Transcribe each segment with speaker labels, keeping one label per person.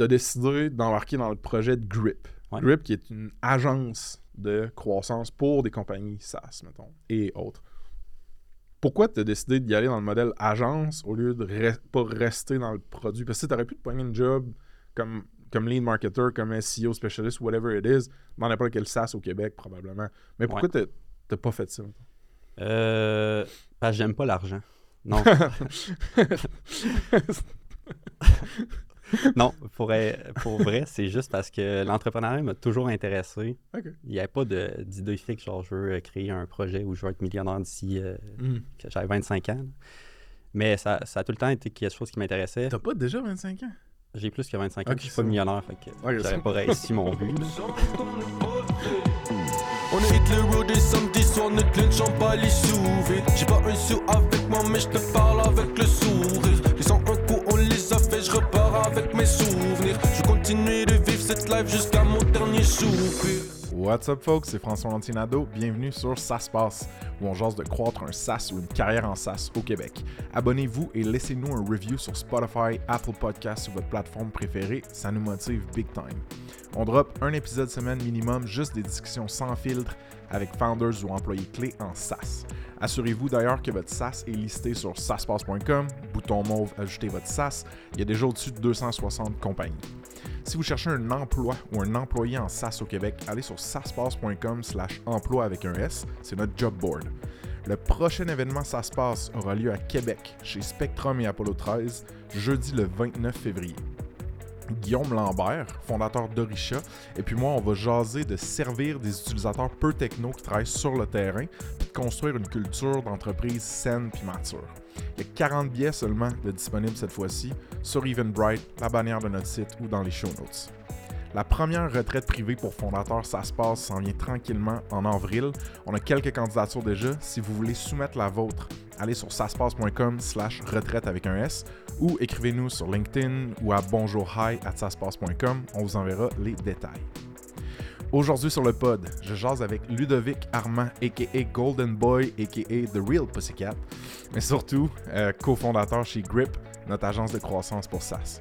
Speaker 1: tu as décidé d'embarquer dans le projet de Grip.
Speaker 2: Ouais.
Speaker 1: Grip, qui est une agence de croissance pour des compagnies SaaS, mettons, et autres. Pourquoi tu as décidé d'y aller dans le modèle agence au lieu de re- pas rester dans le produit? Parce que tu aurais pu te pogner une job comme, comme lead marketer, comme SEO specialist, whatever it is, dans n'importe quel SaaS au Québec, probablement. Mais pourquoi t'as t'as pas fait ça? mettons?
Speaker 2: Euh, parce que j'aime pas l'argent. Non. non, pour, vrai, c'est juste parce que l'entrepreneuriat m'a toujours intéressé. Il n'y avait pas de- d'idée fixe, genre je veux euh, créer un projet où je veux être millionnaire d'ici euh, que j'avais 25 ans. Mais ça, ça a tout le temps été quelque chose qui m'intéressait.
Speaker 1: T'as pas déjà 25 ans?
Speaker 2: J'ai plus que 25 ans,
Speaker 1: Ok,
Speaker 2: je suis pas millionnaire, fait que pas réussi mon but.
Speaker 3: On est Hitler Road et samedi soir, notre lunch j'en bats les. J'ai pas un sou avec moi, mais je te parle avec le sourire. Avec mes souvenirs. Je continue de vivre cette jusqu'à mon dernier.
Speaker 1: What's up, folks? C'est François Antinado. Bienvenue sur Ça se passe, où on jase de croître un SaaS ou une carrière en SaaS au Québec. Abonnez-vous et laissez-nous un review sur Spotify, Apple Podcasts ou votre plateforme préférée. Ça nous motive big time. On drop un épisode semaine minimum, juste des discussions sans filtre avec founders ou employés clés en SaaS. Assurez-vous d'ailleurs que votre SaaS est listé sur SaaSpass.com, bouton mauve Ajouter votre SaaS. Il y a déjà au-dessus de 260 compagnies. Si vous cherchez un emploi ou un employé en SaaS au Québec, allez sur saspace.com slash emploi avec un S, c'est notre job board. Le prochain événement SaaSpace aura lieu à Québec, chez Spectrum et Apollo 13, jeudi le 29 février. Guillaume Lambert, fondateur d'Orisha, et puis moi, on va jaser de servir des utilisateurs peu techno qui travaillent sur le terrain, puis de construire une culture d'entreprise saine puis mature. Il y a 40 billets seulement disponibles cette fois-ci sur Eventbrite, la bannière de notre site ou dans les show notes. La première retraite privée pour fondateurs, ça se passe, s'en vient tranquillement en avril. On a quelques candidatures déjà. Si vous voulez soumettre la vôtre, allez sur saspace.com slash retraite avec un S ou écrivez-nous sur LinkedIn ou à bonjourhi at saspace.com. On vous enverra les détails. Aujourd'hui sur le pod, je jase avec Ludovic Armand, a.k.a. Golden Boy, a.k.a. The Real Pussycat, mais surtout euh, cofondateur chez Grip, notre agence de croissance pour SaaS.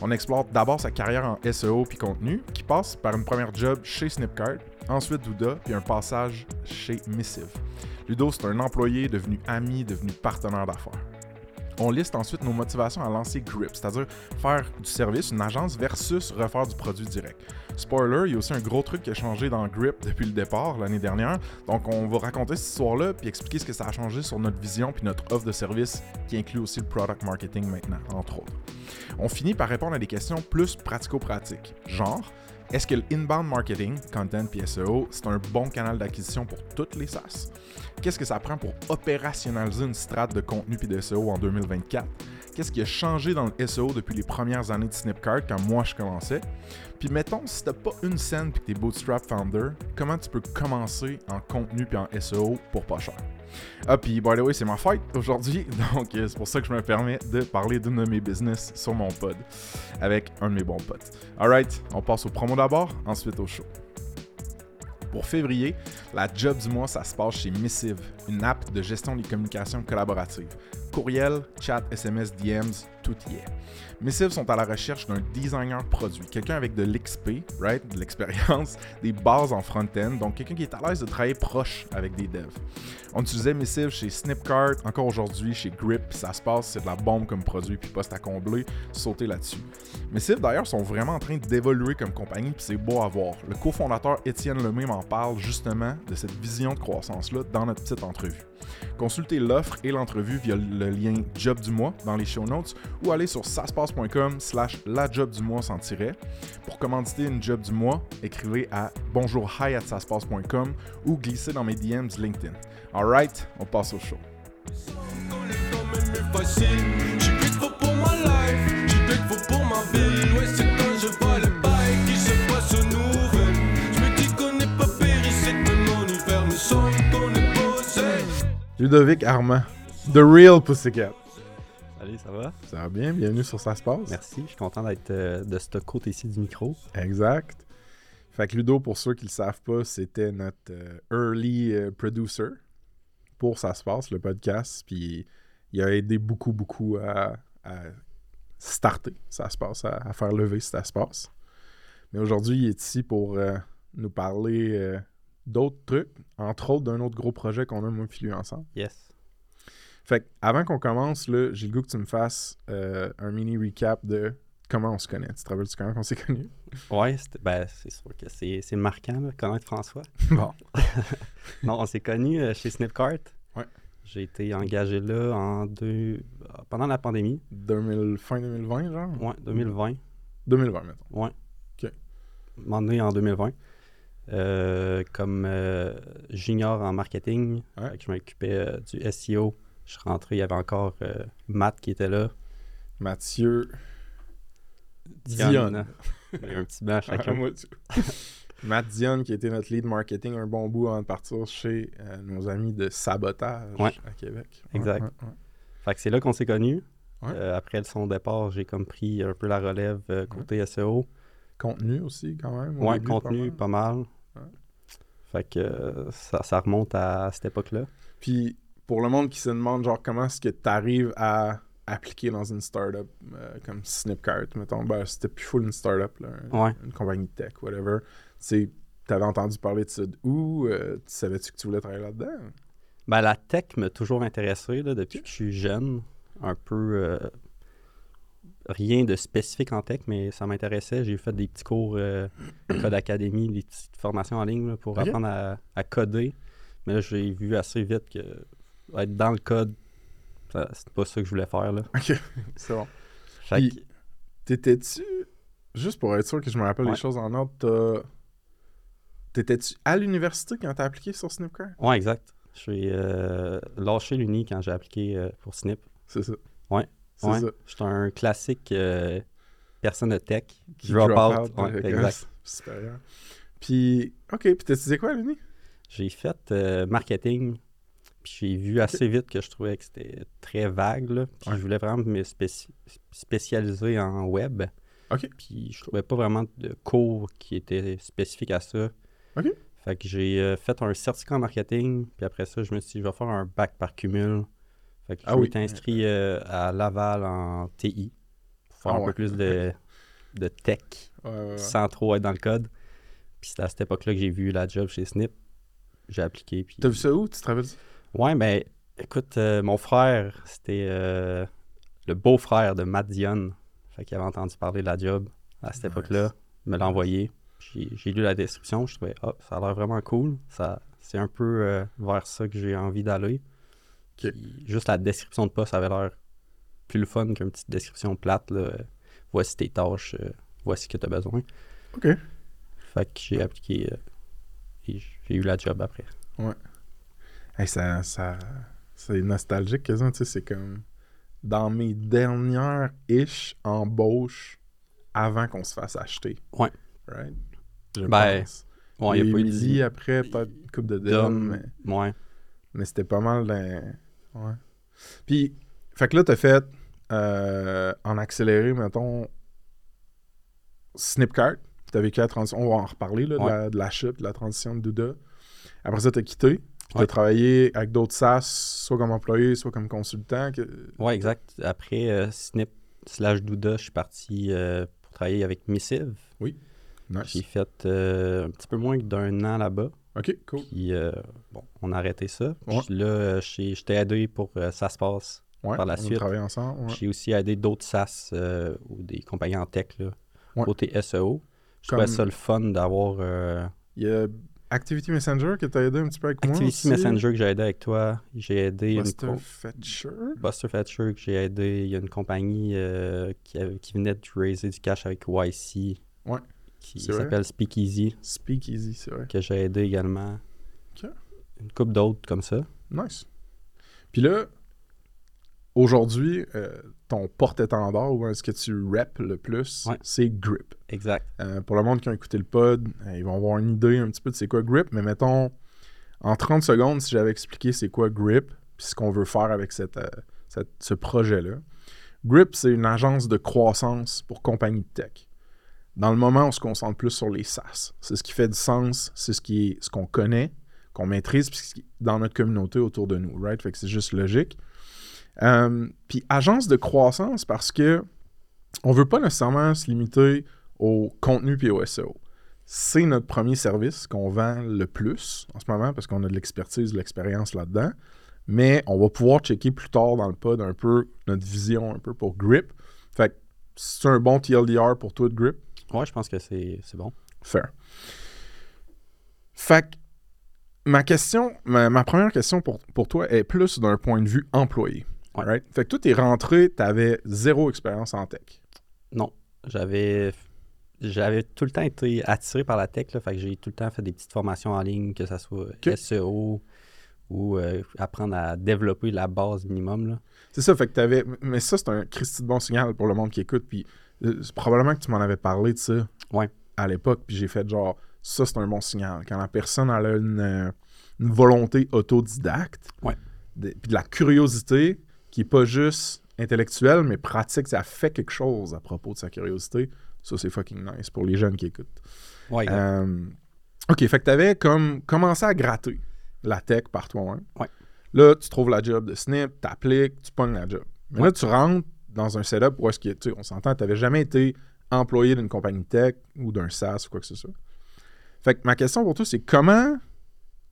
Speaker 1: On explore d'abord sa carrière en SEO puis contenu, qui passe par une première job chez Snipcart, ensuite Douda, puis un passage chez Missive. Ludo, c'est un employé devenu ami, devenu partenaire d'affaires. On liste ensuite nos motivations à lancer Grip, c'est-à-dire faire du service, une agence versus refaire du produit direct. Spoiler, il y a aussi un gros truc qui a changé dans Grip depuis le départ l'année dernière. Donc on va raconter cette histoire-là puis expliquer ce que ça a changé sur notre vision puis notre offre de service qui inclut aussi le product marketing maintenant, entre autres. On finit par répondre à des questions plus pratico-pratiques, genre est-ce que l'inbound marketing, content puis SEO, c'est un bon canal d'acquisition pour toutes les SaaS? Qu'est-ce que ça prend pour opérationnaliser une strate de contenu puis de SEO en 2024? Qu'est-ce qui a changé dans le SEO depuis les premières années de Snipcart quand moi je commençais? Puis mettons, si t'as pas une scène puis que t'es bootstrap founder, comment tu peux commencer en contenu puis en SEO pour pas cher? Ah, puis by the way, c'est ma fête aujourd'hui, donc euh, c'est pour ça que je me permets de parler d'une de mes business sur mon pod avec un de mes bons potes. Alright, on passe au promo d'abord, ensuite au show. Pour février, la job du mois, ça se passe chez Missive, une app de gestion des communications collaboratives. Courriel, chat, SMS, DMs, tout y est. Missive sont à la recherche d'un designer produit, quelqu'un avec de l'XP, right, de l'expérience, des bases en front-end, donc quelqu'un qui est à l'aise de travailler proche avec des devs. On utilisait Missive chez Snipcart, encore aujourd'hui chez Grip, ça se passe, c'est de la bombe comme produit, puis poste à combler, sautez là-dessus. Missive d'ailleurs sont vraiment en train d'évoluer comme compagnie, puis c'est beau à voir. Le cofondateur Étienne Lemay m'en parle justement de cette vision de croissance-là dans notre petite entrevue. Consultez l'offre et l'entrevue via le lien Job du mois dans les show notes ou allez sur saspace.com slash la job du mois sans tiret. Pour commanditer une job du mois, écrivez à bonjour hi at saspace.com ou glissez dans mes DMs LinkedIn. Alright, on passe au show. Ludovic Armand, The Real Pussycat.
Speaker 2: Salut, ça va?
Speaker 1: Ça va bien? Bienvenue sur Ça se passe.
Speaker 2: Merci, je suis content d'être euh, de ce côté-ci du micro.
Speaker 1: Exact. Fait que Ludo, pour ceux qui le savent pas, c'était notre euh, early euh, producer pour Ça se passe, le podcast. Puis il a aidé beaucoup, beaucoup à, à starter, ça se passe, à, faire lever, ça se passe. Mais aujourd'hui, il est ici pour nous parler d'autres trucs, entre autres d'un autre gros projet qu'on a, moi et ensemble.
Speaker 2: Yes.
Speaker 1: Fait que, avant qu'on commence, là, j'ai le goût que tu me fasses euh, un mini recap de comment on se connaît. Tu te rappelles comment on s'est connus?
Speaker 2: Ouais, ben, c'est sûr que c'est marquant, de connaître François.
Speaker 1: bon.
Speaker 2: non, on s'est connus chez chez Snipcart.
Speaker 1: Ouais.
Speaker 2: J'ai été engagé là en deux... pendant la pandémie.
Speaker 1: 2000... Fin 2020, genre?
Speaker 2: Ouais, 2020.
Speaker 1: 2020, maintenant.
Speaker 2: Ouais.
Speaker 1: OK.
Speaker 2: M'en en 2020. Euh, comme euh, junior en marketing, je m'occupais euh, du SEO. Je suis rentré, il y avait encore Matt qui était là.
Speaker 1: Mathieu
Speaker 2: Dion. Il y a un petit blanc chacun.
Speaker 1: Matt Dion, qui était notre lead marketing un bon bout avant de partir chez nos amis de Sabotage à Québec.
Speaker 2: Exact. fait que c'est là qu'on s'est connus. après son départ, j'ai comme pris un peu la relève côté SEO.
Speaker 1: Contenu aussi, quand même.
Speaker 2: Ouais, contenu, pas mal. Fait que euh, ça, remonte à, cette époque-là.
Speaker 1: Puis, pour le monde qui se demande, genre, comment est-ce que tu arrives à appliquer dans une startup euh, comme Snipcart, mettons, ben, c'était plus full une startup, là, une compagnie de tech, whatever. Tu avais entendu parler de ça où? Euh, tu savais-tu que tu voulais travailler là-dedans?
Speaker 2: Ben, la tech m'a toujours intéressé là, depuis que je suis jeune. Un peu rien de spécifique en tech, mais ça m'intéressait. J'ai fait des petits cours euh, code académie, des petites formations en ligne pour apprendre à, coder. Mais là, j'ai vu assez vite que être dans le code, c'est pas ça que je voulais faire. Là.
Speaker 1: Ok, c'est bon. t'étais-tu, juste pour être sûr que je me rappelle les choses en ordre, t'étais-tu à l'université quand t'as appliqué sur Snipcart?
Speaker 2: Ouais, exact. Je suis euh, lâché l'uni quand j'ai appliqué euh, pour Snip.
Speaker 1: C'est ça.
Speaker 2: Ouais. C'est ouais, J'étais un classique euh, personne de tech
Speaker 1: qui drop, out. exact. Puis, OK, puis t'as étudié quoi à l'Uni?
Speaker 2: J'ai fait euh, marketing. Puis j'ai vu assez vite que je trouvais que c'était très vague. Là. Puis je voulais vraiment me spécialiser en web.
Speaker 1: OK.
Speaker 2: Puis je trouvais pas vraiment de cours qui étaient spécifiques à ça.
Speaker 1: OK.
Speaker 2: Fait que j'ai euh, fait un certificat en marketing. Puis après ça, je me suis dit, je vais faire un bac par cumul. Fait que ah je inscrit euh, à Laval en TI pour faire ah un peu plus de, de tech sans trop être dans le code. Puis c'est à cette époque-là que j'ai vu la job chez Snip. J'ai appliqué. Puis...
Speaker 1: T'as vu ça où? Tu te rappelles?
Speaker 2: Ouais, ben écoute, euh, mon frère, c'était euh, le beau-frère de Matt Dion. Fait qu'il avait entendu parler de la job à cette époque-là. Il me l'a envoyé. J'ai lu la description. Je trouvais, oh, ça a l'air vraiment cool. Ça, c'est un peu vers ça que j'ai envie d'aller juste la description de poste avait l'air plus le fun qu'une petite description plate. Voici tes tâches, euh, voici ce que tu as besoin.
Speaker 1: OK.
Speaker 2: Fait que j'ai appliqué euh, et j'ai eu la job après.
Speaker 1: Ouais. ça, ça, c'est nostalgique, quasiment. Tu sais, c'est comme dans mes dernières ish embauches avant qu'on se fasse acheter.
Speaker 2: Ouais.
Speaker 1: Right?
Speaker 2: Je ben, pense.
Speaker 1: Ouais, il y a pas eu après, peut-être une coupe de
Speaker 2: dom. Mais... Ouais.
Speaker 1: Mais c'était pas mal Ouais. Puis, fait que là, t'as fait euh, en accéléré, mettons, Snipcart. T'as vécu la transition. On va en reparler là, de, la, de, la, chute, de la transition de Douda. Après ça, t'as quitté. Puis t'as travaillé avec d'autres SaaS, soit comme employé, soit comme consultant. Que...
Speaker 2: Ouais, exact. Après euh, Snip slash Douda, je suis parti euh, pour travailler avec Missive.
Speaker 1: Oui.
Speaker 2: Nice. J'ai fait un petit peu moins d'un an là-bas.
Speaker 1: OK, cool.
Speaker 2: Puis, euh, bon, on a arrêté ça. Puis là, euh, je t'ai aidé pour euh, ça se passe par la
Speaker 1: on
Speaker 2: suite.
Speaker 1: On ensemble.
Speaker 2: J'ai aussi aidé d'autres SaaS ou des compagnies en tech, là, côté SEO. Je trouvais ça le fun d'avoir.
Speaker 1: Il y a Activity Messenger que tu as aidé un petit peu avec
Speaker 2: moi. Activity Messenger que j'ai aidé avec toi. J'ai aidé.
Speaker 1: Buster Fetcher?
Speaker 2: Buster Fetcher que j'ai aidé. Il y a une compagnie qui, qui, venait de raiser du cash avec YC.
Speaker 1: Ouais
Speaker 2: qui s'appelle Speakeasy.
Speaker 1: Speakeasy, c'est vrai.
Speaker 2: Que j'ai aidé également. Une couple d'autres comme ça.
Speaker 1: Nice. Puis là, aujourd'hui, euh, ton porte-étendard ou ce que tu rap le plus, c'est Grip.
Speaker 2: Exact.
Speaker 1: Euh, pour le monde qui a écouté le pod, euh, ils vont avoir une idée un petit peu de c'est quoi Grip, mais mettons, en 30 secondes, si j'avais expliqué c'est quoi Grip, puis ce qu'on veut faire avec cette, ce projet-là. Grip, c'est une agence de croissance pour compagnies de tech dans le moment, on se concentre plus sur les SaaS. C'est ce qui fait du sens, c'est ce qui est ce qu'on connaît, qu'on maîtrise dans notre communauté autour de nous, right? Fait que c'est juste logique. Euh, puis agence de croissance parce que on veut pas nécessairement se limiter au contenu et au SEO. C'est notre premier service qu'on vend le plus en ce moment parce qu'on a de l'expertise, de l'expérience là-dedans. Mais on va pouvoir checker plus tard dans le pod un peu notre vision un peu pour Grip. Fait que c'est un bon TLDR pour toi de Grip.
Speaker 2: Ouais, je pense que c'est bon.
Speaker 1: Fair. Fait que ma question, ma, ma première question pour, pour toi est plus d'un point de vue employé.
Speaker 2: Ouais.
Speaker 1: Right? Fait que toi, t'es rentré, t'avais zéro expérience en tech.
Speaker 2: Non, j'avais j'avais tout le temps été attiré par la tech, là, fait que j'ai tout le temps fait des petites formations en ligne, que ce soit. SEO ou euh, apprendre à développer la base minimum.
Speaker 1: C'est ça, fait que t'avais. Mais ça, c'est un Christy de bon signal pour le monde qui écoute. Puis probablement que tu m'en avais parlé de ça
Speaker 2: Ouais.
Speaker 1: à l'époque. Puis j'ai fait genre, ça, c'est un bon signal. Quand la personne elle a une, euh, une volonté autodidacte,
Speaker 2: Ouais.
Speaker 1: de- puis de la curiosité qui est pas juste intellectuelle, mais pratique, ça fait quelque chose à propos de sa curiosité. Ça, c'est fucking nice pour les jeunes qui écoutent.
Speaker 2: Ouais.
Speaker 1: Euh, ok, fait que t'avais comme commencé à gratter la tech par toi-même. Là, tu trouves la job de Snip, t'appliques, tu pognes la job. Mais là, tu rentres dans un setup où est-ce que, tu on s'entend, t'avais jamais été employé d'une compagnie tech ou d'un SaaS ou quoi que ce soit. Fait que ma question pour toi, c'est comment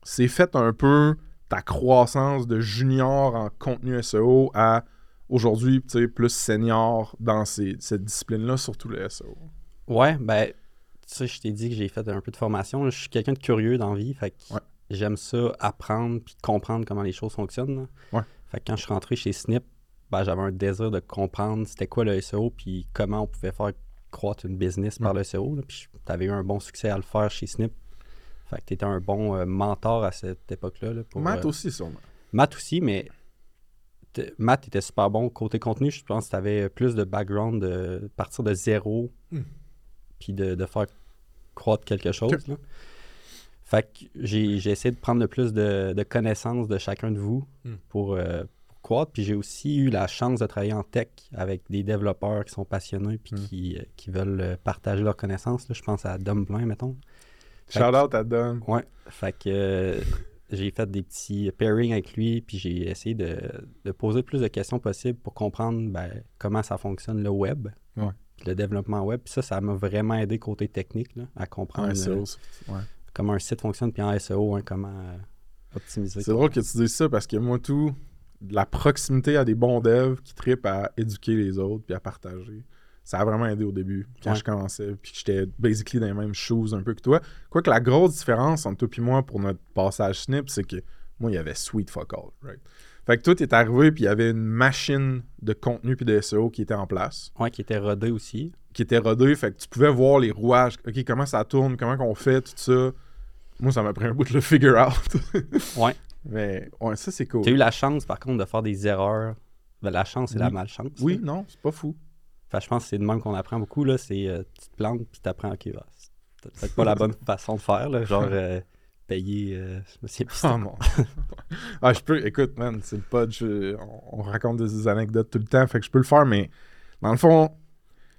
Speaker 1: s'est fait un peu ta croissance de junior en contenu SEO à aujourd'hui, tu plus senior dans ces- cette discipline-là, surtout le SEO.
Speaker 2: Ouais, ben, tu sais, je t'ai dit que j'ai fait un peu de formation. Je suis quelqu'un de curieux dans la vie, fait que
Speaker 1: Ouais.
Speaker 2: j'aime ça apprendre puis comprendre comment les choses fonctionnent.
Speaker 1: Ouais.
Speaker 2: Fait que quand je suis rentré chez Snip, ben, j'avais un désir de comprendre c'était quoi le SEO puis comment on pouvait faire croître une business par le SEO. là. Puis tu avais eu un bon succès à le faire chez Snip. Fait que tu étais un bon euh, mentor à cette époque-là. là, pour,
Speaker 1: Matt
Speaker 2: euh,
Speaker 1: aussi, sûrement.
Speaker 2: Matt aussi, mais Matt était super bon côté contenu. Je pense que tu avais plus de background de partir de zéro
Speaker 1: Hmm.
Speaker 2: puis de, de faire croître quelque chose. Là. Fait que j'ai essayé de prendre le plus de, de connaissances de chacun de vous
Speaker 1: Hmm.
Speaker 2: pour, euh, Puis j'ai aussi eu la chance de travailler en tech avec des développeurs qui sont passionnés puis
Speaker 1: Hmm.
Speaker 2: qui, euh, qui veulent euh, partager leurs connaissances. là. Je pense à Dumplin, mettons. Fait
Speaker 1: Shout
Speaker 2: que-
Speaker 1: out à Don.
Speaker 2: Ouais. Fait que euh, j'ai fait des petits pairings avec lui, puis j'ai essayé de, de poser le plus de questions possibles pour comprendre ben, comment ça fonctionne le web,
Speaker 1: Ouais.
Speaker 2: le développement web. Puis ça, ça m'a vraiment aidé côté technique là, à comprendre euh.
Speaker 1: Ouais.
Speaker 2: comment un site fonctionne, puis en SEO, hein, comment euh, optimiser.
Speaker 1: C'est drôle que tu dises ça parce que moi, tout, de la proximité à des bons devs qui trippent à éduquer les autres puis à partager, ça a vraiment aidé au début. Quand
Speaker 2: Ouais.
Speaker 1: je commençais, puis que j'étais basically dans les mêmes shoes un peu que toi. Quoique la grosse différence entre toi et moi pour notre passage Snip, c'est que moi, il y avait Sweet Fuck All, right? Fait que toi, t'es arrivé, puis il y avait une machine de contenu puis de SEO qui était en place,
Speaker 2: Ouais, qui était rodé aussi.
Speaker 1: qui était rodée, fait que tu pouvais voir les rouages, OK, comment ça tourne, comment qu'on fait, tout ça. Moi, ça m'a pris un bout de le figure out.
Speaker 2: Ouais.
Speaker 1: Mais ouais, ça, c'est cool.
Speaker 2: Tu as eu la chance, par contre, de faire des erreurs. Ben, la chance et la
Speaker 1: Oui.
Speaker 2: malchance.
Speaker 1: Oui,
Speaker 2: là.
Speaker 1: non, c'est pas fou.
Speaker 2: Que je pense que c'est de même qu'on apprend beaucoup. Là, c'est euh, tu te plantes puis tu apprends, ok, bah, c'est peut-être pas la bonne façon de faire. Là, genre euh, payer. euh, je
Speaker 1: Oh non. ah, je peux, écoute, man, c'est le pod, je- on, on raconte des anecdotes tout le temps, fait que je peux le faire, mais dans le fond,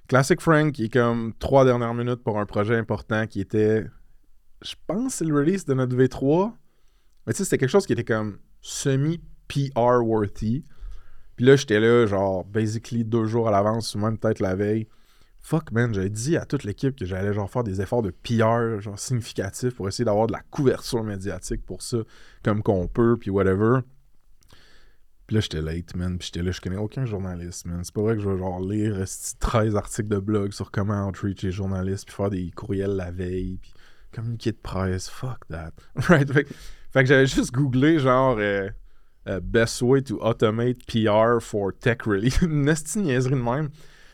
Speaker 1: Classic Frank, qui est comme trois dernières minutes pour un projet important qui était, je pense, c'est le release de notre V3, mais tu sais, c'était quelque chose qui était comme semi-PR worthy. Puis là, j'étais là, genre, basically deux jours à l'avance, ou même peut-être la veille. Fuck, man, j'avais dit à toute l'équipe que j'allais genre faire des efforts de PR, genre significatifs pour essayer d'avoir de la couverture médiatique pour ça, comme qu'on peut, puis whatever. Puis là, j'étais late, man. Puis j'étais là, je connais aucun journaliste, man. C'est pas vrai que je vais genre lire esti, 13 articles de blog sur comment outreach les journalistes, puis faire des courriels la veille, puis communiquer de presse. Fuck that. right? Fait, fait que j'avais juste googlé genre euh, euh, Best way to automate PR for tech release. Une niaiserie de même.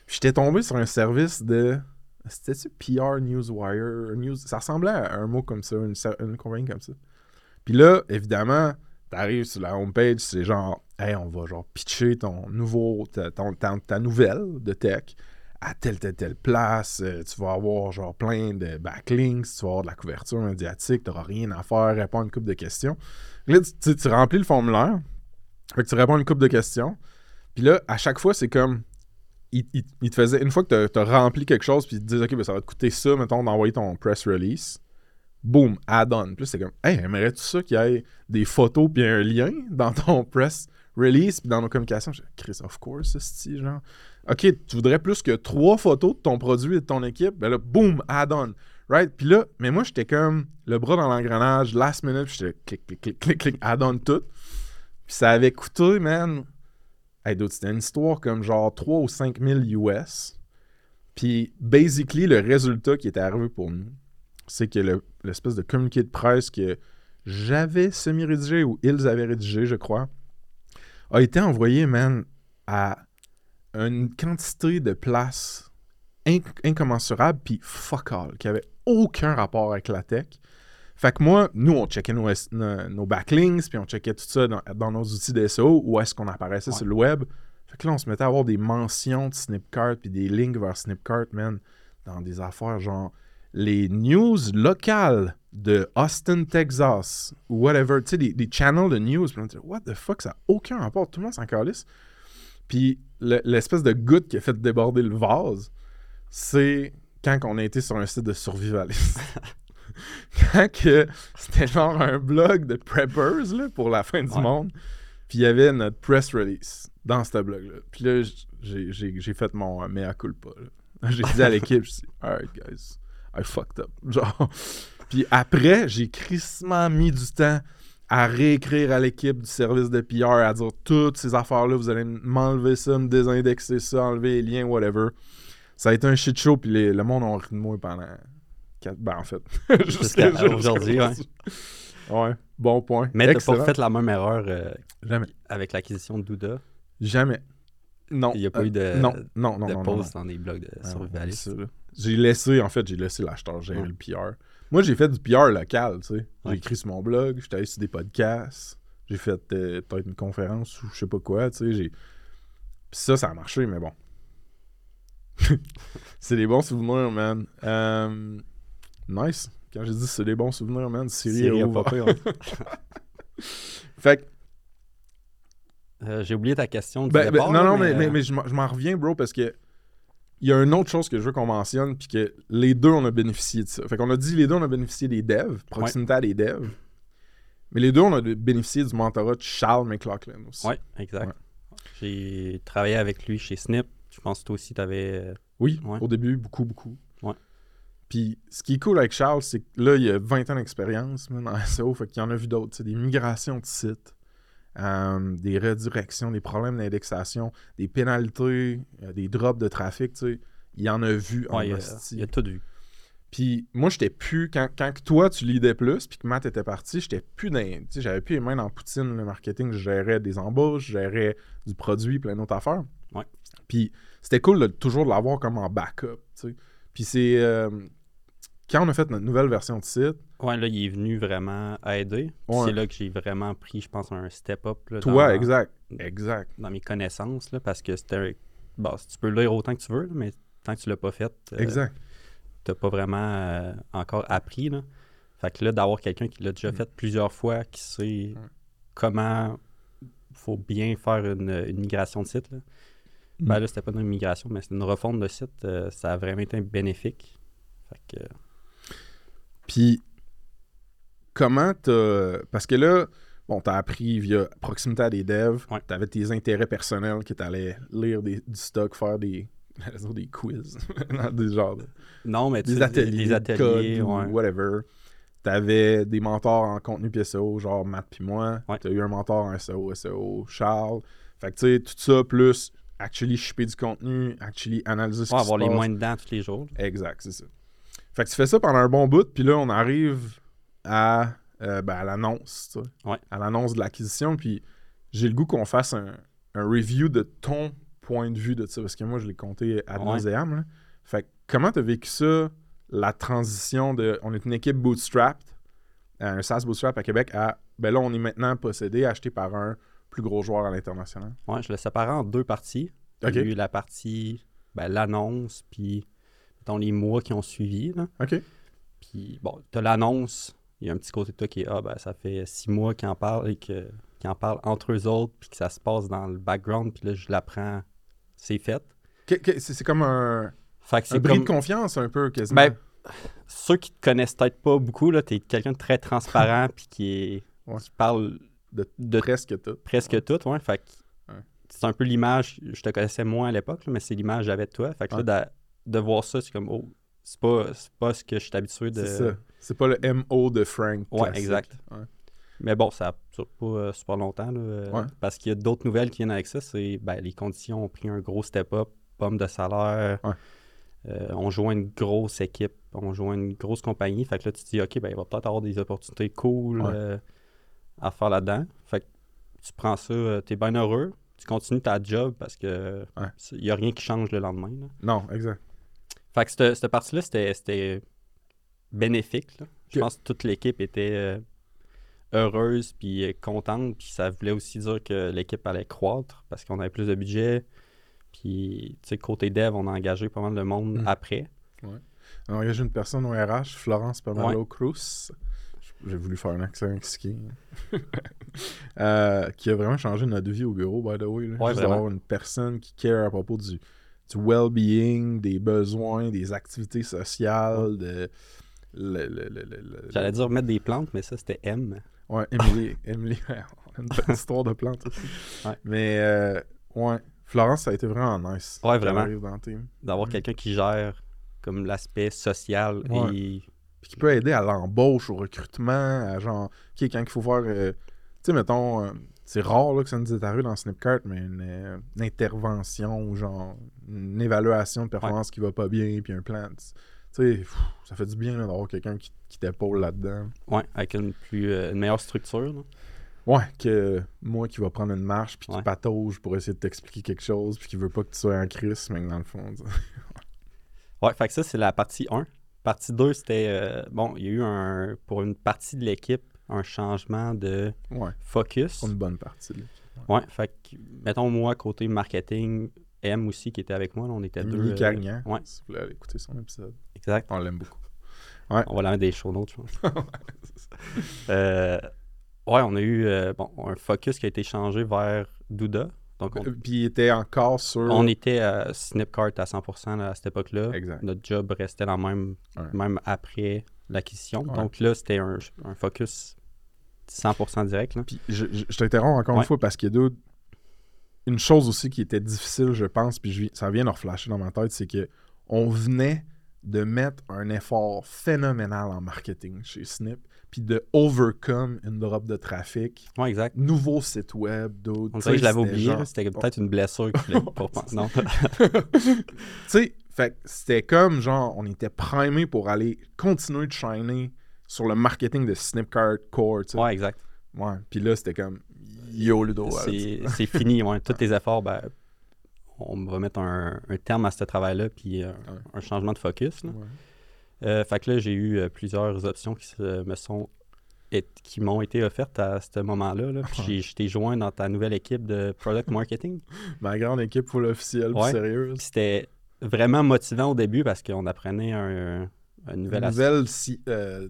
Speaker 1: J'étais tombé sur un service de. C'était-tu PR Newswire? News... Ça ressemblait à un mot comme ça, une, une compagnie comme ça. Puis là, évidemment, t'arrives sur la homepage, c'est genre, hey, on va genre pitcher ton nouveau, ta- ta nouvelle de tech à telle, telle, telle place. Euh, tu vas avoir genre plein de backlinks, tu vas avoir de la couverture médiatique, t'auras rien à faire, répondre à une couple de questions. Là, tu, tu- tu remplis le formulaire, tu réponds à une couple de questions. Puis là, à chaque fois, c'est comme. Il, te faisait. Une fois que tu as rempli quelque chose, puis ils te disent, OK, ben, ça va te coûter ça, mettons, d'envoyer ton press release. Boom, add-on. Puis c'est comme, hey, aimerais-tu ça qu'il y ait des photos puis un lien dans ton press release, puis dans nos communications, je Chris, of course, ce genre. OK, tu voudrais plus que trois photos de ton produit et de ton équipe, ben là, boom, add-on. Right? Puis là, mais moi, j'étais comme le bras dans l'engrenage, last minute, puis j'étais clic, clic, clic, clic, clic, add-on tout. Puis ça avait coûté, man. Hey, c'était une histoire comme genre 3 ou 5 000 US. Puis, basically, le résultat qui était arrivé pour nous, c'est que le- l'espèce de communiqué de presse que j'avais semi-rédigé ou ils avaient rédigé, je crois, a été envoyé, man, à une quantité de places inc- incommensurable, puis fuck all, qui avait aucun rapport avec la tech. Fait que moi, nous, on checkait nos, S- nos, nos backlinks, puis on checkait tout ça dans, dans nos outils d'SEO, où est-ce qu'on apparaissait
Speaker 2: Ouais.
Speaker 1: sur le web. Fait que là, on se mettait à avoir des mentions de Snipcart, puis des links vers Snipcart, man, dans des affaires genre les news locales de Austin, Texas, ou whatever, tu sais, des, des channels de news. Puis on dit, what the fuck, ça n'a aucun rapport, tout le monde s'en calisse. Puis le- l'espèce de goutte qui a fait déborder le vase, c'est quand on a été sur un site de survivalisme. quand que c'était genre un blog de preppers là, pour la fin du
Speaker 2: Ouais.
Speaker 1: monde. Puis il y avait notre press release dans ce blog-là. Puis là, j'ai- j'ai j'ai fait mon euh, mea culpa. J'ai dit à l'équipe, je dis, alright guys, I fucked up. Genre. Puis après, j'ai crissement mis du temps à réécrire à l'équipe du service de PR, à dire toutes ces affaires-là, vous allez m'enlever ça, me désindexer ça, enlever les liens, whatever. Ça a été un shit show, puis les- le monde a ri de moi pendant. quatre- Ben, en fait.
Speaker 2: Jusqu'à aujourd'hui, ouais.
Speaker 1: Ouais, bon point.
Speaker 2: Mais t'as pas fait la même erreur euh,
Speaker 1: Jamais.
Speaker 2: avec l'acquisition de Douda?
Speaker 1: Jamais. Non.
Speaker 2: Il n'y a pas
Speaker 1: Euh,
Speaker 2: eu de,
Speaker 1: non, non, non,
Speaker 2: de
Speaker 1: non, non,
Speaker 2: posts
Speaker 1: non.
Speaker 2: dans des blogs de
Speaker 1: Ah, là. J'ai laissé, en fait, j'ai laissé l'acheteur gérer le PR. Moi, j'ai fait du PR local, tu sais. J'ai écrit sur mon blog, j'étais allé sur des podcasts, j'ai fait euh, peut-être une conférence ou je sais pas quoi, tu sais. j'ai- Puis ça, ça a marché, mais bon. c'est des bons souvenirs, man. Euh, Nice. Quand j'ai dit c'est des bons souvenirs, man, Siri
Speaker 2: a
Speaker 1: ouvert. Fait que
Speaker 2: Euh, J'ai oublié ta question du
Speaker 1: Ben, ben, non,
Speaker 2: là,
Speaker 1: non, mais, mais,
Speaker 2: euh,
Speaker 1: mais je m'en- je m'en reviens, bro, parce que il y a une autre chose que je veux qu'on mentionne, puis que les deux, on a bénéficié de ça. Fait qu'on a dit les deux, on a bénéficié des devs, proximité à des devs. Mais les deux, on a bénéficié du mentorat de Charles McLaughlin aussi.
Speaker 2: Ouais, exact.
Speaker 1: Ouais.
Speaker 2: J'ai travaillé avec lui chez Snip. Je pense que toi aussi, tu avais.
Speaker 1: Oui,
Speaker 2: Ouais.
Speaker 1: au début, beaucoup, beaucoup.
Speaker 2: Ouais.
Speaker 1: Puis ce qui est cool avec Charles, c'est que là, il a 20 ans d'expérience man, en SEO, fait qu'il y en a vu d'autres. sais, Des migrations de sites, euh, des redirections, des problèmes d'indexation, des pénalités, euh, des drops de trafic, tu sais. Il en a vu en
Speaker 2: Ouais, il, a, il a tout vu.
Speaker 1: Puis moi, j'étais plus. Quand, quand toi, tu lidais plus, puis que Matt était parti, j'étais plus dans. Tu sais, j'avais plus les mains dans Poutine, le marketing. Je gérais des embauches, je gérais du produit, plein d'autres affaires.
Speaker 2: Ouais.
Speaker 1: Puis c'était cool de toujours de l'avoir comme en backup, tu sais. Puis c'est. euh, quand on a fait notre nouvelle version de site,
Speaker 2: Ouais, là, il est venu vraiment aider.
Speaker 1: Ouais.
Speaker 2: C'est là que j'ai vraiment pris, je pense, un step-up
Speaker 1: toi,
Speaker 2: dans,
Speaker 1: exact. Exact.
Speaker 2: dans mes connaissances. Là, parce que c'était. Bon, tu peux le lire autant que tu veux, mais tant que tu l'as pas fait, euh,
Speaker 1: Exact.
Speaker 2: t'as pas vraiment euh, encore appris. Là. Fait que là, d'avoir quelqu'un qui l'a déjà
Speaker 1: Mm.
Speaker 2: fait plusieurs fois, qui sait comment faut bien faire une, une migration de site. Là. Ben
Speaker 1: Mm.
Speaker 2: là, c'était pas une migration, mais c'était une refonte de site. euh, ça a vraiment été bénéfique. Fait que,
Speaker 1: Puis, comment t'as. Parce que là, bon, t'as appris via proximité à des devs,
Speaker 2: Ouais.
Speaker 1: t'avais tes intérêts personnels qui t'allaient lire des- du stock, faire des. des quiz. Non, des genres de-
Speaker 2: non, mais tu
Speaker 1: des ateliers,
Speaker 2: des
Speaker 1: de
Speaker 2: ateliers,
Speaker 1: code ou
Speaker 2: ouais.
Speaker 1: whatever. T'avais des mentors en contenu PSO, genre Matt puis moi.
Speaker 2: Ouais.
Speaker 1: T'as eu un mentor en SEO, SEO, Charles. Fait que tu sais, tout ça, plus actually shipper du contenu, actually analyser ce qui
Speaker 2: avoir
Speaker 1: se
Speaker 2: les
Speaker 1: passe.
Speaker 2: moins dedans tous les jours.
Speaker 1: Exact, c'est ça. Fait que tu fais ça pendant un bon bout, puis là, on arrive à, euh, ben, à l'annonce.
Speaker 2: Ouais.
Speaker 1: À l'annonce de l'acquisition, puis j'ai le goût qu'on fasse un, un review de ton point de vue de ça, parce que moi, je l'ai compté ad
Speaker 2: Ouais.
Speaker 1: là. Fait que comment t'as vécu ça, la transition de... On est une équipe bootstrapped, euh, un SaaS bootstrap à Québec, à... Ben là, on est maintenant possédé, acheté par un plus gros joueur à l'international?
Speaker 2: Ouais, je le séparais en deux parties. Il y a eu la partie, ben, l'annonce, puis dans les mois qui ont suivi. Là.
Speaker 1: OK.
Speaker 2: Puis bon, tu as l'annonce, il y a un petit côté de toi qui est Ah, ben, ça fait six mois qu'ils en parlent et que, qu'ils en parlent entre eux autres, puis que ça se passe dans le background, puis là, je l'apprends, c'est fait.
Speaker 1: Que- que- c'est c'est comme un,
Speaker 2: Fait que
Speaker 1: un
Speaker 2: c'est
Speaker 1: bris
Speaker 2: comme.
Speaker 1: de confiance, un peu, quasiment.
Speaker 2: Ben, ceux qui te connaissent peut-être pas beaucoup, là, t'es quelqu'un de très transparent, puis qui, est,
Speaker 1: Ouais.
Speaker 2: qui parle
Speaker 1: de, presque tout.
Speaker 2: presque tout, ouais. Fait que
Speaker 1: Ouais.
Speaker 2: c'est un peu l'image, je te connaissais moins à l'époque, là, mais c'est l'image que j'avais de toi. Fait que là, d'a- de, voir ça, c'est comme, oh, c'est pas, c'est pas ce que je suis habitué de.
Speaker 1: C'est ça. C'est pas le MO de Frank.
Speaker 2: Ouais,
Speaker 1: classique.
Speaker 2: exact.
Speaker 1: Ouais.
Speaker 2: Mais bon, ça dure pas euh, super longtemps, là, euh,
Speaker 1: Ouais.
Speaker 2: parce qu'il y a d'autres nouvelles qui viennent avec ça. C'est ben, les conditions ont pris un gros step-up, pomme de salaire.
Speaker 1: Ouais.
Speaker 2: Euh, on joint une grosse équipe, on joint une grosse compagnie. Fait que là, tu te dis, OK, ben, il va peut-être avoir des opportunités cool euh, à faire là-dedans. Fait que tu prends ça, tu es bien heureux, tu continues ta job parce que il n'y a rien qui change le lendemain. là.
Speaker 1: Non, exact.
Speaker 2: Fait que cette, cette partie-là, c'était, bénéfique. là. Je pense que toute l'équipe était euh, heureuse puis euh, contente. Puis ça voulait aussi dire que l'équipe allait croître parce qu'on avait plus de budget. Puis, tu sais, côté dev, on a engagé pas mal de monde
Speaker 1: Mm.
Speaker 2: après.
Speaker 1: On a engagé une personne au RH, Florence Pamelo Cruz. J'ai voulu faire un accent mexicain. Euh, qui a vraiment changé notre vie au bureau, by the way. Là.
Speaker 2: Ouais,
Speaker 1: Juste d'avoir une personne qui care à propos du, du well-being, des besoins, des activités sociales, de. le- le- le- le- le-
Speaker 2: J'allais dire mettre des plantes, mais ça, c'était M.
Speaker 1: Ouais, Emily. Emily, on a une petite histoire de plantes.
Speaker 2: Ouais.
Speaker 1: Mais, euh, ouais, Florence, ça a été vraiment nice.
Speaker 2: Ouais, vraiment. D'avoir quelqu'un qui gère comme l'aspect social
Speaker 1: Ouais.
Speaker 2: et
Speaker 1: Puis qui peut aider à l'embauche, au recrutement, à genre, OK, quand il faut faire, euh, tu sais, mettons, euh, c'est rare là, que ça nous est arrivé dans Snipcart, mais une, euh, une intervention ou genre une évaluation de performance qui va pas bien, puis un plan. Tu sais, ça fait du bien d'avoir quelqu'un qui, qui t'épaule là-dedans.
Speaker 2: ouais, avec une, plus, euh, une meilleure structure. là.
Speaker 1: Ouais, que moi qui va prendre une marche, puis qui
Speaker 2: Ouais.
Speaker 1: patauge pour essayer de t'expliquer quelque chose, puis qui veut pas que tu sois en crise, mais que dans le fond.
Speaker 2: Ouais, fait que ça, c'est la partie 1. Partie 2, c'était. euh, bon, il y a eu un. Pour une partie de l'équipe, un changement de
Speaker 1: ouais,
Speaker 2: focus.
Speaker 1: c'est une bonne partie. Là.
Speaker 2: Ouais, fait que, mettons, moi, côté marketing, M aussi qui était avec moi, là, on était deux.
Speaker 1: Émilie
Speaker 2: euh,
Speaker 1: Carignan,
Speaker 2: ouais.
Speaker 1: si vous voulez aller écouter son épisode.
Speaker 2: exact.
Speaker 1: On l'aime beaucoup.
Speaker 2: On va la mettre des show notes, je pense. Euh, ouais, on a eu euh, bon, un focus qui a été changé vers Douda. Donc, on,
Speaker 1: Euh, Puis il était encore sur.
Speaker 2: on était à Snipcart à 100% là, à cette époque-là.
Speaker 1: Exact.
Speaker 2: Notre job restait la même,
Speaker 1: Ouais.
Speaker 2: même après l'acquisition.
Speaker 1: Ouais.
Speaker 2: Donc là, c'était un, un focus 100% direct. Là.
Speaker 1: Puis je, je- je t'interromps encore
Speaker 2: Ouais.
Speaker 1: une fois parce qu'il y a d'autres. Une chose aussi qui était difficile, je pense, puis je ça vient de reflasher dans ma tête, c'est que on venait de mettre un effort phénoménal en marketing chez Snip, puis de overcome une drop de trafic,
Speaker 2: Ouais, exact.
Speaker 1: nouveau site web, d'autres.
Speaker 2: On dirait que je l'avais oublié.
Speaker 1: Genre...
Speaker 2: C'était peut-être une blessure fallait pour penser. Non.
Speaker 1: tu sais, fait que c'était comme genre, on était primé pour aller continuer de shiner sur le marketing de Snipcart Core, tu sais.
Speaker 2: ouais, exact.
Speaker 1: Ouais. Puis là, c'était comme, yo, Ludo.
Speaker 2: C'est fini. Ouais. Tous tes efforts, ben, on va mettre un, un terme à ce travail-là, puis euh, un changement de focus. là.
Speaker 1: Ouais.
Speaker 2: Euh, fait que là, j'ai eu euh, plusieurs options qui se- me sont et- qui m'ont été offertes à ce moment-là. là. Puis je t'ai joint dans ta nouvelle équipe de product marketing.
Speaker 1: Ma grande équipe
Speaker 2: Ouais.
Speaker 1: sérieuse.
Speaker 2: Puis c'était vraiment motivant au début parce qu'on apprenait un, un
Speaker 1: Une
Speaker 2: nouvel aspect.
Speaker 1: nouvelle, si, euh,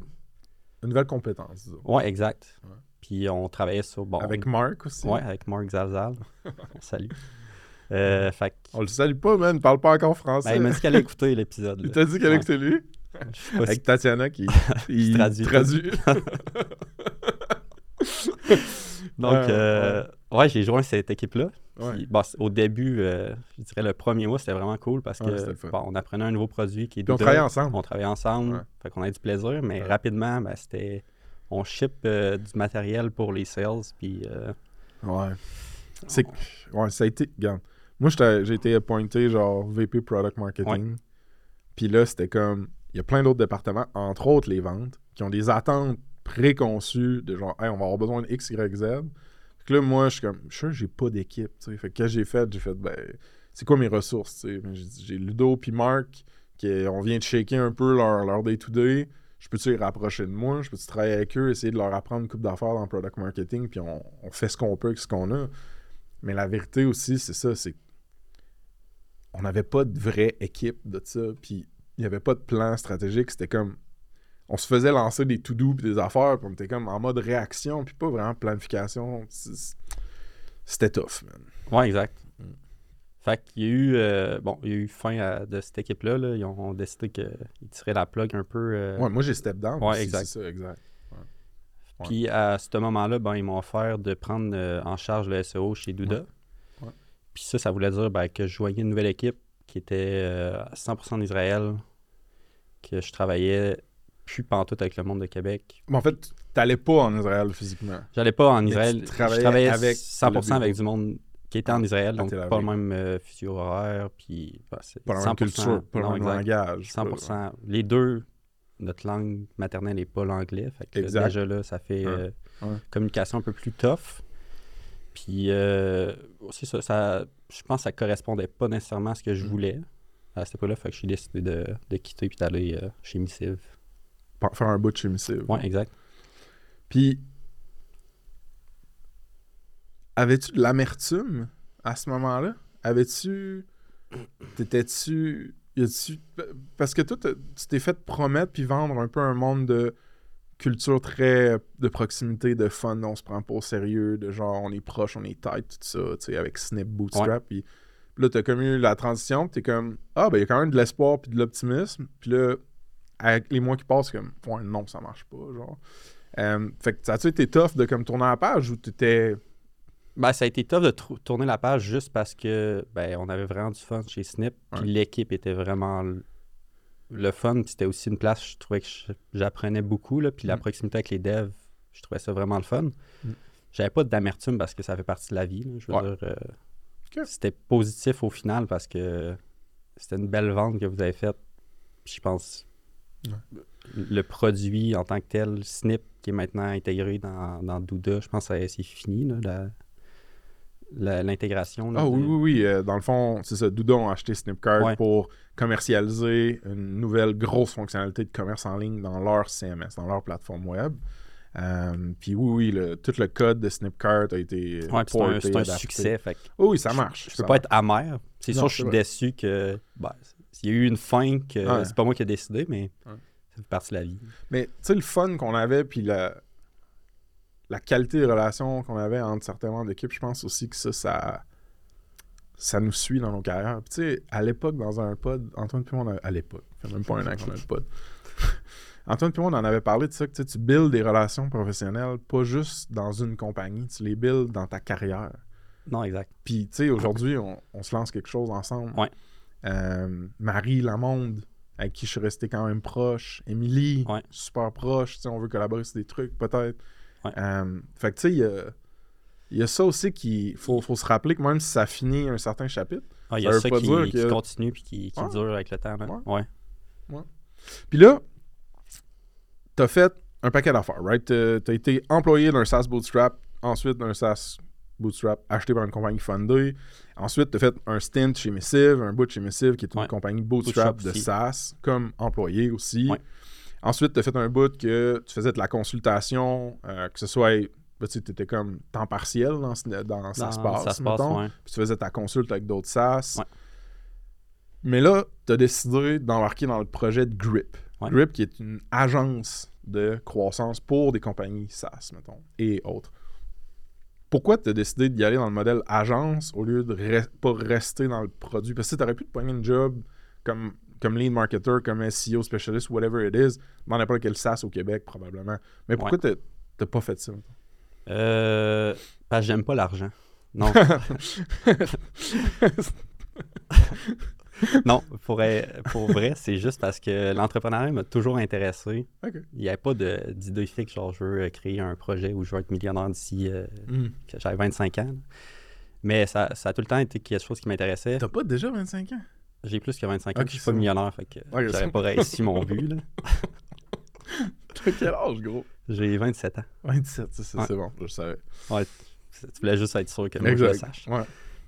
Speaker 1: une nouvelle compétence, disons.
Speaker 2: Ouais, exact.
Speaker 1: Ouais.
Speaker 2: Puis on travaillait sur. Bon,
Speaker 1: Avec Marc aussi.
Speaker 2: Ouais, avec Marc Zalzal. on salue. Euh, fait
Speaker 1: On le salue pas, man. Il parle pas encore français.
Speaker 2: ben, il m'a dit qu'elle écouter l'épisode.
Speaker 1: il t'a dit qu'elle
Speaker 2: Ouais.
Speaker 1: écoutait lui?
Speaker 2: Si-
Speaker 1: Avec Tatiana qui,
Speaker 2: traduit.
Speaker 1: traduit.
Speaker 2: Donc, euh, ouais, j'ai joint cette équipe-là.
Speaker 1: Ouais.
Speaker 2: Puis, bon, c- au début, euh, je dirais le premier mois, c'était vraiment cool parce
Speaker 1: Ouais,
Speaker 2: que bon, on apprenait un nouveau produit qui est
Speaker 1: Puis on travaillait ensemble.
Speaker 2: On travaillait ensemble.
Speaker 1: Ouais.
Speaker 2: Fait qu'on a du plaisir, mais
Speaker 1: Ouais.
Speaker 2: rapidement, ben, c'était. On ship euh, du matériel pour les sales, puis euh,
Speaker 1: Ouais. C'est ouais, ça a été. Regarde. Moi, j'ai été appointé genre VP Product Marketing. Puis là, c'était comme. Il y a plein d'autres départements, entre autres les ventes, qui ont des attentes préconçues de genre, hey, on va avoir besoin de X, Y, Z. Fait que là, moi, je suis comme, je suis sûr, j'ai pas d'équipe. Fait que que j'ai fait? J'ai fait, ben, c'est quoi mes ressources? J'ai Ludo puis Marc, qui, on vient de shaker un peu leur, leur day-to-day. Je peux-tu les rapprocher de moi? Je peux-tu travailler avec eux, essayer de leur apprendre une coupe d'affaires dans le product marketing, puis on, on fait ce qu'on peut avec ce qu'on a? Mais la vérité aussi, c'est ça, c'est on n'avait pas de vraie équipe de ça, puis il n'y avait pas de plan stratégique. C'était comme, on se faisait lancer des to-do des affaires, puis on était comme en mode réaction, puis pas vraiment planification. C'était tough, man.
Speaker 2: ouais, exact.
Speaker 1: Mm.
Speaker 2: Fait qu'il y a eu, euh, bon, il y a eu fin à- de cette équipe-là. là. Ils ont, ont décidé qu'ils tiraient la plug un peu. euh,
Speaker 1: Ouais, moi j'ai step down.
Speaker 2: Ouais, exact.
Speaker 1: C'est ça, exact. Ouais.
Speaker 2: Puis à ce moment-là, ben, ils m'ont offert de prendre euh, en charge le SEO chez Douda.
Speaker 1: Ouais. Ouais.
Speaker 2: Puis ça, ça voulait dire ben, que je joignais une nouvelle équipe qui était à 100% en Israël, que je travaillais plus pantoute avec le monde de Québec.
Speaker 1: Mais en fait, t'allais pas en Israël physiquement.
Speaker 2: J'allais pas en
Speaker 1: tu
Speaker 2: Israël. je travaillais
Speaker 1: avec
Speaker 2: 100%
Speaker 1: le
Speaker 2: avec du monde qui était en Israël,
Speaker 1: À
Speaker 2: donc pas le même euh, horaire, puis c'est
Speaker 1: Pas la même
Speaker 2: 100%,
Speaker 1: culture, pas le même langage. pas-
Speaker 2: 100%. Les deux, notre langue maternelle n'est pas l'anglais. Fait que
Speaker 1: Exact.
Speaker 2: déjà là, ça fait
Speaker 1: Ouais.
Speaker 2: euh,
Speaker 1: Ouais.
Speaker 2: communication un peu plus tough. Puis euh, aussi, ça, ça, je pense que ça correspondait pas nécessairement à ce que je
Speaker 1: Mm.
Speaker 2: voulais à cette époque-là. Fait que j'ai décidé de, de quitter puis d'aller euh, chez Missive.
Speaker 1: Faire un bout de chez Missive.
Speaker 2: Ouais, exact.
Speaker 1: Puis, avais-tu de l'amertume à ce moment-là? Avais-tu. T'étais-tu. y a-tu- Parce que toi, tu t'es fait promettre puis vendre un peu un monde de culture très de proximité, de fun, on se prend pas au sérieux, de genre on est proche, on est tight, tout ça, tu sais, avec Snip Bootstrap. Puis là, t'as comme eu la transition, t'es comme Ah, ben il y a quand même de l'espoir puis de l'optimisme. Puis là, avec les mois qui passent, comme Ouais, non, ça marche pas, genre. Euh, fait que ça a-tu été tough de comme tourner la page ou t'étais.
Speaker 2: Ben, ça a été tough de tourner la page juste parce que ben, on avait vraiment du fun chez Snip. Puis
Speaker 1: Ouais.
Speaker 2: l'équipe était vraiment le fun. C'était aussi une place, je trouvais que j'apprenais beaucoup. Là, puis la
Speaker 1: Mm.
Speaker 2: proximité avec les devs, je trouvais ça vraiment le fun.
Speaker 1: Mm.
Speaker 2: J'avais pas d'amertume parce que ça fait partie de la vie. là. Je veux
Speaker 1: Ouais.
Speaker 2: dire, euh, c'était positif au final parce que c'était une belle vente que vous avez faite. Puis je pense le produit en tant que tel, Snip, qui est maintenant intégré dans, dans Douda, je pense que c'est fini, là, la- l'intégration.
Speaker 1: Ah oui, oui, oui. euh, dans le fond, c'est ça. Doudon a acheté Snipcart
Speaker 2: Ouais.
Speaker 1: pour commercialiser une nouvelle grosse fonctionnalité de commerce en ligne dans leur CMS, dans leur plateforme web. Euh, puis oui, oui, le- tout le code de Snipcart a été.
Speaker 2: Ouais, puis c'est un, succès. Fait
Speaker 1: Oh oui, ça marche.
Speaker 2: je
Speaker 1: ça
Speaker 2: peux pas être amer. C'est sûr, je suis déçu que. ben, il y a eu une fin que
Speaker 1: Ouais.
Speaker 2: c'est pas moi qui ai décidé, mais
Speaker 1: Ouais.
Speaker 2: ça fait partie de la vie.
Speaker 1: Mais tu sais, le fun qu'on avait, puis la, la qualité de relation qu'on avait entre certains membres d'équipe, je pense aussi que ça, ça, ça nous suit dans nos carrières. Puis tu sais, à l'époque, dans un pod, Antoine Pimon, à l'époque, ça fait même pas un an qu'on a le pod. Antoine Pimon en avait parlé de ça, que tu sais, tu builds des relations professionnelles, pas juste dans une compagnie, tu les builds dans ta carrière.
Speaker 2: Non, exact.
Speaker 1: Puis, tu sais, aujourd'hui, on, on se lance quelque chose ensemble.
Speaker 2: Ouais.
Speaker 1: Euh, Marie Lamonde, avec qui je suis resté quand même proche. Émilie,
Speaker 2: Ouais.
Speaker 1: super proche. On veut collaborer sur des trucs, peut-être.
Speaker 2: Ouais.
Speaker 1: Euh, fait que, tu sais, il y a, il y a ça aussi qu'il faut, faut se rappeler que même si ça finit un certain chapitre.
Speaker 2: Ah, il y
Speaker 1: Ça
Speaker 2: a ça
Speaker 1: pas
Speaker 2: qui, continue puis qui, dure avec le temps.
Speaker 1: Ouais. Puis là, t'as fait un paquet d'affaires, right? T'as t'as été employé d'un SaaS Bootstrap, ensuite d'un SaaS Bootstrap acheté par une compagnie fundée. Ensuite, t'as fait un stint chez Missive, un boot chez Missive, qui est une
Speaker 2: Ouais.
Speaker 1: compagnie Bootstrap,
Speaker 2: Bootstrap
Speaker 1: de. SaaS, comme employé aussi.
Speaker 2: Ouais.
Speaker 1: Ensuite, t'as fait un boot que tu faisais de la consultation, euh, que ce soit... ben, tu étais comme temps partiel dans, dans, SaaS Pass, mettons.
Speaker 2: ouais.
Speaker 1: Puis tu faisais ta consulte avec d'autres SaaS. Mais là, tu as décidé d'embarquer dans le projet de Grip. Grip, qui est une agence de croissance pour des compagnies SaaS, mettons, et autres. Pourquoi tu as décidé d'y aller dans le modèle agence au lieu de re- pas rester dans le produit? Parce que tu aurais pu te pogner une job comme, comme lead marketer, comme SEO specialist, whatever it is, dans n'importe quel SaaS au Québec, probablement. Mais pourquoi t'as t'as pas fait ça?
Speaker 2: Euh, parce que j'aime pas l'argent. Non. non, pour, vrai, c'est juste parce que l'entrepreneuriat m'a toujours intéressé. Il n'y avait pas d'idée fixe, genre je veux euh, créer un projet où je veux être millionnaire d'ici euh, que j'avais 25 ans. Mais ça, ça a tout le temps été quelque chose qui m'intéressait.
Speaker 1: T'as pas déjà 25 ans?
Speaker 2: J'ai plus que 25 ans, je suis pas millionnaire, fait que j'aurais pas réussi mon but. là.
Speaker 1: T'as quel âge, gros?
Speaker 2: J'ai 27 ans.
Speaker 1: 27, c'est
Speaker 2: Ouais.
Speaker 1: bon, je savais.
Speaker 2: Ouais, tu voulais juste être sûr que moi je le sache.
Speaker 1: Ouais.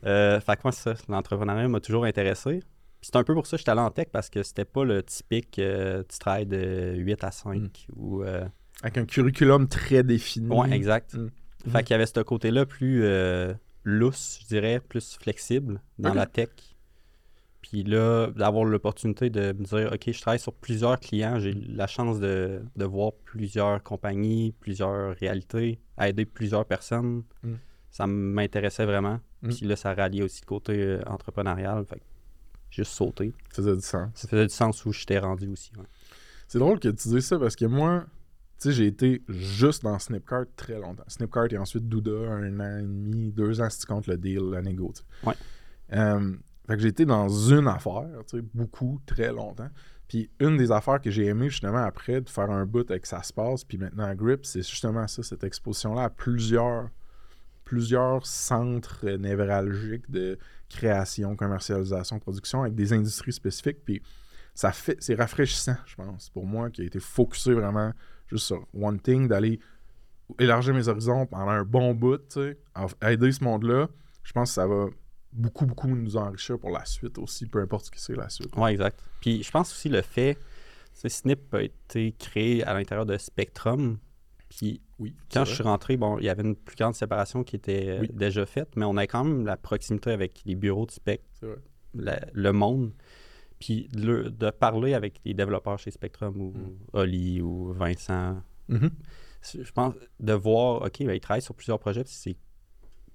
Speaker 2: Euh, fait que moi, c'est ça. L'entrepreneuriat m'a toujours intéressé. C'est un peu pour ça que j'étais allé en tech parce que c'était pas le typique euh, tu travailles de 8 à 5
Speaker 1: Mm.
Speaker 2: ou. euh,
Speaker 1: Avec un curriculum très défini.
Speaker 2: Ouais, exact.
Speaker 1: Mm.
Speaker 2: Fait qu'il y avait ce côté-là plus euh, lousse, je dirais, plus flexible dans la tech. Puis là, d'avoir l'opportunité de me dire, OK, je travaille sur plusieurs clients, j'ai la chance de, de voir plusieurs compagnies, plusieurs réalités, aider plusieurs personnes.
Speaker 1: Mm.
Speaker 2: Ça m'intéressait vraiment.
Speaker 1: Mm.
Speaker 2: Puis là, ça ralliait aussi le côté euh, entrepreneurial. Fait que juste sauter.
Speaker 1: Ça faisait du sens.
Speaker 2: Ça faisait du sens où j'étais rendu aussi. ouais.
Speaker 1: C'est drôle que tu dises ça parce que moi, Tu sais, j'ai été juste dans Snipcart très longtemps. Snipcart et ensuite Douda, un an et demi, deux ans si tu comptes le deal, la négo.
Speaker 2: Ouais.
Speaker 1: Euh, fait que j'ai été dans une affaire, tu sais, beaucoup, très longtemps. Puis une des affaires que j'ai aimé justement après de faire un bout avec Ça se passe, puis maintenant à Grip, c'est justement ça, cette exposition-là à plusieurs, plusieurs centres névralgiques de création, commercialisation, production avec des industries spécifiques. Puis ça fait, c'est rafraîchissant, je pense, pour moi qui a été focusé vraiment juste sur one thing, d'aller élargir mes horizons pendant un bon bout, aider ce monde-là. Je pense que ça va beaucoup, beaucoup nous enrichir pour la suite aussi, peu importe ce que c'est la suite.
Speaker 2: Ouais, exact. Puis je pense aussi le fait, sais, Snip a été créé à l'intérieur de Spectrum. Puis
Speaker 1: Oui.
Speaker 2: quand je suis rentré, bon, il y avait une plus grande séparation qui était euh,
Speaker 1: Oui.
Speaker 2: déjà faite, mais on a quand même la proximité avec les bureaux de Spec,
Speaker 1: C'est vrai.
Speaker 2: la- le monde. Puis de, le- de parler avec les développeurs chez Spectrum ou
Speaker 1: Mm.
Speaker 2: Oli ou Vincent,
Speaker 1: Mhm.
Speaker 2: c'est- je pense de voir, OK, ben, ils travaillent sur plusieurs projets, puis c'est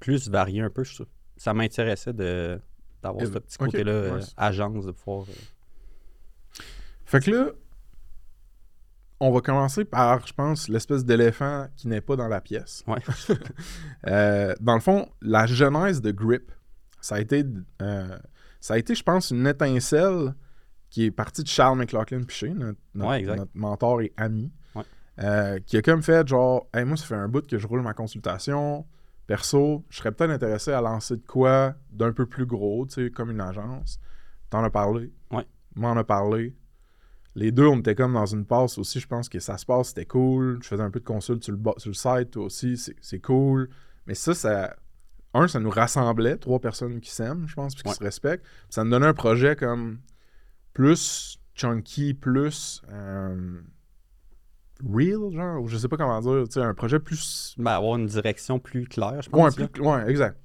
Speaker 2: plus varié un peu. je ça m'intéressait de d'avoir ce petit côté-là, euh,
Speaker 1: ouais.
Speaker 2: agence, de pouvoir... euh,
Speaker 1: Fait que là, on va commencer par, je pense, l'espèce d'éléphant qui n'est pas dans la pièce.
Speaker 2: Ouais.
Speaker 1: Euh, dans le fond, la genèse de Grip, ça a été, euh, ça a été, je pense, une étincelle qui est partie de Charles McLaughlin Piché, notre, notre-
Speaker 2: Ouais, exact.
Speaker 1: notre mentor et ami,
Speaker 2: Ouais.
Speaker 1: euh, qui a comme fait genre, hey, moi, ça fait un bout que je roule ma consultation. Perso, je serais peut-être intéressé à lancer de quoi d'un peu plus gros, tu sais, comme une agence. T'en as parlé.
Speaker 2: Ouais.
Speaker 1: M'en a parlé. Les deux, on était comme dans une passe aussi. Je pense que ça se passe, c'était cool. Je faisais un peu de consulte sur le, ba- sur le site, toi aussi. C'est cool. Mais ça, ça. Un, ça nous rassemblait, trois personnes qui s'aiment, je pense, puis qui
Speaker 2: Ouais.
Speaker 1: se respectent. Ça nous donnait un projet comme plus chunky, plus euh, real, genre, ou je sais pas comment dire. Tu sais, un projet plus
Speaker 2: ben, avoir une direction plus claire, je
Speaker 1: Ouais,
Speaker 2: pense. là.
Speaker 1: plus- ouais, exact.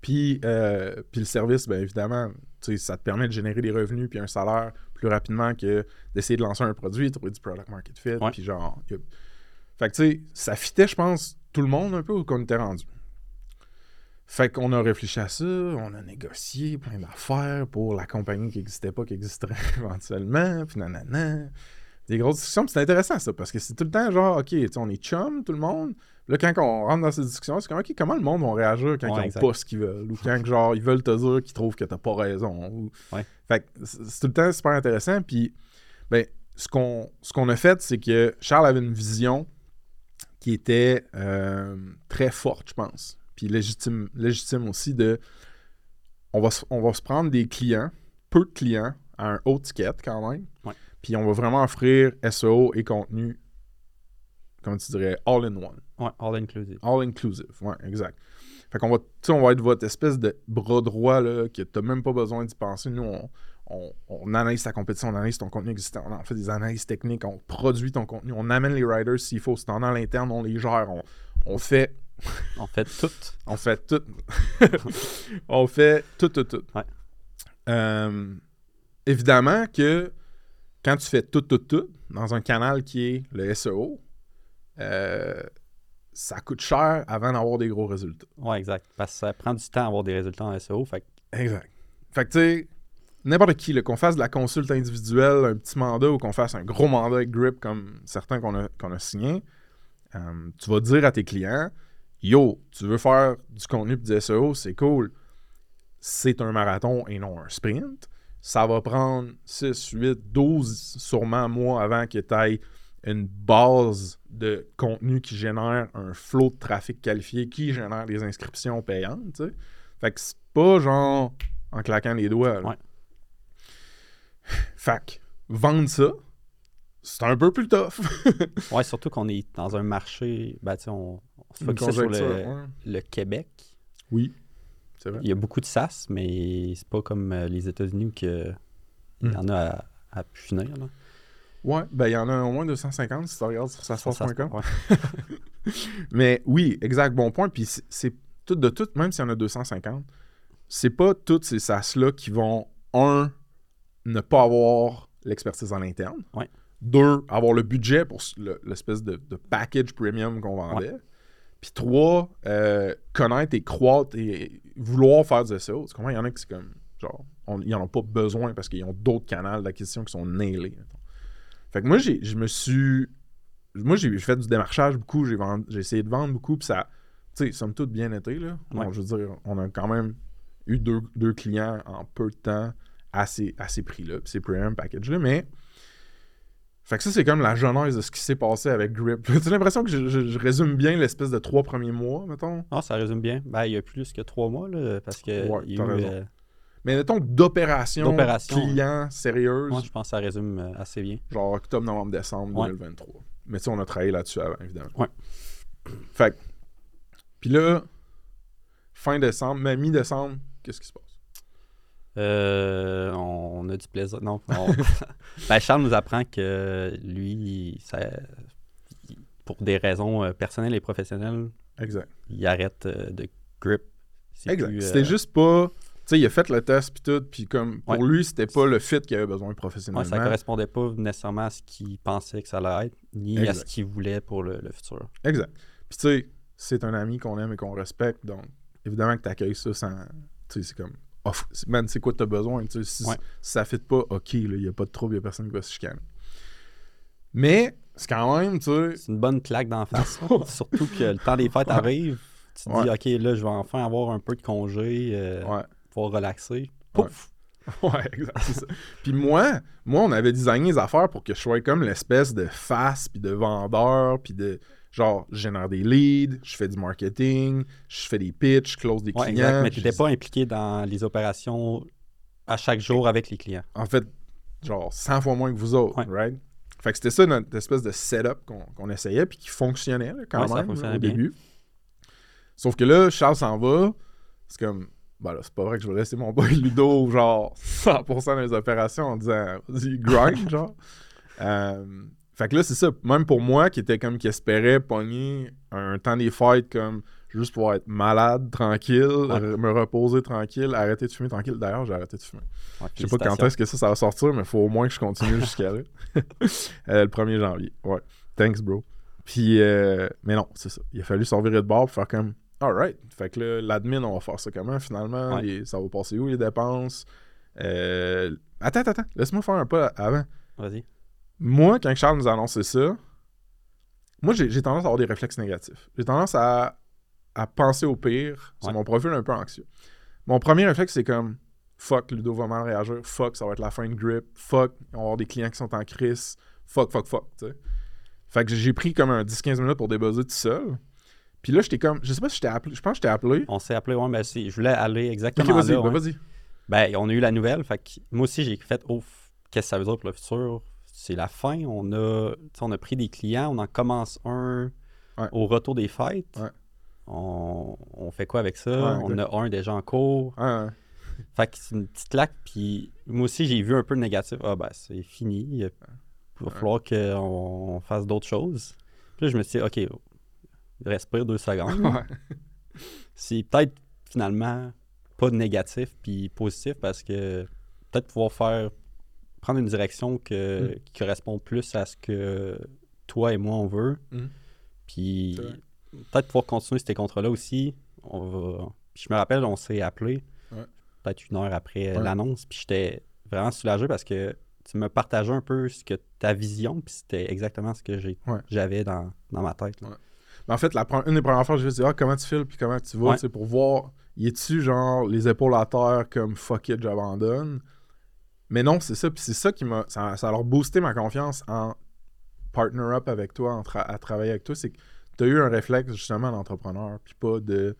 Speaker 1: Puis, euh, puis le service, bien évidemment, ça te permet de générer des revenus puis un salaire plus rapidement que d'essayer de lancer un produit, trouver du product market fit. Puis genre, a- fait que tu sais, ça fitait, je pense, tout le monde un peu où qu'on était rendu. Fait qu'on a réfléchi à ça, on a négocié plein d'affaires pour la compagnie qui n'existait pas, qui existerait éventuellement, puis nanana. Des grosses discussions, c'est intéressant ça, parce que c'est tout le temps genre, ok, tu sais, on est chum, tout le monde. Là, quand on rentre dans ces discussions, c'est comme, ok, comment le monde va réagir quand
Speaker 2: Ouais,
Speaker 1: ils n'ont pas ce qu'ils veulent, ou quand, genre, ils veulent te dire qu'ils trouvent que t'as pas raison. ou-
Speaker 2: Ouais.
Speaker 1: Fait que c'est tout le temps super intéressant, puis, ben, ce qu'on ce qu'on a fait, c'est que Charles avait une vision qui était euh, très forte, je pense, puis légitime, légitime aussi de, on va, se- on va se prendre des clients, peu de clients, à un haut ticket quand même,
Speaker 2: Ouais.
Speaker 1: Puis on va vraiment offrir SEO et contenu, comme tu dirais, all in one.
Speaker 2: Ouais, all inclusive.
Speaker 1: All inclusive, ouais, exact. Fait qu'on va, on va être votre espèce de bras droit, là, que t'as même pas besoin d'y penser. Nous, on, on- on analyse ta compétition, on analyse ton contenu existant, on en fait des analyses techniques, on produit ton contenu, on amène les riders s'il faut, si t'en as à l'interne, on les gère, on, on fait,
Speaker 2: On fait tout.
Speaker 1: on fait tout. on fait tout, tout, tout.
Speaker 2: Ouais.
Speaker 1: Euh, évidemment que quand tu fais tout, tout, tout, dans un canal qui est le SEO, euh, ça coûte cher avant d'avoir des gros résultats.
Speaker 2: Ouais, exact. Parce que ça prend du temps à avoir des résultats en SEO. Fait
Speaker 1: Exact. Fait que tu sais, n'importe qui, qu'on fasse de la consulte individuelle, un petit mandat ou qu'on fasse un gros mandat avec Grip comme certains qu'on a, qu'on a signés, euh, tu vas dire à tes clients Yo, tu veux faire du contenu et du SEO, c'est cool. C'est un marathon et non un sprint. Ça va prendre 6, 8, 12 sûrement mois avant que tu ailles une base de contenu qui génère un flot de trafic qualifié, qui génère des inscriptions payantes. tu sais. Fait que c'est pas genre en claquant les doigts. là.
Speaker 2: Ouais.
Speaker 1: Fait que vendre ça, c'est un peu plus tough.
Speaker 2: Ouais, surtout qu'on est dans un marché, ben, on, on se focusait sur le,
Speaker 1: ouais.
Speaker 2: le Québec.
Speaker 1: Oui, vrai.
Speaker 2: Il y a beaucoup de SaaS, mais c'est pas comme euh, les États-Unis où que, il y
Speaker 1: Hmm.
Speaker 2: en a à, à pu finir. Là.
Speaker 1: Ouais, ben il y en a au moins 250 si tu regardes sur
Speaker 2: Ça,
Speaker 1: salesforce.com.
Speaker 2: ouais.
Speaker 1: Mais oui, exact, bon point. Puis c'est- tout de tout, même s'il y en a 250, c'est pas toutes ces SaaS-là qui vont, un, ne pas avoir l'expertise en interne.
Speaker 2: Ouais.
Speaker 1: Deux, avoir le budget pour l'espèce de, de package premium qu'on vendait. Puis trois, euh, connaître et croître et vouloir faire du SEO. Tu comprends? Il y en a qui c'est comme, genre, on- ils en ont pas besoin parce qu'ils ont d'autres canaux d'acquisition qui sont nailés. Fait que moi, j'ai- je me suis moi, j'ai fait du démarchage beaucoup, j'ai j'ai essayé de vendre beaucoup, puis ça, tu sais, somme toute bien été, là. Bon,
Speaker 2: Ouais.
Speaker 1: je veux dire, on a quand même eu deux, deux clients en peu de temps à ces, à ces prix-là, puis ces premium packages-là, mais. Fait que ça, c'est comme la genèse de ce qui s'est passé avec Grip. J'ai l'impression que je, je- je résume bien l'espèce de trois premiers mois, mettons?
Speaker 2: Ah, ça résume bien. Ben, il y a plus que trois mois, là, parce que
Speaker 1: Ouais,
Speaker 2: il y
Speaker 1: t'as
Speaker 2: a eu,
Speaker 1: raison.
Speaker 2: euh,
Speaker 1: Mais mettons d'opération, client sérieuse,
Speaker 2: moi, je pense que ça résume euh, assez bien.
Speaker 1: genre octobre, novembre, décembre
Speaker 2: Ouais.
Speaker 1: 2023. Mais tu sais, on a travaillé là-dessus avant, évidemment.
Speaker 2: Ouais.
Speaker 1: Fait que- Puis là, fin décembre, mais mi-décembre, qu'est-ce qui se passe?
Speaker 2: Euh, on, on a du plaisir. Non. on- ben, Charles nous apprend que lui, ça, pour des raisons euh, personnelles et professionnelles,
Speaker 1: Exact.
Speaker 2: il arrête euh, de grip.
Speaker 1: Exact.
Speaker 2: euh,
Speaker 1: C'était juste pas. Tu sais, il a fait le test puis tout, puis comme pour
Speaker 2: Ouais.
Speaker 1: lui, c'était pas le fit qu'il avait besoin
Speaker 2: ouais,
Speaker 1: professionnellement.
Speaker 2: ça correspondait pas nécessairement à ce qu'il pensait que ça allait être, ni à ce qu'il voulait pour le, le futur.
Speaker 1: Exact. Puis tu sais, c'est un ami qu'on aime et qu'on respecte, donc évidemment que tu accueilles ça sans. Tu sais, c'est comme. Off- man, c'est quoi que t'as besoin? Tu sais, si,
Speaker 2: Ouais.
Speaker 1: si ça fit pas, ok, il n'y a pas de trouble, il n'y a personne qui va se chicaner. Mais, c'est quand même, tu sais.
Speaker 2: C'est une bonne claque d'en face. là. Surtout que le temps des fêtes arrive. Tu te dis,
Speaker 1: Ouais.
Speaker 2: OK, là, je vais enfin avoir un peu de congé, euh,
Speaker 1: Ouais.
Speaker 2: pouvoir relaxer. Pouf!
Speaker 1: Ouais, exact, c'est ça. Puis moi, moi, on avait designé les affaires pour que je sois comme l'espèce de face, puis de vendeur, puis de genre, je génère des leads, je fais du marketing, je fais des pitchs, je close des
Speaker 2: Ouais,
Speaker 1: clients.
Speaker 2: exact. Mais tu n'étais pas impliqué dans les opérations à chaque jour avec les clients.
Speaker 1: En fait, genre 100 fois moins que vous autres,
Speaker 2: Ouais.
Speaker 1: right? Fait que c'était ça notre espèce de setup qu'on essayait, puis qui fonctionnait là, quand
Speaker 2: Ouais,
Speaker 1: même là, au
Speaker 2: bien.
Speaker 1: début. Sauf que là, Charles s'en va, c'est comme, ben là, c'est pas vrai que je vais laisser mon boy Ludo, genre, 100% des opérations en disant, vas-y, grind, genre. Euh, fait que là, c'est ça. Même pour moi, qui était comme, qui espérait pogner un temps des fêtes comme, juste pour être malade, tranquille, me reposer tranquille, arrêter de fumer tranquille. D'ailleurs, j'ai arrêté de fumer.
Speaker 2: Ouais,
Speaker 1: Je sais pas quand est-ce que ça, ça va sortir, mais il faut au moins que je continue jusqu'à là. Euh, le 1er janvier. Ouais. Thanks, bro. Puis, euh, mais non, c'est ça. Il a fallu virer de bord pour faire comme, alright. Fait que là, l'admin, on va faire ça comment finalement?
Speaker 2: Ouais.
Speaker 1: Les- ça va passer où les dépenses? Euh, Attends, attends, attends. Laisse-moi faire un pas avant.
Speaker 2: Vas-y.
Speaker 1: Moi, quand Charles nous a annoncé ça, moi, j'ai tendance à avoir des réflexes négatifs. J'ai tendance à, à penser au pire. C'est
Speaker 2: Ouais.
Speaker 1: mon profil un peu anxieux. Mon premier réflexe, c'est comme fuck, Ludo va mal réagir. Fuck, ça va être la fin de grip. Fuck, on va avoir des clients qui sont en crise. Fuck, fuck, fuck. Fait que j'ai pris comme un 10-15 minutes pour débuzzer tout seul. Puis là, j'étais comme, je sais pas si je t'ai appelé. Je pense que je t'ai appelé.
Speaker 2: On s'est appelé, ouais, ben, c'est- je voulais aller
Speaker 1: Ok,
Speaker 2: exactement
Speaker 1: vas-y,
Speaker 2: là.
Speaker 1: ben,
Speaker 2: ouais.
Speaker 1: vas-y.
Speaker 2: Ben, on a eu la nouvelle. Fait que moi aussi, j'ai fait, oh, qu'est-ce que ça veut dire pour le futur? C'est la fin. On a, on a pris des clients. On en commence un
Speaker 1: Ouais.
Speaker 2: au retour des fêtes.
Speaker 1: Ouais.
Speaker 2: On, on fait quoi avec ça?
Speaker 1: Ouais,
Speaker 2: on a un déjà en cours. Fait que c'est une petite claque. Puis moi aussi, j'ai vu un peu le négatif. Ah, ben, c'est fini. Il va falloir qu'on on fasse d'autres choses. Puis là, je me suis dit, OK, respire deux secondes. C'est peut-être finalement pas négatif puis positif parce que peut-être pouvoir faire prendre une direction que,
Speaker 1: Mm.
Speaker 2: qui correspond plus à ce que toi et moi on veut.
Speaker 1: Mm.
Speaker 2: Puis
Speaker 1: C'est
Speaker 2: peut-être pouvoir continuer ces contrats-là aussi. On va... Puis je me rappelle, on s'est appelé
Speaker 1: Ouais.
Speaker 2: peut-être une heure après
Speaker 1: Ouais.
Speaker 2: l'annonce. Puis j'étais vraiment soulagé parce que tu me partageais un peu ce que ta vision, puis c'était exactement ce que
Speaker 1: Ouais.
Speaker 2: j'avais dans, dans ma tête.
Speaker 1: Mais en fait, la une des premières fois, je vais dire, ah, comment tu files, puis comment tu vas, sais, pour voir, y est-tu genre les épaules à terre comme fuck it, j'abandonne? Mais non, c'est ça, puis c'est ça qui m'a. Ça, ça a leur boosté ma confiance en partner up avec toi, en tra- à travailler avec toi. C'est que tu as eu un réflexe justement d'entrepreneur, puis pas de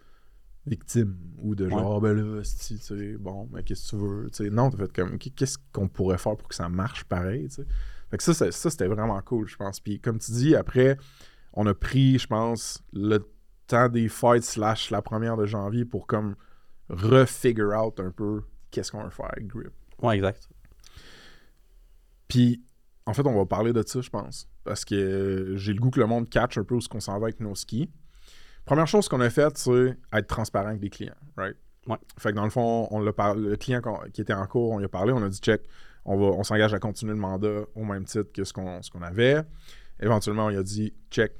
Speaker 1: victime ou de genre, Ah, ben là, si, tu sais, bon, mais qu'est-ce que tu veux, tu sais. Non, t'as fait comme, Qu- qu'est-ce qu'on pourrait faire pour que ça marche pareil, tu sais. Fait que ça, c'est- ça c'était vraiment cool, je pense. Puis comme tu dis, après, on a pris, je pense, le temps des fights slash la première de janvier pour comme refigure out un peu qu'est-ce qu'on va faire avec Grip.
Speaker 2: Ouais, exact.
Speaker 1: Puis, en fait, on va parler de ça, je pense. Parce que euh, j'ai le goût que le monde catch un peu où ce qu'on s'en va avec nos skis. Première chose qu'on a faite, c'est être transparent avec des clients, right?
Speaker 2: Ouais.
Speaker 1: Fait que dans le fond, on l'a par- le client qui était en cours, on lui a parlé, on a dit check, on, va, on s'engage à continuer le mandat au même titre que ce qu'on, ce qu'on avait. Éventuellement, on lui a dit check.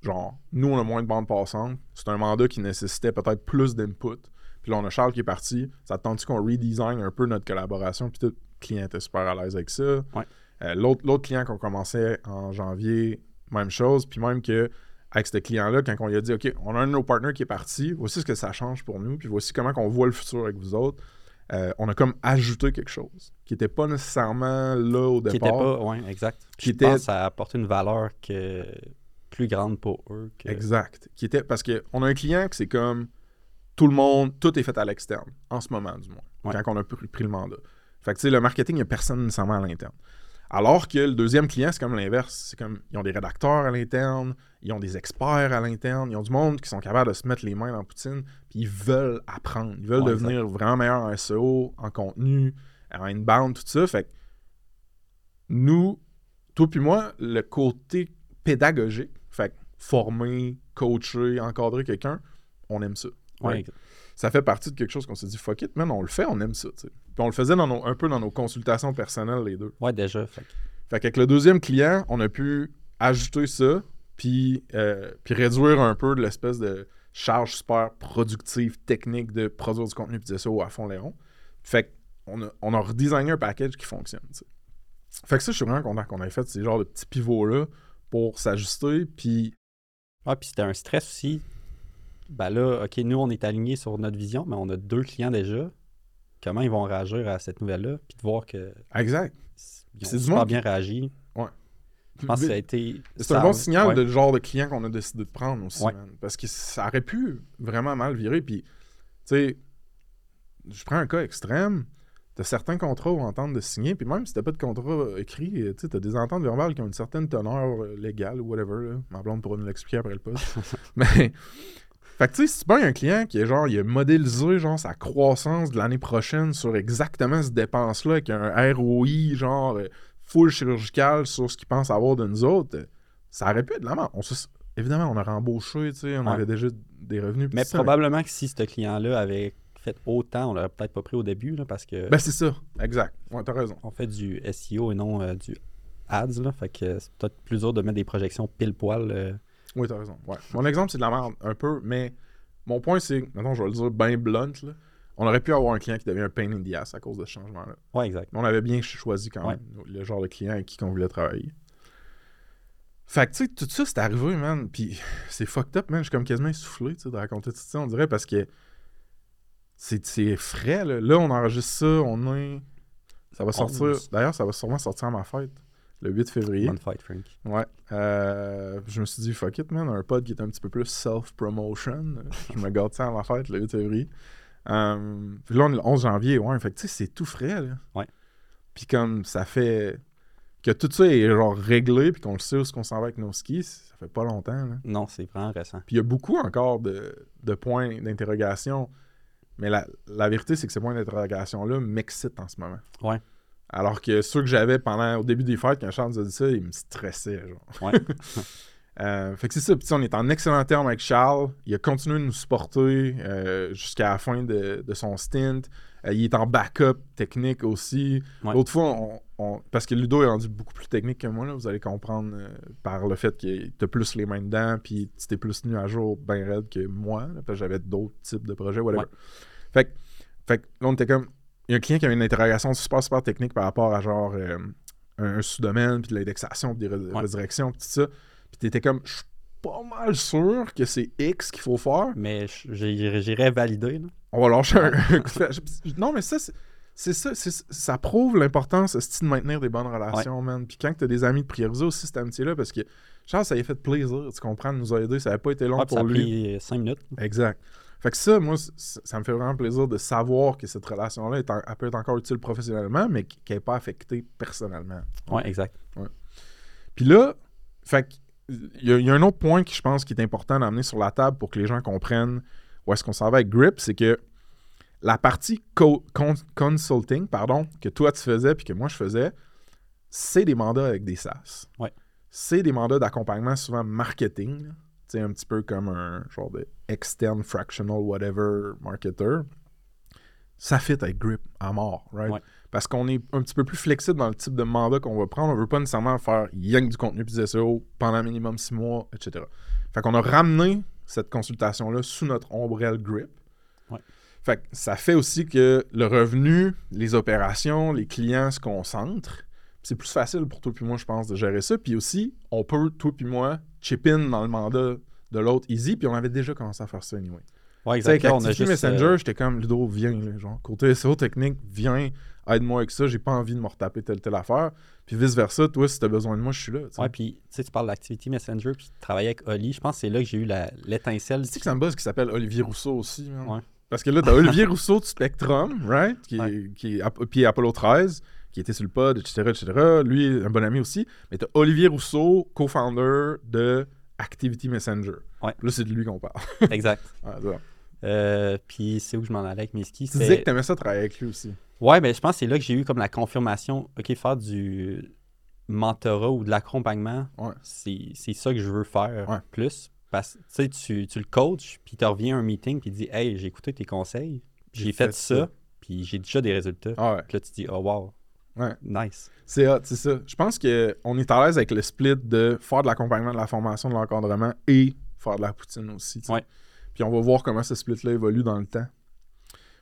Speaker 1: Genre, nous, on a moins de bandes passantes. C'est un mandat qui nécessitait peut-être plus d'input. Puis là, on a Charles qui est parti. Ça te tente qu'on redesign un peu notre collaboration? Puis tout? Client était super à l'aise avec ça.
Speaker 2: Ouais.
Speaker 1: Euh, l'autre, client qu'on commençait en janvier, même chose. Puis même que avec ce client-là, quand on lui a dit OK, on a un de nos partenaires qui est parti, voici ce que ça change pour nous, puis voici comment on voit le futur avec vous autres. Euh, on a comme ajouté quelque chose qui n'était pas nécessairement là au
Speaker 2: Qui était
Speaker 1: départ.
Speaker 2: pas, ouais, exact.
Speaker 1: Qui
Speaker 2: Je
Speaker 1: était-
Speaker 2: pense que ça apporte une valeur que plus grande pour eux que.
Speaker 1: Exact. Qui était parce qu'on a un client que c'est comme tout le monde, tout est fait à l'externe, en ce moment du moins,
Speaker 2: Ouais.
Speaker 1: quand on a pris, pris le mandat. Fait que tu sais, le marketing, il n'y a personne nécessairement à l'interne. Alors que le deuxième client, c'est comme l'inverse. C'est comme, ils ont des rédacteurs à l'interne, ils ont des experts à l'interne, ils ont du monde qui sont capables de se mettre les mains dans poutine, puis ils veulent apprendre. Ils veulent
Speaker 2: Ouais,
Speaker 1: devenir vraiment meilleurs en SEO, en contenu, en inbound, tout ça. Fait que nous, toi puis moi, le côté pédagogique, fait que former, coacher, encadrer quelqu'un, on aime ça.
Speaker 2: Ouais,
Speaker 1: Ouais. Ça fait partie de quelque chose qu'on s'est dit, fuck it, man, on le fait, on aime ça. Puis on le faisait dans nos- un peu dans nos consultations personnelles, les deux.
Speaker 2: Ouais, déjà. Fait que-
Speaker 1: Fait qu'avec le deuxième client, on a pu ajouter ça, puis, euh, puis réduire un peu de l'espèce de charge super productive, technique de produire du contenu puis de ça à fond les ronds. Fait qu'on a, on a redesigné un package qui fonctionne. Fait que ça, je suis vraiment content qu'on ait fait ces genres de petits pivots-là pour s'ajuster, puis
Speaker 2: Ah, puis c'était un stress aussi. Ben là, OK, nous, on est alignés sur notre vision, mais on a deux clients déjà. Comment ils vont réagir à cette nouvelle-là? Puis de voir que
Speaker 1: exact.
Speaker 2: ils ont super bien réagi.
Speaker 1: Ouais.
Speaker 2: Je pense que ça a été...
Speaker 1: C'est un bon signal
Speaker 2: ouais.
Speaker 1: de genre de client qu'on a décidé de prendre aussi,
Speaker 2: Ouais.
Speaker 1: man. Parce que ça aurait pu vraiment mal virer. Puis, tu sais, je prends un cas extrême. T'as certains contrats ou ententes de signer, puis même si t'as pas de contrat écrit, tu t'as des ententes verbales qui ont une certaine teneur euh, légale ou whatever. Là. Ma blonde pourra nous l'expliquer après le poste. Mais, fait que tu sais, si tu pognes un client qui est genre, il a modélisé genre sa croissance de l'année prochaine sur exactement cette dépense-là, avec un ROI genre euh, full chirurgical sur ce qu'il pense avoir de nous autres, euh, ça aurait pu être de la. On se- Évidemment, on aurait embauché, tu sais, on
Speaker 2: Ouais.
Speaker 1: avait déjà des revenus.
Speaker 2: Mais probablement que si ce client-là avait fait autant, on l'aurait peut-être pas pris au début, là, parce que
Speaker 1: Ben, c'est ça, exact. Ouais, t'as raison.
Speaker 2: on fait du SEO et non euh, du ads, là. Fait que c'est peut-être plus dur de mettre des projections pile-poil. euh,
Speaker 1: Oui, t'as raison. Ouais. Mon exemple, c'est de la merde, un peu, mais mon point, c'est, maintenant, je vais le dire bien blunt, là. On aurait pu avoir un client qui devient un pain in the ass à cause de ce changement-là.
Speaker 2: Ouais, exact.
Speaker 1: Mais on avait bien choisi quand
Speaker 2: Ouais.
Speaker 1: même le genre de client avec qui on voulait travailler. Fait que, tu sais, tout ça, c'est arrivé, man. Puis c'est fucked up, man. Je suis comme quasiment essoufflé, tu sais, de raconter tout ça, on dirait, parce que c'est frais, là. Là, on enregistre ça, on est... Ça va sortir... D'ailleurs, ça va sûrement sortir à ma fête, le 8 février.
Speaker 2: Bonne fight, Frank.
Speaker 1: Ouais. Euh, je me suis dit, fuck it, man. Un pod qui est un petit peu plus self-promotion. je me garde ça à ma fête, le 8 février. Euh, puis là, on est le 11 janvier. Ouais, fait que tu sais, c'est tout frais, là.
Speaker 2: Ouais.
Speaker 1: Puis comme ça fait que tout ça est genre réglé, puis qu'on le sait où est-ce qu'on s'en va avec nos skis, ça fait pas longtemps, là.
Speaker 2: Non, c'est vraiment récent.
Speaker 1: Puis il y a beaucoup encore de, de points d'interrogation. Mais la, la vérité, c'est que ces points d'interrogation-là m'excitent en ce moment.
Speaker 2: Ouais.
Speaker 1: Alors que ceux que j'avais pendant au début des fêtes, quand Charles nous a dit ça, ils me stressaient. Genre.
Speaker 2: Ouais.
Speaker 1: Euh, fait que c'est ça. Puis tu on est en excellent terme avec Charles. Il a continué de nous supporter euh, jusqu'à la fin de, de son stint. Euh, il est en backup technique aussi.
Speaker 2: Ouais.
Speaker 1: L'autre fois, on, on- parce que Ludo est rendu beaucoup plus technique que moi, là, vous allez comprendre euh, par le fait que t'as plus les mains dedans, puis tu t'es plus tenu à jour bien raide que moi, là, parce que j'avais d'autres types de projets, whatever.
Speaker 2: Ouais.
Speaker 1: Fait, fait que là, on était comme. Il y a un client qui avait une interrogation super, super technique par rapport à genre euh, un, un sous-domaine, puis de l'indexation, puis des re-
Speaker 2: Ouais.
Speaker 1: redirections, puis tout ça. Puis t'étais comme, je suis pas mal sûr que c'est X qu'il faut faire.
Speaker 2: Mais j'irais valider. Là.
Speaker 1: On va lâcher un. Non, mais ça, c'est. Ça, ça prouve l'importance de maintenir des bonnes relations, man. Puis quand tu as des amis, de prioriser aussi cette amitié-là, parce que Charles, ça lui a fait plaisir, tu comprends, de nous aider. Ça n'avait pas été long
Speaker 2: Ouais, puis
Speaker 1: pour
Speaker 2: ça a
Speaker 1: lui.
Speaker 2: pris 5 minutes.
Speaker 1: Exact. Fait que ça, moi, ça me fait vraiment plaisir de savoir que cette relation-là, peut être encore utile professionnellement, mais qu'elle n'est pas affectée personnellement.
Speaker 2: Ouais, exact.
Speaker 1: Puis là, fait il y, a- il y a un autre point qui, je pense, qui est important d'amener sur la table pour que les gens comprennent où est-ce qu'on s'en va avec Grip, c'est que la partie co- con- consulting, pardon, que toi tu faisais puis que moi je faisais, c'est des mandats avec des SaaS.
Speaker 2: Ouais.
Speaker 1: C'est des mandats d'accompagnement souvent marketing, un petit peu comme un genre de externe fractional whatever marketer. Ça fit avec Grip à mort, right?
Speaker 2: Ouais.
Speaker 1: Parce qu'on est un petit peu plus flexible dans le type de mandat qu'on va prendre. On veut pas nécessairement faire yang du contenu plus SEO pendant minimum six mois, etc. Fait qu'on a ramené cette consultation-là sous notre ombrelle Grip.
Speaker 2: Ouais.
Speaker 1: Fait que ça fait aussi que le revenu, les opérations, les clients se concentrent. C'est plus facile pour toi puis moi, je pense, de gérer ça. Puis aussi, on peut, toi puis moi, chip in dans le mandat de l'autre easy, puis on avait déjà commencé à faire ça anyway.
Speaker 2: Ouais,
Speaker 1: avec
Speaker 2: exactement. On a
Speaker 1: Activity
Speaker 2: juste,
Speaker 1: Messenger,
Speaker 2: euh,
Speaker 1: j'étais comme Ludo, viens, là, genre, côté SEO technique, viens, aide-moi avec ça, j'ai pas envie de me retaper telle telle affaire. Puis vice-versa, toi, si t'as besoin de moi, je suis là. tu sais.
Speaker 2: Ouais, puis tu sais, tu parles d'Activity Messenger, puis travailler avec Oli. Je pense que c'est là que j'ai eu l'étincelle.
Speaker 1: Tu sais que ça me buzz qui s'appelle Olivier Rousseau aussi.
Speaker 2: Ouais.
Speaker 1: Parce que là, t'as Olivier Rousseau de Spectrum, right? Qui
Speaker 2: Ouais.
Speaker 1: qui puis Apollo 13, qui était sur le pod, etc., etc. Lui, un bon ami aussi. Mais t'as Olivier Rousseau, co-founder de Activity Messenger.
Speaker 2: Ouais.
Speaker 1: Là, c'est de lui qu'on parle.
Speaker 2: exact.
Speaker 1: Ouais.
Speaker 2: Euh, puis c'est où je m'en allais avec mes skis?
Speaker 1: tu disais que t'aimais ça travailler avec lui aussi.
Speaker 2: Ouais, ben je pense que c'est là que j'ai eu comme la confirmation. OK, faire du mentorat ou de l'accompagnement,
Speaker 1: Ouais.
Speaker 2: c'est ça que je veux faire
Speaker 1: Ouais.
Speaker 2: plus. Parce que tu tu, tu le coaches, puis tu reviens à un meeting, puis il dit Hey, j'ai écouté tes conseils, j'ai fait, ça, puis j'ai déjà des résultats.
Speaker 1: Ah ouais.
Speaker 2: Puis là, tu dis Oh, wow,
Speaker 1: Ouais.
Speaker 2: nice.
Speaker 1: C'est hot, c'est ça. Je pense qu'on est à l'aise avec le split de faire de l'accompagnement, de la formation, de l'encadrement et faire de la poutine aussi.
Speaker 2: Ouais.
Speaker 1: Puis on va voir comment ce split-là évolue dans le temps.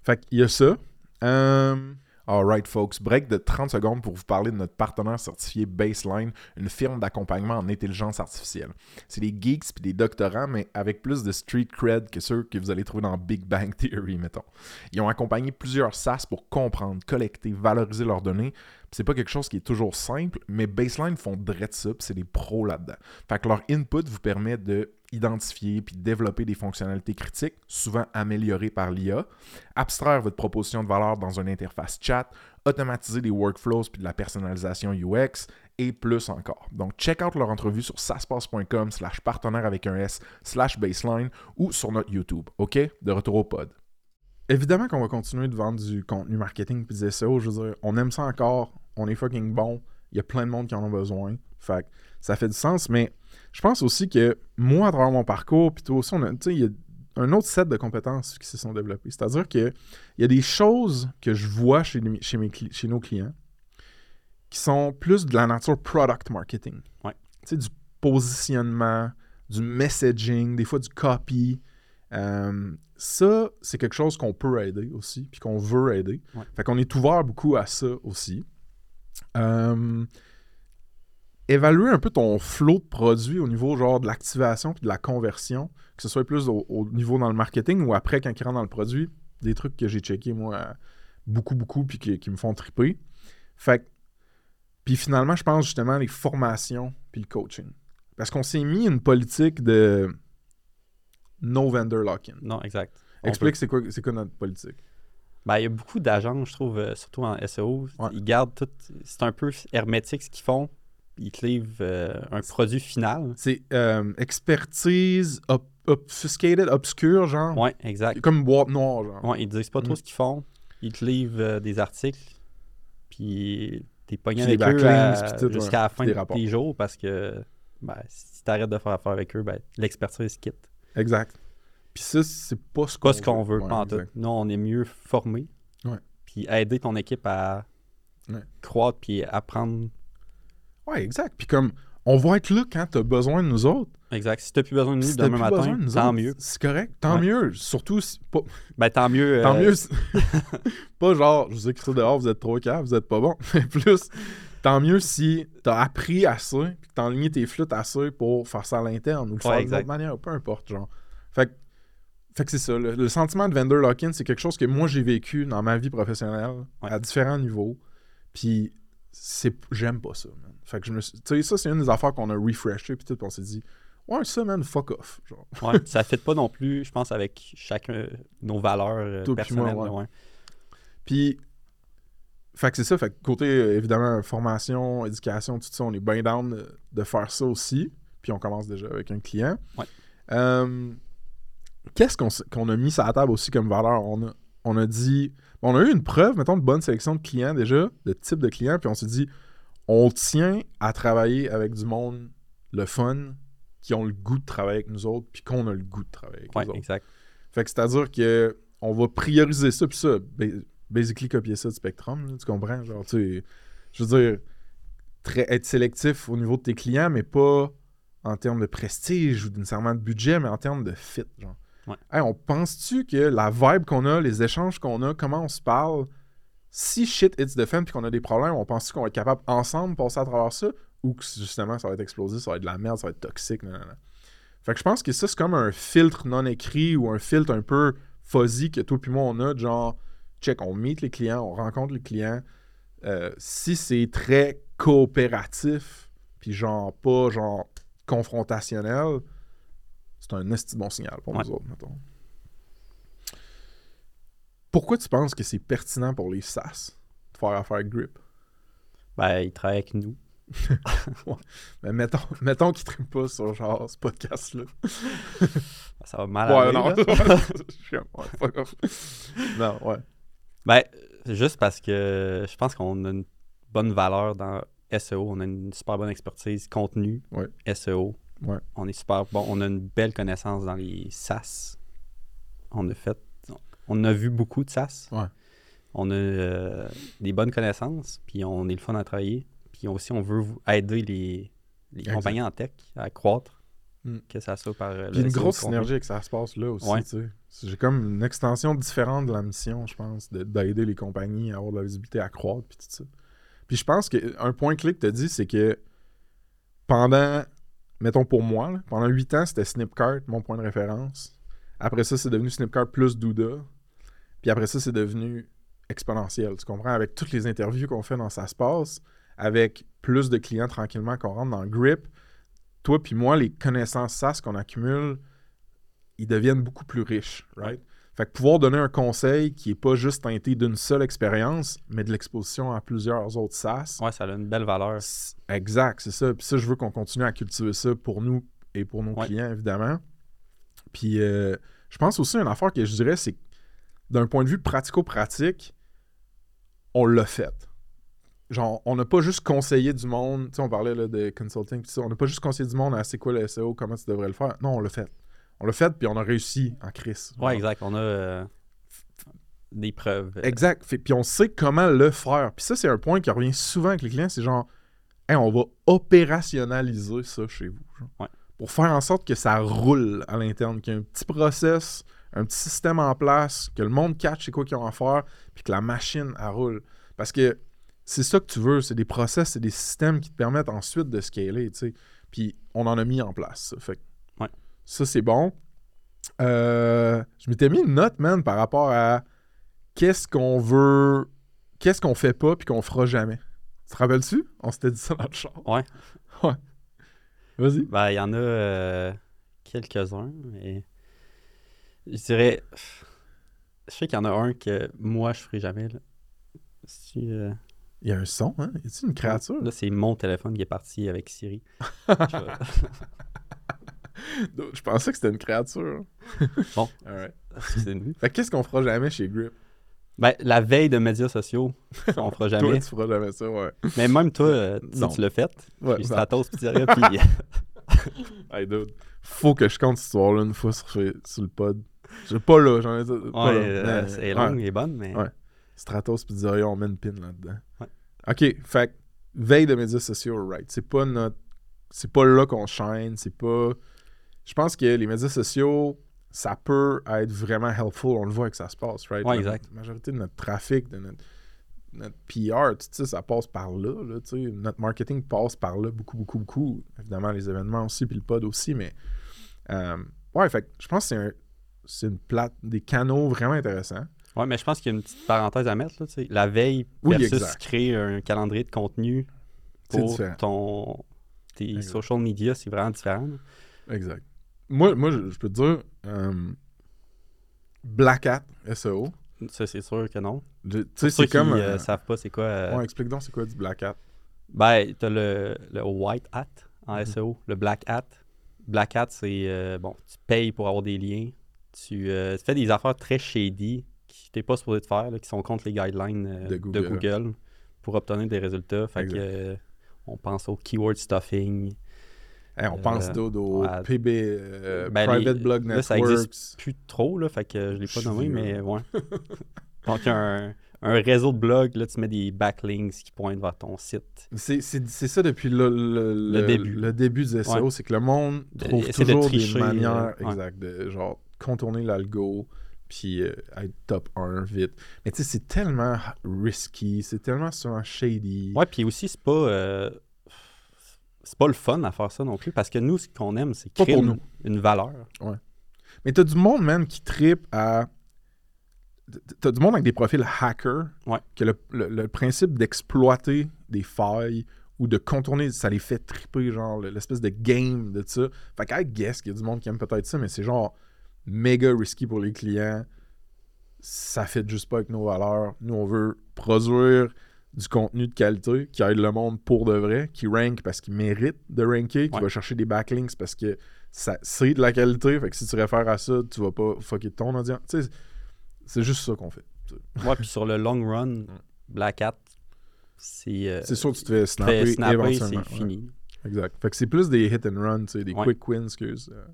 Speaker 1: Fait qu'il y a ça. Euh... Alright, folks. Break de 30 secondes pour vous parler de notre partenaire certifié Baseline, une firme d'accompagnement en intelligence artificielle. C'est des geeks puis des doctorants, mais avec plus de street cred que ceux que vous allez trouver dans Big Bang Theory, mettons. Ils ont accompagné plusieurs SaaS pour comprendre, collecter, valoriser leurs données. C'est pas quelque chose qui est toujours simple, mais Baseline font direct ça, c'est des pros là-dedans. Fait que leur input vous permet de identifier puis développer des fonctionnalités critiques, souvent améliorées par l'IA, abstraire votre proposition de valeur dans une interface chat, automatiser des workflows puis de la personnalisation UX et plus encore. Donc, check out leur entrevue sur saspace.com slash partenaire avec un S slash baseline ou sur notre YouTube. OK? De retour au pod. Évidemment qu'on va continuer de vendre du contenu marketing puis des SEO. Je veux dire, on aime ça encore. On est fucking bon. Il y a plein de monde qui en ont besoin. Fait ça fait du sens. Mais je pense aussi que moi, à travers mon parcours, puis toi aussi, on a, il y a un autre set de compétences qui se sont développées. C'est-à-dire qu'il y a des choses que je vois chez, les- chez, mes cli- chez nos clients qui sont plus de la nature product marketing.
Speaker 2: Ouais.
Speaker 1: Tu sais, du positionnement, du messaging, des fois du copy. Euh, ça, c'est quelque chose qu'on peut aider aussi, puis qu'on veut aider.
Speaker 2: Ouais.
Speaker 1: Fait qu'on est ouvert beaucoup à ça aussi. Euh, évaluer un peu ton flot de produits au niveau genre de l'activation puis de la conversion, que ce soit plus au, au niveau dans le marketing ou après quand il rentre dans le produit, des trucs que j'ai checkés moi beaucoup beaucoup puis qui, qui me font triper. Fait que- puis finalement, je pense justement les formations puis le coaching. Parce qu'on s'est mis une politique de no vendor lock-in.
Speaker 2: Non, exact. On
Speaker 1: Explique c'est quoi, c'est quoi notre politique.
Speaker 2: Ben, il y a beaucoup d'agents, je trouve, euh, surtout en SEO.
Speaker 1: Ouais.
Speaker 2: Ils gardent tout. C'est un peu hermétique ce qu'ils font. Ils te livrent euh, un produit final.
Speaker 1: C'est euh, expertise ob- obfuscated, obscure, genre.
Speaker 2: Ouais, exact.
Speaker 1: Comme boîte noire, genre.
Speaker 2: Ouais, ils disent pas trop
Speaker 1: Mm.
Speaker 2: ce qu'ils font. Ils te livrent euh, des articles. Puis t'es pogné avec eux jusqu'à la fin
Speaker 1: des
Speaker 2: de tes jours parce que ben, si t'arrêtes de faire affaire avec eux, ben, l'expertise quitte.
Speaker 1: Exact. Puis ça, c'est pas ce
Speaker 2: Pas ce qu'on veut, en tout. Nous, on est mieux formés.
Speaker 1: Ouais.
Speaker 2: Puis aider ton équipe à
Speaker 1: Ouais.
Speaker 2: croître puis apprendre.
Speaker 1: Ouais, exact. Puis comme, on va être là quand t'as besoin de nous autres.
Speaker 2: Exact. Si t'as plus besoin de nous
Speaker 1: Si
Speaker 2: demain matin,
Speaker 1: de
Speaker 2: tant
Speaker 1: autres,
Speaker 2: mieux.
Speaker 1: C'est correct. Tant
Speaker 2: Ouais.
Speaker 1: mieux. Surtout, si- pas,
Speaker 2: Ben, tant mieux.
Speaker 1: tant
Speaker 2: euh,
Speaker 1: mieux. si- pas genre, je vous écris ça dehors, vous êtes trop calme, vous êtes pas bon. Mais plus, tant mieux si t'as appris assez, puis que t'as enligné tes flûtes assez pour faire ça à l'interne ou le faire d'une autre manière, peu importe, genre. Fait que, fait que c'est ça. Le, le sentiment de vendor lock-in, c'est quelque chose que moi j'ai vécu dans ma vie professionnelle
Speaker 2: Ouais.
Speaker 1: à différents niveaux. Puis j'aime pas ça, man. Fait que je me suis. Tu sais, ça, c'est une des affaires qu'on a refreshé, puis tout, on s'est dit, ouais, ça, man, fuck off. Genre.
Speaker 2: ouais, ça ne fit pas non plus, je pense, avec chacun nos valeurs euh,
Speaker 1: puis moi,
Speaker 2: personnelles.
Speaker 1: ouais.
Speaker 2: ouais.
Speaker 1: Puis, fait que c'est ça. Fait que côté, euh, évidemment, formation, éducation, tout ça, on est bien down de, de faire ça aussi. Puis on commence déjà avec un client.
Speaker 2: Ouais.
Speaker 1: Euh, Qu'est-ce qu'on a mis sur la table aussi comme valeur? On a, on a dit... On a eu une preuve, mettons, de bonne sélection de clients déjà, de type de clients, puis on s'est dit, on tient à travailler avec du monde, le fun, qui ont le goût de travailler avec nous autres, puis qu'on a le goût de travailler avec
Speaker 2: Ouais,
Speaker 1: nous autres.
Speaker 2: exact.
Speaker 1: Fait que c'est-à-dire que on va prioriser ça, puis ça, ba- basically copier ça de Spectrum, là, tu comprends? Genre, tu sais, je veux dire, très, être sélectif au niveau de tes clients, mais pas en termes de prestige ou nécessairement de budget, mais en termes de fit, genre. On pense-tu que la vibe qu'on a, les échanges qu'on a, comment on se parle, si shit hits the fan puis qu'on a des problèmes, on pense qu'on va être capable ensemble de passer à travers ça ou que justement ça va être explosé, ça va être de la merde, ça va être toxique. Fait que je pense que ça, c'est comme un filtre non écrit ou un filtre un peu fuzzy que toi puis moi on a, genre, check, on meet les clients, on rencontre les clients. Euh, si c'est très coopératif, puis genre pas genre confrontationnel, c'est un esti bon signal pour
Speaker 2: Ouais.
Speaker 1: nous autres, mettons. Pourquoi tu penses que c'est pertinent pour les SaaS de faire affaire Grip?
Speaker 2: Ben, ils travaillent avec nous.
Speaker 1: Mais mettons, mettons qu'ils ne pas sur genre ce podcast-là.
Speaker 2: Ça va mal
Speaker 1: Ouais,
Speaker 2: aller,
Speaker 1: non.
Speaker 2: là.
Speaker 1: Ouais, fuck off. Non, ouais.
Speaker 2: Ben, juste parce que je pense qu'on a une bonne valeur dans SEO. On a une super bonne expertise contenu,
Speaker 1: Ouais.
Speaker 2: SEO.
Speaker 1: Ouais.
Speaker 2: On est super bon. On a une belle connaissance dans les SaaS. On a fait. On a vu beaucoup de SaaS.
Speaker 1: Ouais.
Speaker 2: On a euh, des bonnes connaissances, puis on est le fun à travailler. Puis aussi, on veut aider les, compagnies en tech à croître.
Speaker 1: Mm.
Speaker 2: Que ça soit par. euh,
Speaker 1: Puis une grosse synergie que ça se passe là aussi,
Speaker 2: Ouais.
Speaker 1: tu sais. J'ai comme une extension différente de la mission, je pense, de- d'aider les compagnies à avoir de la visibilité à croître, puis tout ça. Puis je pense qu'un point clé que tu as dit, c'est que pendant, mettons pour moi, pendant 8 ans, c'était Snipcart, mon point de référence. Après ça, c'est devenu Snipcart plus Douda. Puis après ça, c'est devenu exponentiel, tu comprends? Avec toutes les interviews qu'on fait dans Ça avec plus de clients tranquillement qu'on rentre dans le grip, toi puis moi, les connaissances SaaS qu'on accumule, ils deviennent beaucoup plus riches, right? Fait que pouvoir donner un conseil qui est pas juste teinté d'une seule expérience, mais de l'exposition à plusieurs autres SaaS.
Speaker 2: Ouais, ça a une belle valeur.
Speaker 1: Exact, c'est ça. Puis ça, je veux qu'on continue à cultiver ça pour nous et pour nos
Speaker 2: Ouais.
Speaker 1: clients, évidemment. Puis euh, je pense aussi une affaire que je dirais, c'est que d'un point de vue pratico-pratique, on l'a fait. Genre, on n'a pas juste conseillé du monde, tu sais, on parlait là, de consulting, on n'a pas juste conseillé du monde à c'est quoi le SEO, comment tu devrais le faire. Non, on l'a fait. On l'a fait, puis on a réussi en crise.
Speaker 2: Ouais, exact. On a euh, des preuves. euh,
Speaker 1: Exact. Fait- Puis on sait comment le faire. Puis ça, c'est un point qui revient souvent avec les clients, c'est genre, Hey, on va opérationnaliser ça chez vous. genre.
Speaker 2: Ouais.
Speaker 1: Pour faire en sorte que ça roule à l'interne, qu'il y ait un petit process, un petit système en place, que le monde catch c'est quoi qu'ils ont à faire, puis que la machine, elle roule. Parce que c'est ça que tu veux, c'est des process, c'est des systèmes qui te permettent ensuite de scaler, tu sais. Puis on en a mis en place, ça. Fait que. Ça, c'est bon. Euh, je m'étais mis une note, man, par rapport à qu'est-ce qu'on veut, qu'est-ce qu'on fait pas puis qu'on fera jamais. Tu te rappelles-tu? On s'était dit ça dans le char.
Speaker 2: Ouais.
Speaker 1: Ouais. Vas-y.
Speaker 2: Ben, il y en a euh, quelques-uns, mais je dirais. Je sais qu'il y en a un que moi, je ferai jamais. Là, Si, euh,
Speaker 1: Il y a un son, hein? Y a-tu une créature?
Speaker 2: là, c'est mon téléphone qui est parti avec Siri. Je
Speaker 1: Je pensais que c'était une créature.
Speaker 2: Bon. C'est une-
Speaker 1: Fait que qu'est-ce qu'on fera jamais chez Grip?
Speaker 2: ben, la veille de médias sociaux, on fera
Speaker 1: Toi,
Speaker 2: jamais.
Speaker 1: tu feras jamais ça, ouais.
Speaker 2: Mais même toi, euh, tu tu l'as fait.
Speaker 1: Ouais,
Speaker 2: Puis Stratos Pizzeria, puis
Speaker 1: Hey, dude. Faut que je compte cette histoire-là une fois sur, sur le pod. J'ai pas là, j'en ai pas
Speaker 2: ouais, euh,
Speaker 1: Mais-
Speaker 2: c'est
Speaker 1: ouais.
Speaker 2: longue et bonne, mais
Speaker 1: Ouais. Stratos Pizzeria, on met une pin là-dedans.
Speaker 2: Ouais.
Speaker 1: OK, fait veille de médias sociaux, right. C'est pas notre. C'est pas là qu'on shine. C'est pas. Je pense que les médias sociaux, ça peut être vraiment helpful. On le voit que ça se passe, right?
Speaker 2: Ouais,
Speaker 1: La
Speaker 2: exact.
Speaker 1: majorité de notre trafic, de notre, notre PR, tu sais, ça passe par là, là, tu sais. Notre marketing passe par là beaucoup, beaucoup, beaucoup. Évidemment, les événements aussi, puis le pod aussi, mais. euh, ouais, fait je pense que c'est un. C'est une plate, des canaux vraiment intéressants.
Speaker 2: Ouais, mais je pense qu'il y a une petite parenthèse à mettre. Là, la veille
Speaker 1: Oui,
Speaker 2: versus
Speaker 1: exact.
Speaker 2: créer un calendrier de contenu pour ton, tes
Speaker 1: Exact.
Speaker 2: social media, c'est vraiment différent. là.
Speaker 1: Exact. Moi, moi je, je peux te dire, euh, Black Hat SEO,
Speaker 2: Ça, c'est sûr que non.
Speaker 1: tu sais, c'est comme.
Speaker 2: euh,
Speaker 1: euh,
Speaker 2: savent pas c'est quoi. euh,
Speaker 1: ouais, explique donc c'est quoi du Black Hat.
Speaker 2: Ben, t'as le, le white hat en
Speaker 1: Mhm.
Speaker 2: SEO, le black hat. Black hat, c'est bon, tu payes pour avoir des liens. Tu, euh, tu fais des affaires très shady qui t'es pas supposé de faire, là, qui sont contre les guidelines
Speaker 1: De
Speaker 2: de,
Speaker 1: Google.
Speaker 2: Google. pour obtenir des résultats. Fait que on pense au keyword stuffing.
Speaker 1: Hey, on
Speaker 2: Euh,
Speaker 1: pense d'autres au. PB, euh,
Speaker 2: Ben,
Speaker 1: Private
Speaker 2: les-
Speaker 1: Blog
Speaker 2: là, ça
Speaker 1: Networks.
Speaker 2: Plus trop, là, fait que je l'ai
Speaker 1: Je
Speaker 2: pas nommé, mais ouais. Donc, un, un réseau de blogs, là, tu mets des backlinks qui pointent vers ton site.
Speaker 1: C'est ça depuis le, le,
Speaker 2: Le début.
Speaker 1: le début du SEO,
Speaker 2: Ouais.
Speaker 1: c'est que le monde
Speaker 2: De-
Speaker 1: trouve
Speaker 2: de
Speaker 1: toujours
Speaker 2: tricher,
Speaker 1: des manières
Speaker 2: euh, ouais.
Speaker 1: de genre contourner l'algo, puis euh, être top 1 vite. Mais tu sais, c'est tellement risky, c'est tellement souvent shady.
Speaker 2: Ouais, puis aussi, c'est pas. C'est pas le fun à faire ça non plus, parce que nous, ce qu'on aime, c'est créer
Speaker 1: pour
Speaker 2: une,
Speaker 1: nous.
Speaker 2: une valeur.
Speaker 1: Mais t'as du monde, man, qui tripe à. T'as du monde avec des profils hackers.
Speaker 2: Ouais.
Speaker 1: Que le, le- le principe d'exploiter des failles ou de contourner, ça les fait triper, genre le- l'espèce de game de ça. Fait qu'à guess qu'il y a du monde qui aime peut-être ça, mais c'est genre méga risky pour les clients. Ça fait juste pas avec nos valeurs. Nous, on veut produire du contenu de qualité qui aide le monde pour de vrai, qui rank parce qu'il mérite de ranker, qui
Speaker 2: Ouais.
Speaker 1: va chercher des backlinks parce que ça c'est de la qualité. Fait que si tu réfères à ça, tu vas pas fucker ton audience. C'est juste ça qu'on fait.
Speaker 2: Ouais, puis sur le long run, Black Hat, c'est. euh,
Speaker 1: C'est sûr que tu te fais
Speaker 2: fais
Speaker 1: snapper,
Speaker 2: c'est
Speaker 1: Ouais,
Speaker 2: fini.
Speaker 1: exact. Fait que c'est plus des hit and run, tu sais, des
Speaker 2: Ouais.
Speaker 1: quick wins, excuse. Euh,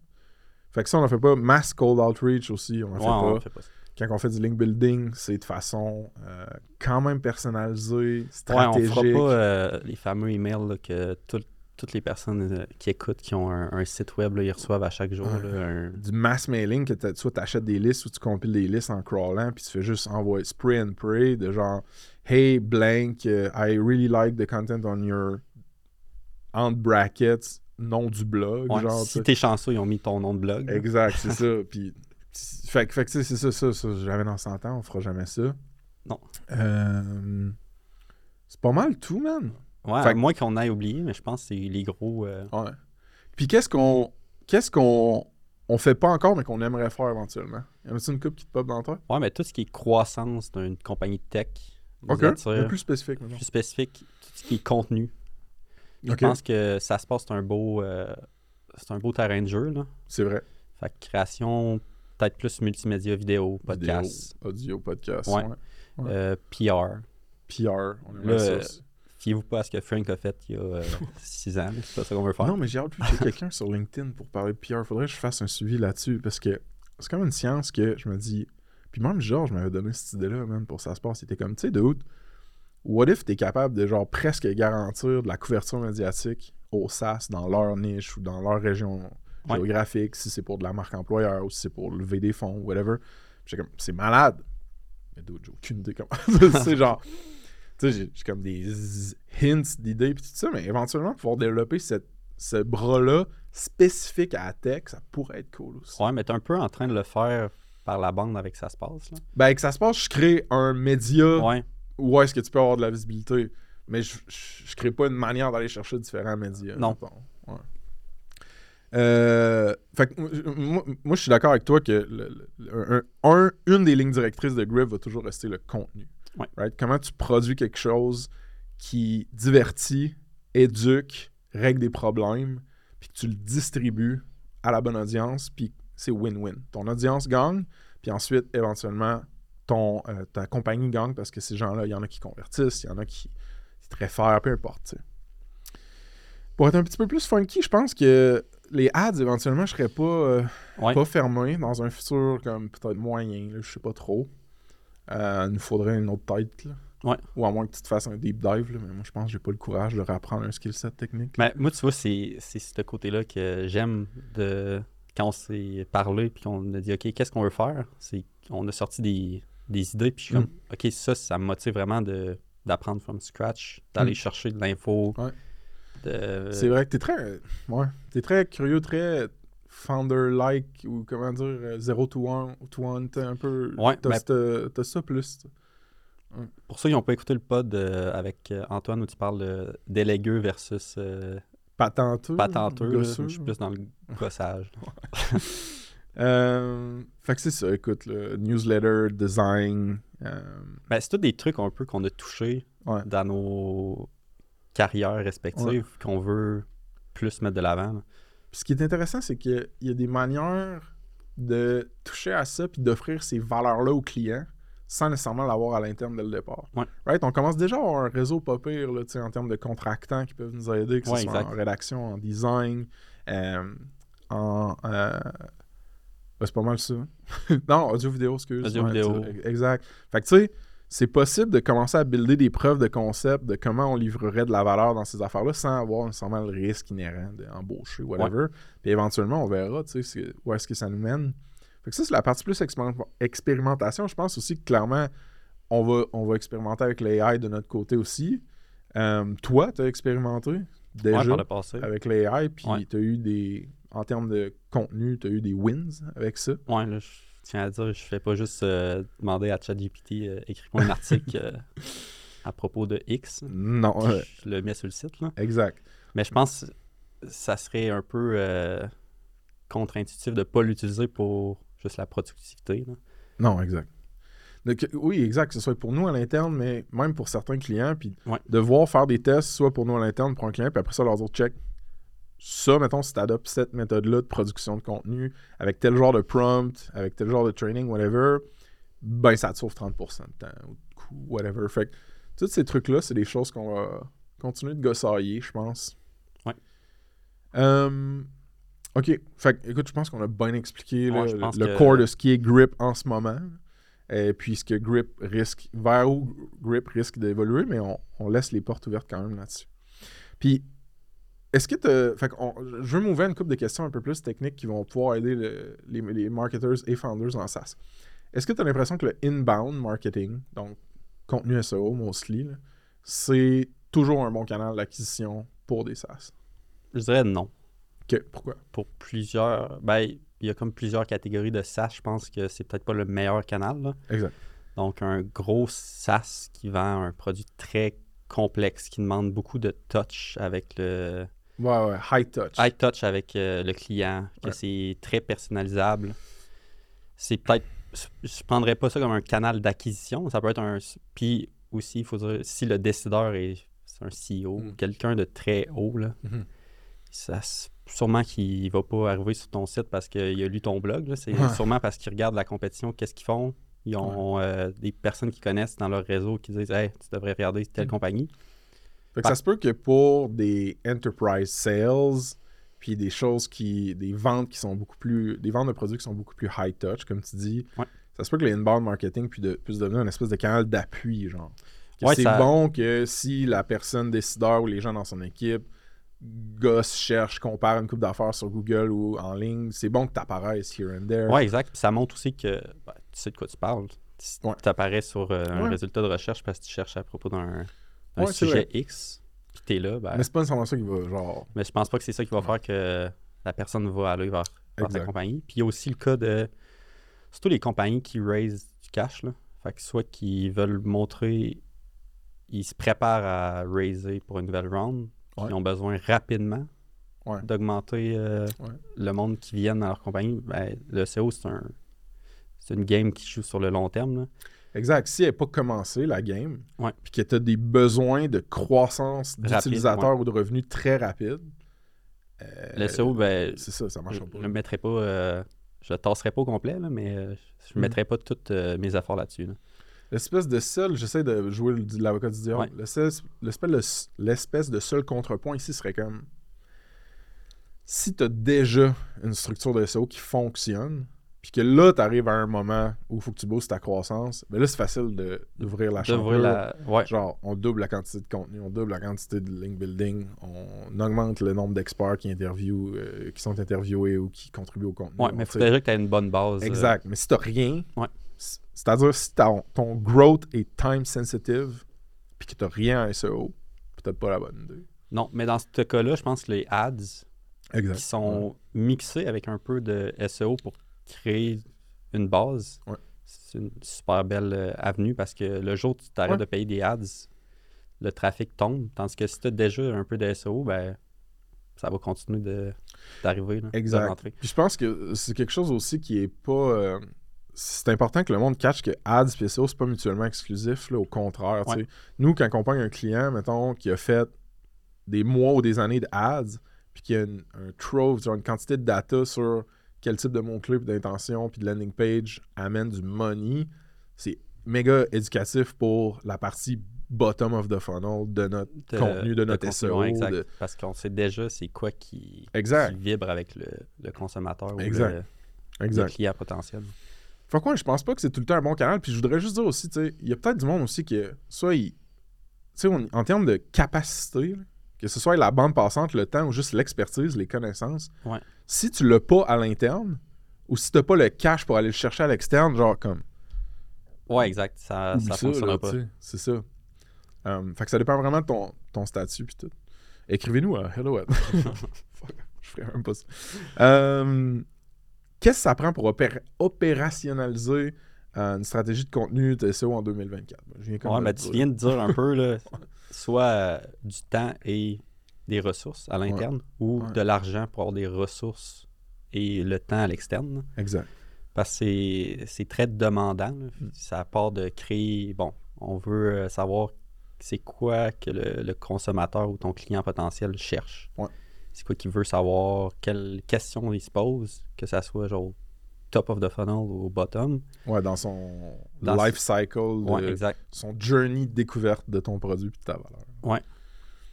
Speaker 1: Fait que ça, on en fait pas. Mass cold outreach aussi, on en
Speaker 2: Ouais, on
Speaker 1: pas.
Speaker 2: fait pas ça.
Speaker 1: Quand on fait du link building, c'est de façon euh, quand même personnalisée,
Speaker 2: Ouais, on
Speaker 1: stratégique.
Speaker 2: fera pas euh, les fameux emails là, que tout- toutes les personnes euh, qui écoutent, qui ont un, un site web, là, ils reçoivent à chaque jour.
Speaker 1: Ouais.
Speaker 2: là, un-
Speaker 1: du mass mailing que soit tu achètes des listes ou tu compiles des listes en crawlant puis tu fais juste envoyer spray and pray de genre hey blank I really like the content on your entre brackets nom du blog
Speaker 2: Ouais,
Speaker 1: genre
Speaker 2: si t'es chanceux, ils ont mis ton nom de blog.
Speaker 1: exact c'est ça puis fait, que- fait que c'est ça ça ça j'avais dans 100 ans on fera jamais ça
Speaker 2: Non.
Speaker 1: Euh, c'est pas mal tout man
Speaker 2: Ouais,
Speaker 1: Fait que-
Speaker 2: moins qu'on aille oublier, mais je pense que c'est les gros. euh,
Speaker 1: ouais puis qu'est-ce qu'on qu'est-ce qu'on on fait pas encore mais qu'on aimerait faire éventuellement? Y en a-tu une coupe qui te pop dans tête
Speaker 2: Ouais, mais tout ce qui est croissance d'une compagnie de tech,
Speaker 1: ok un plus spécifique maintenant.
Speaker 2: plus spécifique, tout ce qui est contenu. Je pense que ça se passe, c'est un beau, euh, c'est un beau terrain de jeu. Là.
Speaker 1: c'est vrai
Speaker 2: Fait que création, peut-être plus multimédia, vidéo, podcast,
Speaker 1: Vidéo, audio, podcast.
Speaker 2: Ouais. euh, PR.
Speaker 1: PR, on aimerait
Speaker 2: Là, euh. Fiez-vous pas à ce que Frank a fait il y a 6 ans. C'est pas ça qu'on veut faire.
Speaker 1: Non, mais j'ai hâte de checker quelqu'un sur LinkedIn pour parler de PR. Faudrait que je fasse un suivi là-dessus parce que c'est comme une science que je me dis. Puis même Georges m'avait donné cette idée-là, man, pour ça se passe. Il était comme, tu sais, dude, what if t'es capable de genre presque garantir de la couverture médiatique aux SaaS dans leur niche ou dans leur région
Speaker 2: Ouais.
Speaker 1: géographique, si c'est pour de la marque employeur ou si c'est pour lever des fonds, whatever. J'étais comme, c'est malade. Mais dude, j'ai aucune idée comment. c'est genre. Tu sais, j'ai j'ai comme des hints d'idées puis tout ça, mais éventuellement, pouvoir développer cette, ce bras-là spécifique à la tech, ça pourrait être cool aussi.
Speaker 2: Ouais, mais t'es un peu en train de le faire par la bande avec ça se passe. Là.
Speaker 1: Ben, que ça se passe, je crée un média
Speaker 2: Ouais.
Speaker 1: où est-ce que tu peux avoir de la visibilité, mais je, je, je crée pas une manière d'aller chercher différents médias.
Speaker 2: Non.
Speaker 1: Ouais. Euh, fait que moi- moi, je suis d'accord avec toi que le- le- un- un- une des lignes directrices de Grip va toujours rester le contenu.
Speaker 2: Ouais.
Speaker 1: Right? Comment tu produis quelque chose qui divertit, éduque, règle des problèmes, puis que tu le distribues à la bonne audience, puis c'est win-win. Ton audience gagne, puis ensuite, éventuellement, ton, euh, ta compagnie gagne parce que ces gens-là, il y en a qui convertissent, il y en a qui qui te réfèrent, peu importe. Pour être un petit peu plus funky, je pense que les ads, éventuellement, je serais pas, euh,
Speaker 2: Ouais.
Speaker 1: pas fermé dans un futur comme peut-être moyen, là, je sais pas trop. Euh, il nous faudrait une autre tête. Là.
Speaker 2: Ouais.
Speaker 1: Ou à moins que tu te fasses un deep dive, là, mais moi je pense que j'ai pas le courage de réapprendre un skill set technique.
Speaker 2: Mais moi, tu vois, c'est c'est ce côté-là que j'aime de quand on s'est parlé puis qu'on a dit OK, qu'est-ce qu'on veut faire? C'est qu'on a sorti des, des idées, puis je suis
Speaker 1: Mm.
Speaker 2: comme OK, ça, ça me motive vraiment de d'apprendre from scratch, d'aller
Speaker 1: Mm.
Speaker 2: chercher de l'info.
Speaker 1: Ouais.
Speaker 2: De-
Speaker 1: C'est vrai que t'es très. Ouais. T'es très curieux, très founder-like, ou comment dire, euh, zero to one, to one t'es un peu.
Speaker 2: Ouais,
Speaker 1: t'as,
Speaker 2: ben-
Speaker 1: t'as ça plus.
Speaker 2: Pour ceux qui n'ont pas écouté le pod euh, avec euh, Antoine où tu parles de délégueux versus euh,
Speaker 1: Patenteux.
Speaker 2: patenteux, je suis plus dans le gossage.
Speaker 1: Euh, fait que c'est ça, écoute, le newsletter, design. euh,
Speaker 2: Ben, c'est tous des trucs un peu qu'on a touchés
Speaker 1: Ouais.
Speaker 2: dans nos carrières respectives qu'on veut plus mettre de l'avant.
Speaker 1: ce qui est intéressant, c'est qu'il y a des manières de toucher à ça puis d'offrir ces valeurs-là aux clients sans nécessairement l'avoir à l'interne dès le départ.
Speaker 2: Ouais.
Speaker 1: Right? On commence déjà à avoir un réseau pas pire là, en termes de contractants qui peuvent nous aider, que ce
Speaker 2: Ouais,
Speaker 1: soit
Speaker 2: exact.
Speaker 1: en rédaction, en design, euh, en... euh, ben, c'est pas mal ça. non, audio-vidéo, excuse.
Speaker 2: Audio-vidéo.
Speaker 1: Exact. Fait que tu sais, c'est possible de commencer à builder des preuves de concept de comment on livrerait de la valeur dans ces affaires-là sans avoir nécessairement le risque inhérent d'embaucher, whatever. Puis éventuellement, on verra, tu sais, c'est- où est-ce que ça nous mène. Fait que ça, c'est la partie plus expérim- expérimentation. Je pense aussi que clairement, on va, on va expérimenter avec l'AI de notre côté aussi. Euh, toi, tu as expérimenté déjà
Speaker 2: Ouais, le
Speaker 1: avec l'AI, puis
Speaker 2: Ouais.
Speaker 1: tu as eu des. En termes de contenu, tu as eu des wins avec ça?
Speaker 2: Ouais, là, je tiens à dire, je fais pas juste euh, demander à ChatGPT, euh, écris-moi un article euh, à propos de X.
Speaker 1: Non,
Speaker 2: Je le mets sur le site, là.
Speaker 1: exact.
Speaker 2: Mais je pense que ça serait un peu euh, contre-intuitif de ne pas l'utiliser pour juste la productivité. là.
Speaker 1: Non, exact. Donc, oui, exact, que ce soit pour nous à l'interne, mais même pour certains clients, puis
Speaker 2: Ouais.
Speaker 1: devoir faire des tests, soit pour nous à l'interne, pour un client, puis après ça, leur dire check. Ça, mettons, si tu adoptes cette méthode-là de production de contenu, avec tel genre de prompt, avec tel genre de training, whatever, ben ça te sauve 30% de temps ou de coût, whatever. Fait que tous ces trucs-là, c'est des choses qu'on va continuer de gossailler, je pense.
Speaker 2: Ouais.
Speaker 1: Euh, OK. Fait que, écoute, je pense qu'on a bien expliqué
Speaker 2: Ouais,
Speaker 1: là,
Speaker 2: je
Speaker 1: le,
Speaker 2: que-
Speaker 1: core de ce qui est grip en ce moment. Et puis ce que grip risque, vers où grip risque d'évoluer, mais on, on laisse les portes ouvertes quand même là-dessus. Puis, est-ce que tu Fait je veux m'ouvrir une couple de questions un peu plus techniques qui vont pouvoir aider le- les, les marketers et founders en SaaS. Est-ce que tu as l'impression que le inbound marketing, donc contenu SEO mostly, c'est toujours un bon canal d'acquisition pour des SaaS?
Speaker 2: Je dirais non.
Speaker 1: OK. Pourquoi?
Speaker 2: Pour plusieurs. Ben, il y a comme plusieurs catégories de SaaS. Je pense que c'est peut-être pas le meilleur canal. là.
Speaker 1: Exact.
Speaker 2: Donc, un gros SaaS qui vend un produit très complexe, qui demande beaucoup de touch avec le.
Speaker 1: Ouais, ouais. High touch.
Speaker 2: high touch avec euh, le client, que
Speaker 1: Ouais.
Speaker 2: c'est très personnalisable. C'est peut-être. Je prendrais pas ça comme un canal d'acquisition. Ça peut être un. Puis aussi, il faut dire, si le décideur est un CEO,
Speaker 1: Mm.
Speaker 2: quelqu'un de très haut, là,
Speaker 1: Mhm.
Speaker 2: ça, s- sûrement qu'il va pas arriver sur ton site parce qu'il a lu ton blog. C'est
Speaker 1: Ouais.
Speaker 2: sûrement parce qu'il regarde la compétition, qu'est-ce qu'ils font. Ils ont euh, des personnes qui connaissent dans leur réseau qui disent Hey, tu devrais regarder telle
Speaker 1: Mm.
Speaker 2: compagnie.
Speaker 1: Fait que ça se peut que pour des enterprise sales, puis des choses qui. des ventes qui sont beaucoup plus. des ventes de produits qui sont beaucoup plus high touch, comme tu dis,
Speaker 2: Ouais.
Speaker 1: ça se peut que les inbound marketing puis de, puisse devenir une espèce de canal d'appui, genre.
Speaker 2: Ouais,
Speaker 1: c'est
Speaker 2: ça-
Speaker 1: bon que si la personne décideur ou les gens dans son équipe gosse, cherche, compare une coupe d'affaires sur Google ou en ligne, c'est bon que tu apparaisses here and there.
Speaker 2: Ouais, exact. Puis ça montre aussi que ben, tu sais de quoi tu parles. Si
Speaker 1: Ouais.
Speaker 2: tu apparais sur euh, un
Speaker 1: Ouais.
Speaker 2: résultat de recherche parce que tu cherches à propos d'un
Speaker 1: Ouais, c'est
Speaker 2: sujet X, puis tu es là, ben,
Speaker 1: Mais c'est pas nécessairement ça qui va, genre.
Speaker 2: mais je pense pas que c'est ça qui va faire que la personne va aller vers, vers ta compagnie. Puis il y a aussi le cas de. Surtout les compagnies qui raise du cash, là. Fait que soit qu'ils veulent montrer. Ils se préparent à raiser pour une nouvelle round.
Speaker 1: Ouais.
Speaker 2: Ils ont besoin rapidement d'augmenter euh, le monde qui vient dans leur compagnie. Ben, le SEO, c'est un. C'est une game qui joue sur le long terme. là.
Speaker 1: Exact. Si elle n'est pas commencée, la game,
Speaker 2: Ouais.
Speaker 1: puis que tu as des besoins de croissance d'utilisateurs ou de revenus très rapides, euh,
Speaker 2: Le SEO, ben,
Speaker 1: c'est ça, ça
Speaker 2: je
Speaker 1: marche pas.
Speaker 2: ne mettrai pas. euh, je le tasserai pas au complet, là, mais euh, je ne
Speaker 1: Mm.
Speaker 2: mettrai pas tous euh, mes efforts là-dessus. là.
Speaker 1: L'espèce de seul, j'essaie de jouer l'avocat du diable, l'espèce de seul contrepoint ici serait comme si tu as déjà une structure de SEO qui fonctionne, puis que là, tu arrives à un moment où il faut que tu boostes ta croissance, ben là, c'est facile de- d'ouvrir la chambre.
Speaker 2: La. Ouais.
Speaker 1: Genre, on double la quantité de contenu, on double la quantité de link building, on augmente le nombre d'experts qui interviewent, euh, qui sont interviewés ou qui contribuent au contenu.
Speaker 2: Ouais, mais il faut déjà que tu aies une bonne base. euh,
Speaker 1: Exact. Mais si t'as rien,
Speaker 2: Ouais.
Speaker 1: c'est-à-dire si ton, ton growth est time sensitive, puis que t'as rien en SEO, peut-être pas la bonne idée.
Speaker 2: Non, mais dans ce cas-là, je pense que les ads
Speaker 1: Exact.
Speaker 2: qui sont mixés avec un peu de SEO pour créer une base,
Speaker 1: Ouais.
Speaker 2: c'est une super belle euh, avenue parce que le jour où tu t'arrêtes
Speaker 1: Ouais.
Speaker 2: de payer des ads, le trafic tombe. Tandis que si tu as déjà un peu de SEO, ben ça va continuer d'arriver. de
Speaker 1: Exact. Puis je pense que c'est quelque chose aussi qui est pas. euh, c'est important que le monde catch que ads et SEO, c'est pas mutuellement exclusif. Là, au contraire. tu
Speaker 2: Ouais.
Speaker 1: sais. Nous, quand on accompagne un client, mettons, qui a fait des mois ou des années de ads, puis qui a une, un trove, genre une quantité de data sur quel type de mots-clés, d'intention, puis de landing page amène du money, c'est méga éducatif pour la partie bottom of the funnel de notre
Speaker 2: De-
Speaker 1: contenu, de notre SEO.
Speaker 2: ouais, exact.
Speaker 1: de-
Speaker 2: Parce qu'on sait déjà c'est quoi qui,
Speaker 1: Exact.
Speaker 2: qui vibre avec le, le consommateur ou
Speaker 1: Exact.
Speaker 2: le, le
Speaker 1: Exact.
Speaker 2: client potentiel.
Speaker 1: Fait quoi, je pense pas que c'est tout le temps un bon canal. Puis je voudrais juste dire aussi, il y a peut-être du monde aussi que, soit il. Tu sais, on- en termes de capacité, là, que ce soit la bande passante, le temps ou juste l'expertise, les connaissances,
Speaker 2: Ouais.
Speaker 1: si tu l'as pas à l'interne, ou si t'as pas le cash pour aller le chercher à l'externe, genre comme.
Speaker 2: Ouais, exact. Ça, ça
Speaker 1: ça,
Speaker 2: fonctionnera
Speaker 1: là,
Speaker 2: pas.
Speaker 1: tu C'est ça. Euh, fait que ça dépend vraiment de ton, ton statut puis tout. Écrivez-nous à Hello at- Je ferais même pas ça. Euh, Qu'est-ce que ça prend pour opéra- opérationnaliser euh, une stratégie de contenu de SEO en 2024? Je viens
Speaker 2: Ouais,
Speaker 1: le
Speaker 2: tu viens de dire un peu, là, soit euh, du temps et des ressources à l'interne, ou
Speaker 1: Ouais.
Speaker 2: de l'argent pour avoir des ressources et le temps à l'externe.
Speaker 1: Exact.
Speaker 2: Parce que c'est- très demandant. là.
Speaker 1: Mm.
Speaker 2: Ça part de créer. Bon, on veut euh, savoir c'est quoi que le, le consommateur ou ton client potentiel cherche. C'est quoi qu'il veut savoir, quelles questions il se pose, que ça soit genre top of the funnel ou bottom.
Speaker 1: Ouais, dans son
Speaker 2: Dans
Speaker 1: life cycle,
Speaker 2: Ouais,
Speaker 1: de-
Speaker 2: exact.
Speaker 1: son journey de découverte de ton produit puis de ta valeur.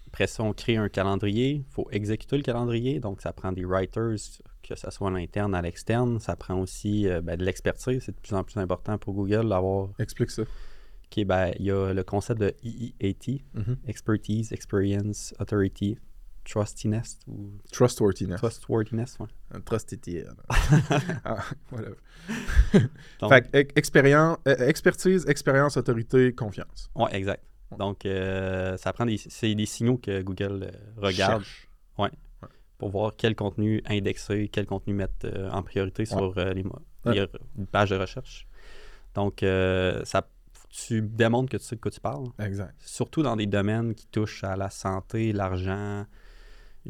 Speaker 2: Après ça, on crée un calendrier. Il faut exécuter le calendrier. Donc, ça prend des writers, que ce soit à l'interne, à l'externe. Ça prend aussi euh, ben, de l'expertise. C'est de plus en plus important pour Google d'avoir.
Speaker 1: Explique ça.
Speaker 2: est, ben, il y a le concept de EEAT,
Speaker 1: Mhm.
Speaker 2: Expertise, Experience, Authority, Trustiness ou
Speaker 1: Trustworthiness.
Speaker 2: Trustworthiness. Ouais.
Speaker 1: Un Trustity. ah, whatever.
Speaker 2: Donc,
Speaker 1: Fait que, ex- expérience, euh, expertise, expérience, autorité, confiance.
Speaker 2: ouais, exact.
Speaker 1: Ouais.
Speaker 2: Donc, euh, ça prend des, c'est des signaux que Google euh, regarde
Speaker 1: Cherche.
Speaker 2: pour voir quel contenu indexer, quel contenu mettre euh, en priorité sur euh, les,
Speaker 1: Ouais.
Speaker 2: les pages de recherche. Donc, ça, tu démontres que tu sais de quoi tu parles.
Speaker 1: Exact.
Speaker 2: Surtout dans des domaines qui touchent à la santé, l'argent.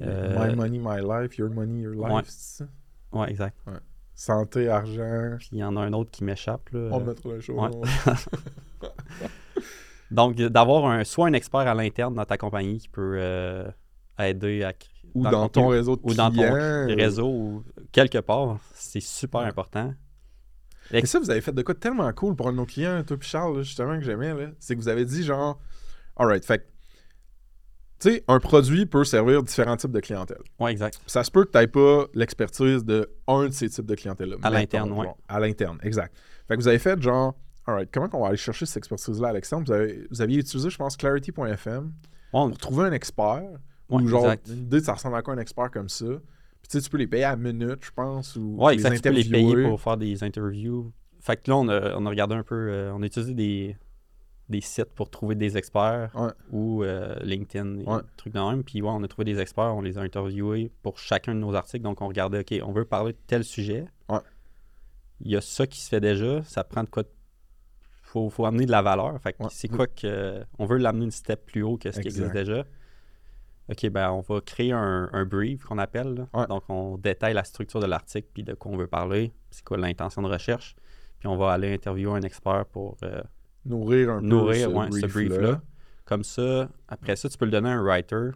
Speaker 2: Euh,
Speaker 1: My money, my life, your money, your life.
Speaker 2: ouais.
Speaker 1: c'est ça?
Speaker 2: Ouais, exact.
Speaker 1: Santé, argent.
Speaker 2: Puis il y en a un autre qui m'échappe. là.
Speaker 1: On mettra le show.
Speaker 2: ouais. Donc, d'avoir un, soit un expert à l'interne dans ta compagnie qui peut euh, aider à créer.
Speaker 1: Ou dans, ton
Speaker 2: contenu,
Speaker 1: réseau de
Speaker 2: Ou dans ton réseau ou quelque part. C'est super
Speaker 1: Ouais.
Speaker 2: important.
Speaker 1: Et ça, vous avez fait de quoi tellement cool pour un de nos clients, toi puis Charles, là, justement, que j'aimais, là. C'est que vous avez dit genre, alright, fait tu sais, un produit peut servir différents types de clientèle.
Speaker 2: Ouais, exact.
Speaker 1: Ça se peut que tu n'aies pas l'expertise de un de ces types de clientèle-là.
Speaker 2: À l'interne,
Speaker 1: genre, À l'interne, exact. Fait que vous avez fait genre, alright, comment on va aller chercher cette expertise-là à l'externe? Vous, avez- vous aviez utilisé, je pense, clarity.fm
Speaker 2: Ouais,
Speaker 1: pour trouver un expert.
Speaker 2: Ouais,
Speaker 1: ou genre,
Speaker 2: exact.
Speaker 1: une idée de ça ressemble à quoi un expert comme ça? Puis tu sais, tu peux les payer à minute, je pense, ou
Speaker 2: Ouais,
Speaker 1: les
Speaker 2: exact. Tu peux les payer pour faire des interviews. Fait que là, on a, on a regardé un peu, euh, on a utilisé des, des sites pour trouver des experts
Speaker 1: Ouais.
Speaker 2: ou euh, LinkedIn,
Speaker 1: Ouais.
Speaker 2: trucs de même. Puis ouais, on a trouvé des experts, on les a interviewés pour chacun de nos articles. Donc on regardait, OK, on veut parler de tel sujet. Il y a ça qui se fait déjà. Ça prend de quoi. de- Faut, faut amener de la valeur. Fait c'est quoi que. On veut l'amener une step plus haut que ce qui existe déjà. OK, ben on va créer un, un brief qu'on appelle. là. Donc on détaille la structure de l'article puis de quoi on veut parler, c'est quoi l'intention de recherche? Puis on va aller interviewer un expert pour euh,
Speaker 1: Nourrir un
Speaker 2: nourrir
Speaker 1: peu
Speaker 2: ouais, ce brief-là. Comme ça, après ça, tu peux le donner à un writer,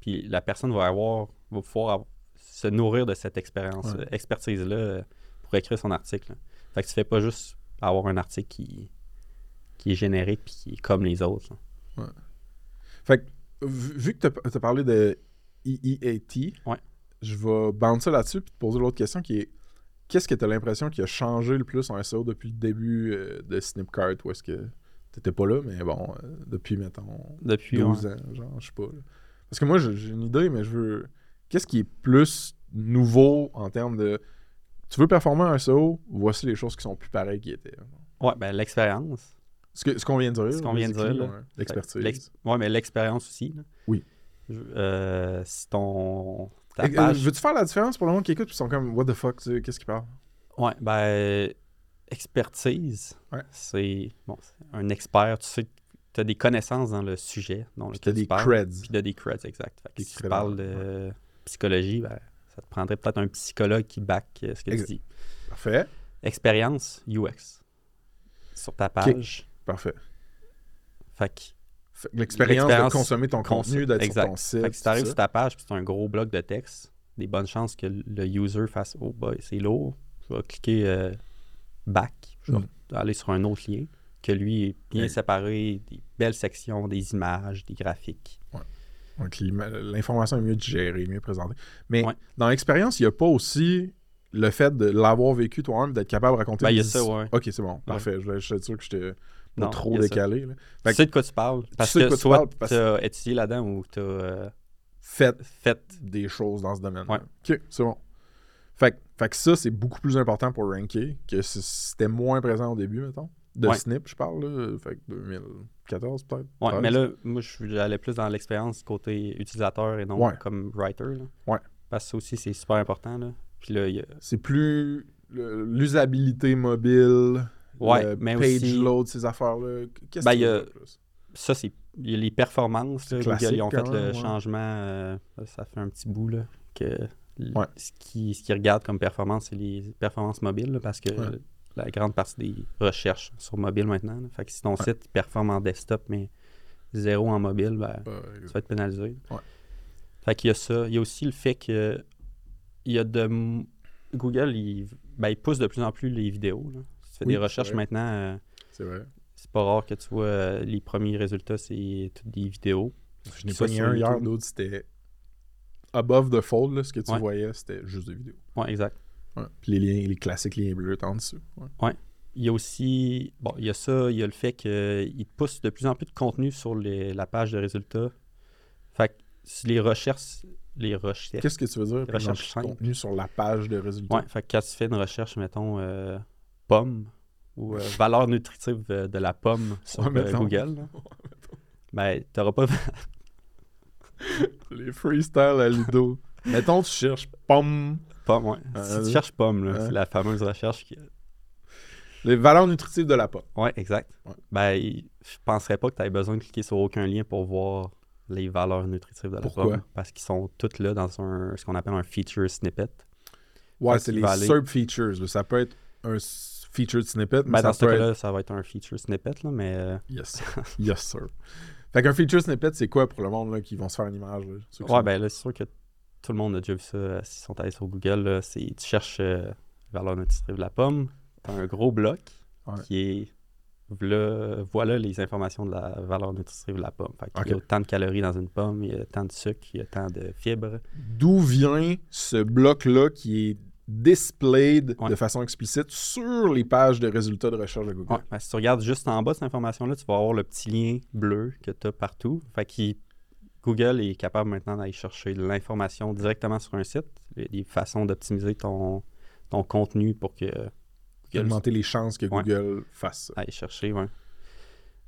Speaker 2: puis la personne va avoir, va pouvoir avoir- se nourrir de cette expérience,
Speaker 1: Ouais.
Speaker 2: expertise-là euh, pour écrire son article. là. Fait que tu fais pas juste avoir un article qui, qui est générique puis qui est comme les autres.
Speaker 1: Fait que, vu que tu as parlé de EEAT,
Speaker 2: Ouais.
Speaker 1: je vais bouncer là-dessus puis te poser l'autre question qui est qu'est-ce que tu as l'impression qui a changé le plus en SEO depuis le début euh, de Snipcart ou est-ce que t'étais pas là, mais bon, euh, depuis, mettons,
Speaker 2: Depuis
Speaker 1: 12
Speaker 2: ouais.
Speaker 1: ans, genre, je sais pas. là. Parce que moi, j'ai une idée, mais je veux. Qu'est-ce qui est plus nouveau en termes de. Tu veux performer en SEO, voici les choses qui sont plus pareilles qui étaient.
Speaker 2: Ouais, ben l'expérience.
Speaker 1: Ce que- ce qu'on vient de dire.
Speaker 2: Ce qu'on vient de dire,
Speaker 1: L'expertise.
Speaker 2: L'ex- Ouais, mais l'expérience aussi. là.
Speaker 1: Oui.
Speaker 2: Je- euh, si ton. Ta
Speaker 1: Euh,
Speaker 2: page.
Speaker 1: Veux-tu faire la différence pour le monde qui écoute puis ils sont comme What the fuck, qu'est-ce qu'ils parlent
Speaker 2: Ouais, ben, expertise,
Speaker 1: Ouais.
Speaker 2: c'est bon, un expert, tu sais, tu as des connaissances dans le sujet dont
Speaker 1: Puis
Speaker 2: tu
Speaker 1: des
Speaker 2: parles,
Speaker 1: creds.
Speaker 2: Puis tu as des creds, exact. Fait que
Speaker 1: Des
Speaker 2: si tu parles de psychologie, ben, ça te prendrait peut-être un psychologue qui back euh, ce que tu dis.
Speaker 1: Parfait.
Speaker 2: Expérience UX sur ta page.
Speaker 1: Parfait.
Speaker 2: Fait que,
Speaker 1: Fait que L'expérience de consommer ton contenu, d'être sur ton site.
Speaker 2: fait que si tu arrives sur ta page puis c'est un gros bloc de texte, des bonnes chances que le user fasse Oh boy, c'est lourd. Je vais cliquer euh, back. Je vais
Speaker 1: Mm.
Speaker 2: aller sur un autre lien que lui est bien
Speaker 1: Ouais.
Speaker 2: séparé, des belles sections, des images, des graphiques.
Speaker 1: ça. Donc, l'information est mieux digérée, mieux présentée. Mais
Speaker 2: Ouais.
Speaker 1: dans l'expérience, il n'y a pas aussi le fait de l'avoir vécu toi-même, d'être capable de raconter
Speaker 2: Ben, il y a ça, ouais.
Speaker 1: Ok, c'est bon. Parfait. Je juste être sûr que j'étais pas
Speaker 2: Non,
Speaker 1: trop décalé. là.
Speaker 2: Tu sais de quoi tu parles. Parce
Speaker 1: sais de
Speaker 2: que
Speaker 1: quoi tu
Speaker 2: soit tu as étudié là-dedans ou tu as
Speaker 1: Faites
Speaker 2: fait.
Speaker 1: des choses dans ce domaine.
Speaker 2: Ouais.
Speaker 1: Ok, c'est bon. Fait, que- fait que ça, c'est beaucoup plus important pour ranker que c'était moins présent au début, mettons. De
Speaker 2: Ouais.
Speaker 1: Snip, je parle, là. Fait que 2014, peut-être.
Speaker 2: Ouais,
Speaker 1: 13.
Speaker 2: mais là, moi, j'allais plus dans l'expérience côté utilisateur et non
Speaker 1: Ouais.
Speaker 2: comme writer. Là.
Speaker 1: Ouais.
Speaker 2: Parce que ça aussi, c'est super important. Là. Puis là, a-
Speaker 1: C'est plus l'usabilité mobile,
Speaker 2: Ouais,
Speaker 1: le
Speaker 2: mais
Speaker 1: page
Speaker 2: aussi-
Speaker 1: load, ces affaires-là. Qu'est-ce
Speaker 2: Ben,
Speaker 1: que
Speaker 2: a-
Speaker 1: plus?
Speaker 2: ça, c'est il y a les performances. là. Ils ont fait
Speaker 1: quand
Speaker 2: le
Speaker 1: ouais.
Speaker 2: changement. euh, ça fait un petit bout là, que
Speaker 1: Ouais.
Speaker 2: ce qu'ils ce qu'ils regardent comme performance, c'est les performances mobiles là, parce que
Speaker 1: Ouais.
Speaker 2: la grande partie des recherches sont sur mobile maintenant. Fait que si ton site performe en desktop, mais zéro en mobile, ben, tu vas être pénalisé. Fait qu'il y a ça. Il y a aussi le fait que il y a de Google, il, ben, il pousse de plus en plus les vidéos. là. Tu fais
Speaker 1: Oui,
Speaker 2: des recherches maintenant, euh,
Speaker 1: c'est vrai.
Speaker 2: c'est pas rare que tu vois euh, les premiers résultats, c'est toutes des vidéos.
Speaker 1: Je n'ai pas
Speaker 2: sur
Speaker 1: un hier, d'autres, c'était above the fold, là, ce que tu
Speaker 2: Ouais.
Speaker 1: voyais, c'était juste des vidéos.
Speaker 2: Ouais, exact.
Speaker 1: Ouais. Puis les liens, les classiques liens bleus en dessous. Ouais.
Speaker 2: Il y a aussi, bon, il y a ça, il y a le fait qu'il te pousse de plus en plus de contenu sur les- la page de résultats. Fait que les recherches, les recherches.
Speaker 1: Qu'est-ce que tu veux dire
Speaker 2: Recherche
Speaker 1: contenu sur la page de résultats?
Speaker 2: Ouais, fait que quand tu fais une recherche, mettons, euh, pomme ou euh, valeur nutritive de la pomme sur
Speaker 1: Ouais,
Speaker 2: euh,
Speaker 1: mettons.
Speaker 2: Google, là, ben, t'auras pas.
Speaker 1: Les freestyles à Lido. Mettons, tu cherches pomme.
Speaker 2: pomme, ouais.
Speaker 1: Euh,
Speaker 2: si tu cherches pomme, là,
Speaker 1: ouais.
Speaker 2: c'est la fameuse recherche qui.
Speaker 1: Les valeurs nutritives de la pomme.
Speaker 2: Ouais, exact.
Speaker 1: Ouais.
Speaker 2: Ben, je penserais pas que tu aies besoin de cliquer sur aucun lien pour voir les valeurs nutritives de la
Speaker 1: Pourquoi?
Speaker 2: pomme. Parce qu'ils sont toutes là dans un, ce qu'on appelle un feature snippet.
Speaker 1: Ouais, c'est les
Speaker 2: aller-
Speaker 1: SERP features. Ça peut être un featured snippet, mais
Speaker 2: Ben, dans ce
Speaker 1: être...
Speaker 2: cas-là, ça va être un feature snippet, là, mais euh,
Speaker 1: Yes, sir. yes, sir. Fait qu'un feature snippet, c'est quoi pour le monde là, qui vont se faire une image? Là,
Speaker 2: ouais,
Speaker 1: sont-
Speaker 2: ben là, c'est sûr que tout le monde a déjà vu ça euh, s'ils sont allés sur Google. C'est, tu cherches euh, valeur nutritive de la pomme, tu as un gros bloc
Speaker 1: Ouais.
Speaker 2: qui est voilà, voilà les informations de la valeur nutritive de la pomme. Fait qu'il y a autant de calories dans une pomme, il y a tant de sucre, il y a tant de fibres.
Speaker 1: D'où vient ce bloc-là qui est displayed
Speaker 2: Ouais.
Speaker 1: de façon explicite sur les pages de résultats de recherche de Google?
Speaker 2: Ouais, ben, si tu regardes juste en bas de cette information-là, tu vas avoir le petit lien bleu que tu as partout. Fait qu'il- Google est capable maintenant d'aller chercher l'information directement sur un site. Des façons d'optimiser ton, ton contenu pour que Google
Speaker 1: Augmenter les chances que
Speaker 2: Ouais.
Speaker 1: Google fasse ça.
Speaker 2: aille chercher. Ouais.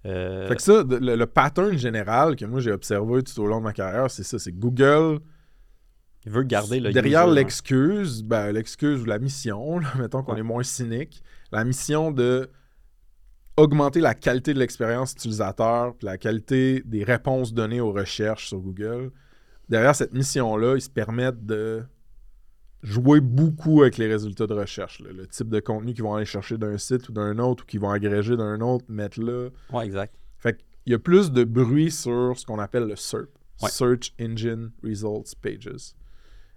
Speaker 2: Euh,
Speaker 1: Fait que ça, de- le, le pattern général que moi j'ai observé tout au long de ma carrière, c'est ça, c'est Google.
Speaker 2: Il veut garder le
Speaker 1: derrière l'excuse, ben, l'excuse ou la mission, là, mettons qu'on
Speaker 2: Ouais.
Speaker 1: est moins cynique, la mission de augmenter la qualité de l'expérience utilisateur, puis la qualité des réponses données aux recherches sur Google. Derrière cette mission-là, ils se permettent de jouer beaucoup avec les résultats de recherche. là. Le type de contenu qu'ils vont aller chercher d'un site ou d'un autre, ou qu'ils vont agréger d'un autre, mettre là.
Speaker 2: Ouais, exact.
Speaker 1: Fait qu'il y a plus de bruit sur ce qu'on appelle le SERP.
Speaker 2: Ouais.
Speaker 1: Search Engine Results Pages.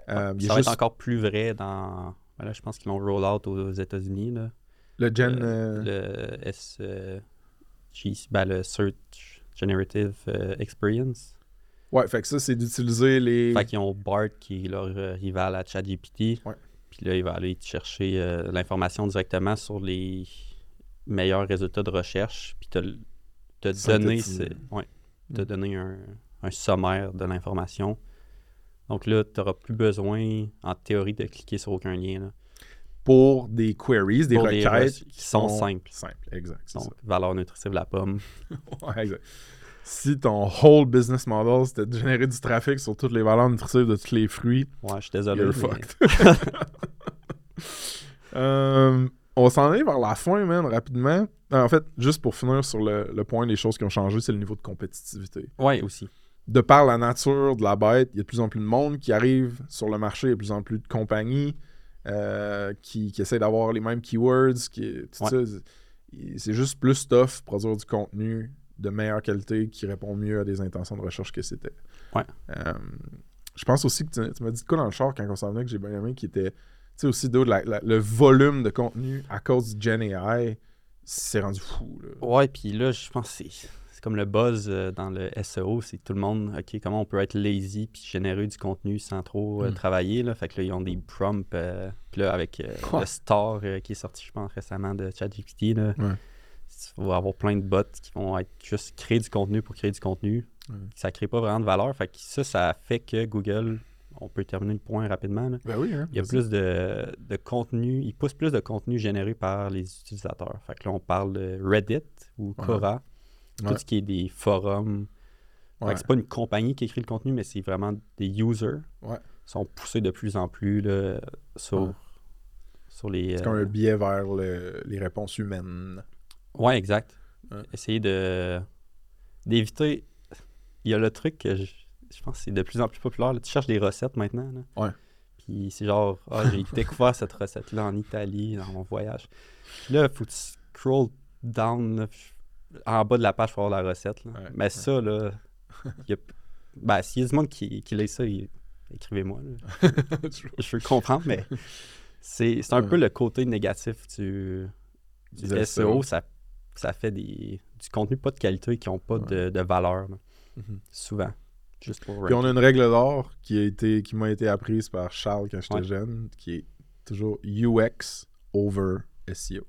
Speaker 1: Euh,
Speaker 2: ça va
Speaker 1: juste
Speaker 2: être encore plus vrai dans. ben là, je pense qu'ils l'ont roll out aux États-Unis. là.
Speaker 1: le gen...
Speaker 2: Euh,
Speaker 1: euh,
Speaker 2: Le S. euh, ben, le Search Generative Experience.
Speaker 1: Ouais, fait que ça, c'est d'utiliser les...
Speaker 2: Fait qu'ils ont BART qui est leur rival à ChatGPT.
Speaker 1: Ouais.
Speaker 2: Puis là, il va aller chercher euh, l'information directement sur les meilleurs résultats de recherche. Puis te, te donner, ouais, te
Speaker 1: Mm.
Speaker 2: donner un, un sommaire de l'information. Donc là, tu n'auras plus besoin, en théorie, de cliquer sur aucun lien. là.
Speaker 1: Pour des queries, des
Speaker 2: Pour
Speaker 1: requêtes
Speaker 2: qui sont simples.
Speaker 1: Simples, exact.
Speaker 2: Donc, valeur nutritive de la pomme.
Speaker 1: Ouais, exact. Si ton whole business model, c'était de générer du trafic sur toutes les valeurs nutritives de tous les fruits,
Speaker 2: Ouais, je suis désolé.
Speaker 1: you're
Speaker 2: mais-
Speaker 1: fucked. Euh, on s'en aller vers la fin, man, rapidement. En fait, juste pour finir sur le, le point des choses qui ont changé, c'est le niveau de compétitivité.
Speaker 2: Ouais, aussi.
Speaker 1: De par la nature de la bête, il y a de plus en plus de monde qui arrive sur le marché, il y a de plus en plus de compagnies euh, qui, qui essaient d'avoir les mêmes keywords, qui,
Speaker 2: Ouais.
Speaker 1: C'est- juste plus tough produire du contenu de meilleure qualité qui répond mieux à des intentions de recherche que c'était.
Speaker 2: Ouais.
Speaker 1: Euh, je pense aussi que tu, tu m'as dit de quoi dans le char quand on s'en venait que j'ai bien aimé, qui était, tu sais, aussi d'autres, la- la- le volume de contenu à cause du Gen AI, c'est rendu fou. Là.
Speaker 2: Ouais, puis là, je pense que c'est comme le buzz euh, dans le SEO, c'est tout le monde, OK, comment on peut être lazy puis générer du contenu sans trop euh,
Speaker 1: Mm.
Speaker 2: travailler, là. Fait que là, ils ont des prompts, euh, puis là, avec euh, le Star qui est sorti, je pense, récemment de ChatGPT, là,
Speaker 1: Ouais.
Speaker 2: il va y avoir plein de bots qui vont être juste créer du contenu pour créer du contenu.
Speaker 1: Ouais.
Speaker 2: Ça crée pas vraiment de valeur. Fait que ça, ça fait que Google on peut terminer le point rapidement. là.
Speaker 1: Ben oui, hein.
Speaker 2: Il y a plus de, de contenu, il pousse plus de contenu généré par les utilisateurs. Fait que là, on parle de Reddit ou. Quora,
Speaker 1: Ouais.
Speaker 2: Tout ce qui est des forums.
Speaker 1: Ouais.
Speaker 2: c'est pas une compagnie qui écrit le contenu, mais c'est vraiment des users.
Speaker 1: Ouais.
Speaker 2: Sont poussés de plus en plus là, sur, sur les.
Speaker 1: C'est comme
Speaker 2: euh,
Speaker 1: un biais vers le- les réponses humaines.
Speaker 2: Ouais, exact. Essayer de d'éviter. Il y a le truc que je, je pense que c'est de plus en plus populaire. là. Tu cherches des recettes maintenant. là.
Speaker 1: Ouais.
Speaker 2: Puis c'est genre, ah, j'ai découvert cette recette-là en Italie, dans mon voyage. Puis là, il faut que tu scroll down là, en bas de la page pour avoir la recette. là.
Speaker 1: Ouais,
Speaker 2: Mais
Speaker 1: ouais.
Speaker 2: ça, là, il y a- ben, s'il y a du monde qui, qui lit ça, il- écrivez-moi. Je veux comprendre, mais c'est c'est un
Speaker 1: Ouais.
Speaker 2: peu le côté négatif du, du
Speaker 1: Du
Speaker 2: SEO. Ça, ça fait des, du contenu pas de qualité qui n'ont pas de, de valeur,
Speaker 1: Mhm.
Speaker 2: souvent. Juste pour
Speaker 1: Puis on a une règle d'or qui a été qui m'a été apprise par Charles quand j'étais jeune, qui est toujours UX over SEO.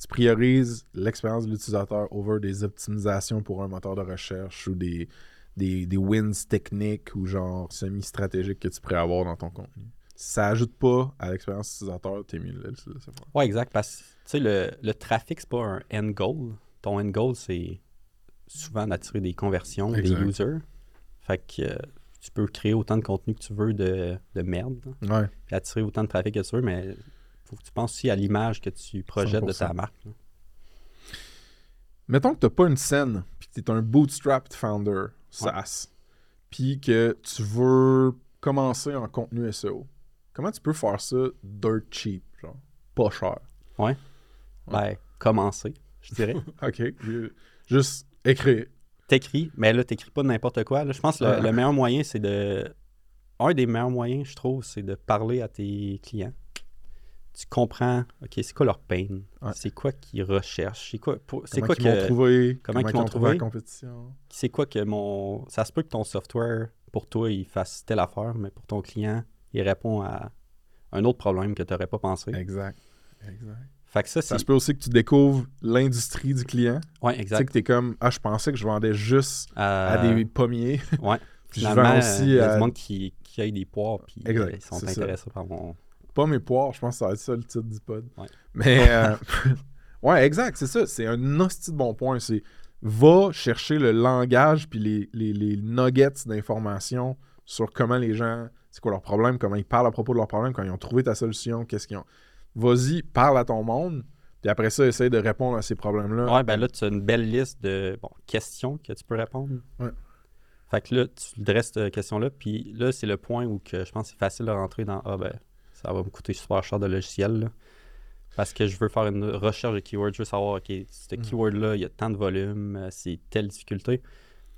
Speaker 1: Tu priorises l'expérience de l'utilisateur over des optimisations pour un moteur de recherche ou des, des, des wins techniques ou genre semi-stratégiques que tu pourrais avoir dans ton contenu. Si ça ajoute pas à l'expérience utilisateur, t'es mieux de le laisser faire.
Speaker 2: Ouais, exact. Parce que tu sais, le, le trafic, c'est pas un end goal. Ton end goal, c'est souvent d'attirer des conversions,
Speaker 1: Exact.
Speaker 2: des users. Fait que euh, tu peux créer autant de contenu que tu veux de, de merde,
Speaker 1: Ouais.
Speaker 2: puis attirer autant de trafic que tu veux, mais faut que tu penses aussi à l'image que tu projettes de ta
Speaker 1: 100%.
Speaker 2: marque. là.
Speaker 1: Mettons que t'as pas une scène, puis que t'es un bootstrapped founder, SaaS, puis que tu veux commencer en contenu SEO. Comment tu peux faire ça dirt cheap, genre pas cher? Ouais.
Speaker 2: Ben, commencer, je dirais.
Speaker 1: Ok, ju- juste écrire.
Speaker 2: t'écris, mais là, t'écris pas n'importe quoi. là. Je pense que le,
Speaker 1: Ouais.
Speaker 2: le meilleur moyen, c'est de. Un des meilleurs moyens, je trouve, c'est de parler à tes clients. Tu comprends, OK, c'est quoi leur pain?
Speaker 1: Ouais.
Speaker 2: C'est quoi qu'ils recherchent? C'est quoi, pour- c'est
Speaker 1: Comment
Speaker 2: quoi
Speaker 1: m'ont
Speaker 2: que.
Speaker 1: trouvé?
Speaker 2: comment
Speaker 1: ils
Speaker 2: m'ont
Speaker 1: ont trouvé? la compétition?
Speaker 2: C'est quoi que mon. Ça se peut que ton software, pour toi, il fasse telle affaire, mais pour ton client, il répond à un autre problème que tu n'aurais pas pensé.
Speaker 1: Exact. Exact.
Speaker 2: Fait que ça,
Speaker 1: Ça se peut aussi que tu découvres l'industrie du client.
Speaker 2: Ouais,
Speaker 1: Tu sais
Speaker 2: exact.
Speaker 1: que t'es comme, ah, je pensais que je vendais juste à
Speaker 2: Euh,
Speaker 1: des pommiers.
Speaker 2: Ouais.
Speaker 1: Puis je vends
Speaker 2: euh,
Speaker 1: aussi
Speaker 2: il y a
Speaker 1: à
Speaker 2: du monde qui, qui aille des poires, puis
Speaker 1: Exact,
Speaker 2: ils sont
Speaker 1: ça.
Speaker 2: intéressés par mon.
Speaker 1: Pas mes poires, je pense que ça va être ça le titre du pod.
Speaker 2: Ouais.
Speaker 1: Mais euh, ouais, exact, c'est ça. C'est un hostie de bon point. C'est va chercher le langage puis les, les, les nuggets d'informations sur comment les gens, c'est quoi leurs problèmes, comment ils parlent à propos de leurs problèmes, quand ils ont trouvé ta solution, qu'est-ce qu'ils ont. Vas-y, parle à ton monde, puis après ça, essaye de répondre à ces problèmes-là.
Speaker 2: Ouais, ben là, tu as une belle liste de bon, questions que tu peux répondre.
Speaker 1: Ouais.
Speaker 2: Fait que là, tu dresses cette question-là, puis là, c'est le point où que je pense que c'est facile de rentrer dans Ah, ben, ça va me coûter super cher de logiciel. là. Parce que je veux faire une recherche de keywords, je veux savoir, OK, ce
Speaker 1: Mhm.
Speaker 2: keyword-là, il y a tant de volume, euh, c'est telle difficulté.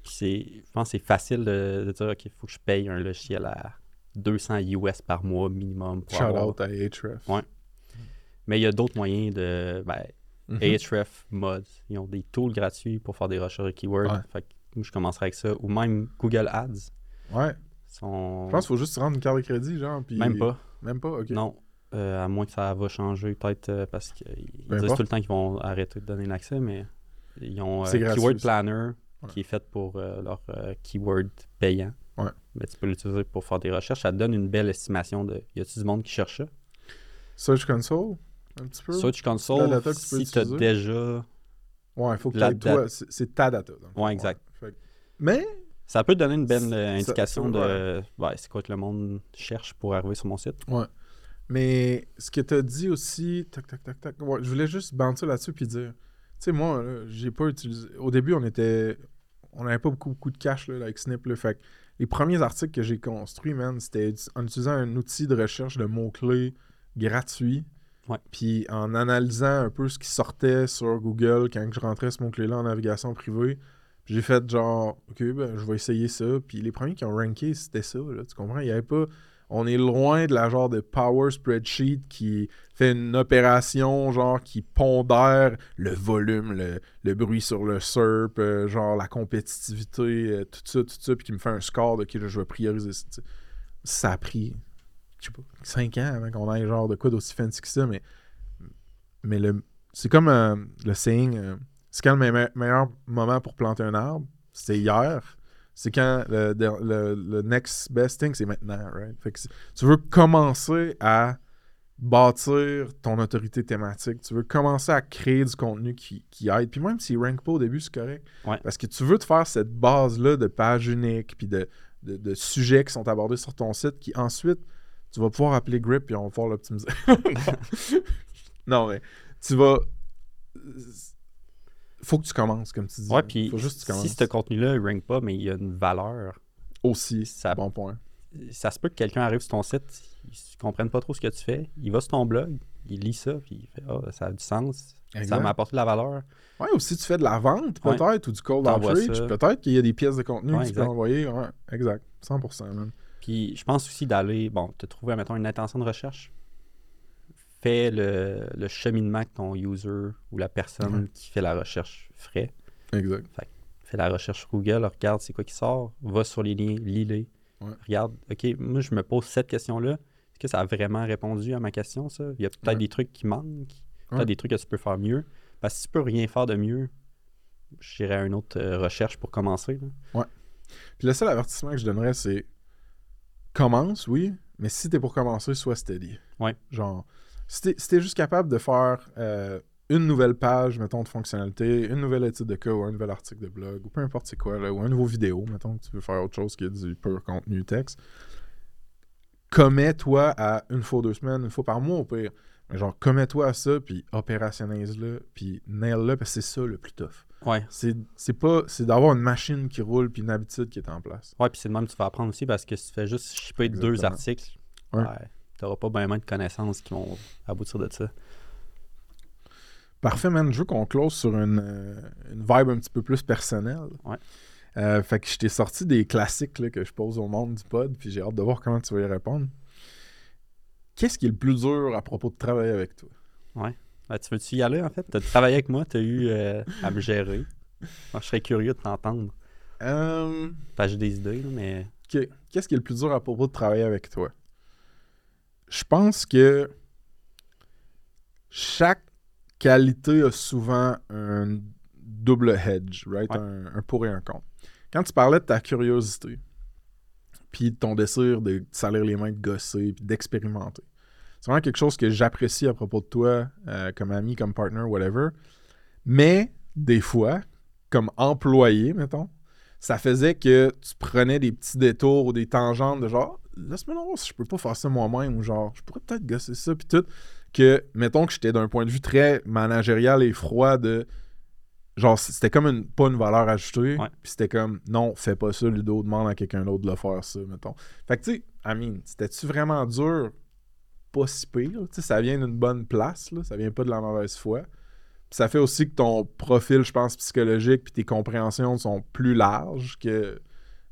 Speaker 2: Je pense que c'est facile de, de dire, OK, il faut que je paye un logiciel à 200 US par mois minimum. Pour
Speaker 1: Shout
Speaker 2: avoir-
Speaker 1: out à Ahrefs.
Speaker 2: Ouais. Mais il y a d'autres moyens de. Ben,
Speaker 1: Mhm.
Speaker 2: Ahrefs Mods. Ils ont des tools gratuits pour faire des recherches de keywords.
Speaker 1: Ouais.
Speaker 2: Fait que je commencerai avec ça. Ou même Google Ads.
Speaker 1: Ouais.
Speaker 2: Sont...
Speaker 1: Je pense qu'il faut juste te rendre une carte de crédit, genre. Puis...
Speaker 2: Même pas.
Speaker 1: Même pas, ok.
Speaker 2: Non. Euh, à moins que ça va changer, peut-être euh, parce qu'ils disent tout le temps qu'ils vont arrêter de donner l'accès, mais ils ont euh, Keyword. Planner
Speaker 1: Ouais.
Speaker 2: qui est fait pour euh, leur keyword payant.
Speaker 1: Ouais.
Speaker 2: Mais tu peux l'utiliser pour faire des recherches. Ça te donne une belle estimation de y a-t-il du monde qui cherche ça?
Speaker 1: Search Console, un petit peu.
Speaker 2: Search
Speaker 1: la
Speaker 2: Console,
Speaker 1: data que tu peux
Speaker 2: si tu as déjà
Speaker 1: Ouais, il faut que
Speaker 2: La
Speaker 1: toi. C'est ta data.
Speaker 2: Ouais, exact.
Speaker 1: Mais,
Speaker 2: Ça peut te donner une belle euh, indication
Speaker 1: ça-
Speaker 2: de ouais, c'est quoi que le monde cherche pour arriver sur mon site.
Speaker 1: mais ce que tu as dit aussi, tac, tac, tac, tac. ouais, je voulais juste banter là-dessus puis dire. Tu sais, moi, j'ai pas utilisé. Au début, on était. On n'avait pas beaucoup, beaucoup de cash là, avec Snip. Là, fait que les premiers articles que j'ai construits, man, c'était en utilisant un outil de recherche de mots-clés gratuit.
Speaker 2: Ouais.
Speaker 1: Puis en analysant un peu ce qui sortait sur Google quand je rentrais ce mot-clé-là en navigation privée, j'ai fait genre, OK, ben, je vais essayer ça. Puis les premiers qui ont ranké, c'était ça. Là, tu comprends? Il y avait pas. On est loin de la genre de power spreadsheet qui fait une opération genre qui pondère le volume, le, le bruit sur le SERP, euh, genre la compétitivité, euh, tout ça, tout ça, puis qui me fait un score de qui je vais prioriser. ça, a pris, je sais pas, 5 ans avant qu'on ait genre de quoi d'aussi fancy que ça, mais, mais le, c'est comme euh, le saying, c'est quand le me- meilleur moment pour planter un arbre? C'était hier. C'est quand le, le- le next best thing, c'est maintenant, right? Fait que si tu veux commencer à bâtir ton autorité thématique, tu veux commencer à créer du contenu qui, qui aide. Puis même s'il rank pas au début, c'est correct.
Speaker 2: Ouais.
Speaker 1: Parce que tu veux te faire cette base-là de pages uniques, puis de, de, de sujets qui sont abordés sur ton site, qui ensuite, tu vas pouvoir appeler Grip, puis on va pouvoir l'optimiser. non, mais tu vas... Faut que tu commences, comme tu dis.
Speaker 2: Ouais, puis
Speaker 1: Faut juste que tu commences.
Speaker 2: si ce contenu-là ne rank pas, mais il y a une valeur,
Speaker 1: Aussi,
Speaker 2: ça-
Speaker 1: bon point.
Speaker 2: ça se peut que quelqu'un arrive sur ton site, il ne comprenne pas trop ce que tu fais, il va sur ton blog, il lit ça, puis il fait Ah, ça a du sens,
Speaker 1: Exact.
Speaker 2: ça m'a apporté de la valeur.
Speaker 1: Ouais, ou si tu fais de la vente,
Speaker 2: Ouais.
Speaker 1: peut-être, ou du cold outreach, peut-être qu'il y a des pièces de contenu
Speaker 2: Ouais,
Speaker 1: que tu peux envoyer. Ouais, exact. 100%, man.
Speaker 2: Puis je pense aussi d'aller, bon, te trouver, mettons, une intention de recherche. Fais le, le cheminement que ton user ou la personne
Speaker 1: Ouais.
Speaker 2: qui fait la recherche ferait.
Speaker 1: Exact.
Speaker 2: Fais la recherche sur Google, regarde c'est quoi qui sort, va sur les liens, lis-les.
Speaker 1: Ouais.
Speaker 2: Regarde, OK, moi je me pose cette question-là. Est-ce que ça a vraiment répondu à ma question, ça? Il y a peut-être
Speaker 1: Ouais.
Speaker 2: des trucs qui manquent, peut-être
Speaker 1: Ouais.
Speaker 2: des trucs que tu peux faire mieux. Parce que si tu peux rien faire de mieux, j'irai à une autre euh, recherche pour commencer. là.
Speaker 1: Puis le seul avertissement que je donnerais, c'est commence, oui, mais si t'es pour commencer, sois steady.
Speaker 2: Ouais.
Speaker 1: Genre, si t'es, juste capable de faire euh, une nouvelle page, mettons, de fonctionnalité, une nouvelle étude de cas ou un nouvel article de blog, ou peu importe c'est quoi, là, ou un nouveau vidéo, mettons, que tu veux faire autre chose que du pur contenu texte, commets-toi à une fois deux semaines, une fois par mois au pire. Mais genre, commets-toi à ça, puis opérationnise-le, puis nail-le, parce que c'est ça le plus tough.
Speaker 2: Ouais.
Speaker 1: C'est, c'est pas... C'est d'avoir une machine qui roule, puis une habitude qui est en place.
Speaker 2: Ouais, puis c'est de même que tu vas apprendre aussi parce que si tu fais juste shipper deux
Speaker 1: Exactement.
Speaker 2: articles,
Speaker 1: Ouais.
Speaker 2: ouais, tu n'auras pas bien de connaissances qui vont aboutir de ça.
Speaker 1: Parfait, man. Je veux qu'on close sur une, euh, une vibe un petit peu plus personnelle.
Speaker 2: Ouais.
Speaker 1: Euh, fait que je t'ai sorti des classiques là, que je pose au monde du pod, puis j'ai hâte de voir comment tu vas y répondre. Qu'est-ce qui est le plus dur à propos de travailler avec toi?
Speaker 2: Ben, tu veux-tu y aller en fait? Tu as travaillé avec moi, tu as eu euh, à me gérer. Moi, je serais curieux de t'entendre.
Speaker 1: Euh,
Speaker 2: j'ai des idées, mais.
Speaker 1: Qu'est-ce qui est le plus dur à propos de travailler avec toi? Je pense que chaque qualité a souvent un double hedge, right?
Speaker 2: Ouais.
Speaker 1: Un, un pour et un contre. Quand tu parlais de ta curiosité, puis de ton désir de salir les mains, de gosser, puis d'expérimenter, c'est vraiment quelque chose que j'apprécie à propos de toi, euh, comme ami, comme partner, whatever. Mais, des fois, comme employé, mettons, ça faisait que tu prenais des petits détours ou des tangentes de genre, laisse-moi voir si je peux pas faire ça moi-même, ou genre, je pourrais peut-être gosser ça, puis tout. Que, mettons que j'étais d'un point de vue très managérial et froid de. Genre, c'était comme une, pas une valeur ajoutée. Puis c'était comme, non, fais pas ça, Ludo, demande à quelqu'un d'autre de le faire, ça, mettons. Fait que, tu sais, I mean, c'était-tu vraiment dur? Pas si pire. Tu sais, ça vient d'une bonne place, là. Ça vient pas de la mauvaise foi. Puis ça fait aussi que ton profil, je pense, psychologique, puis tes compréhensions sont plus larges que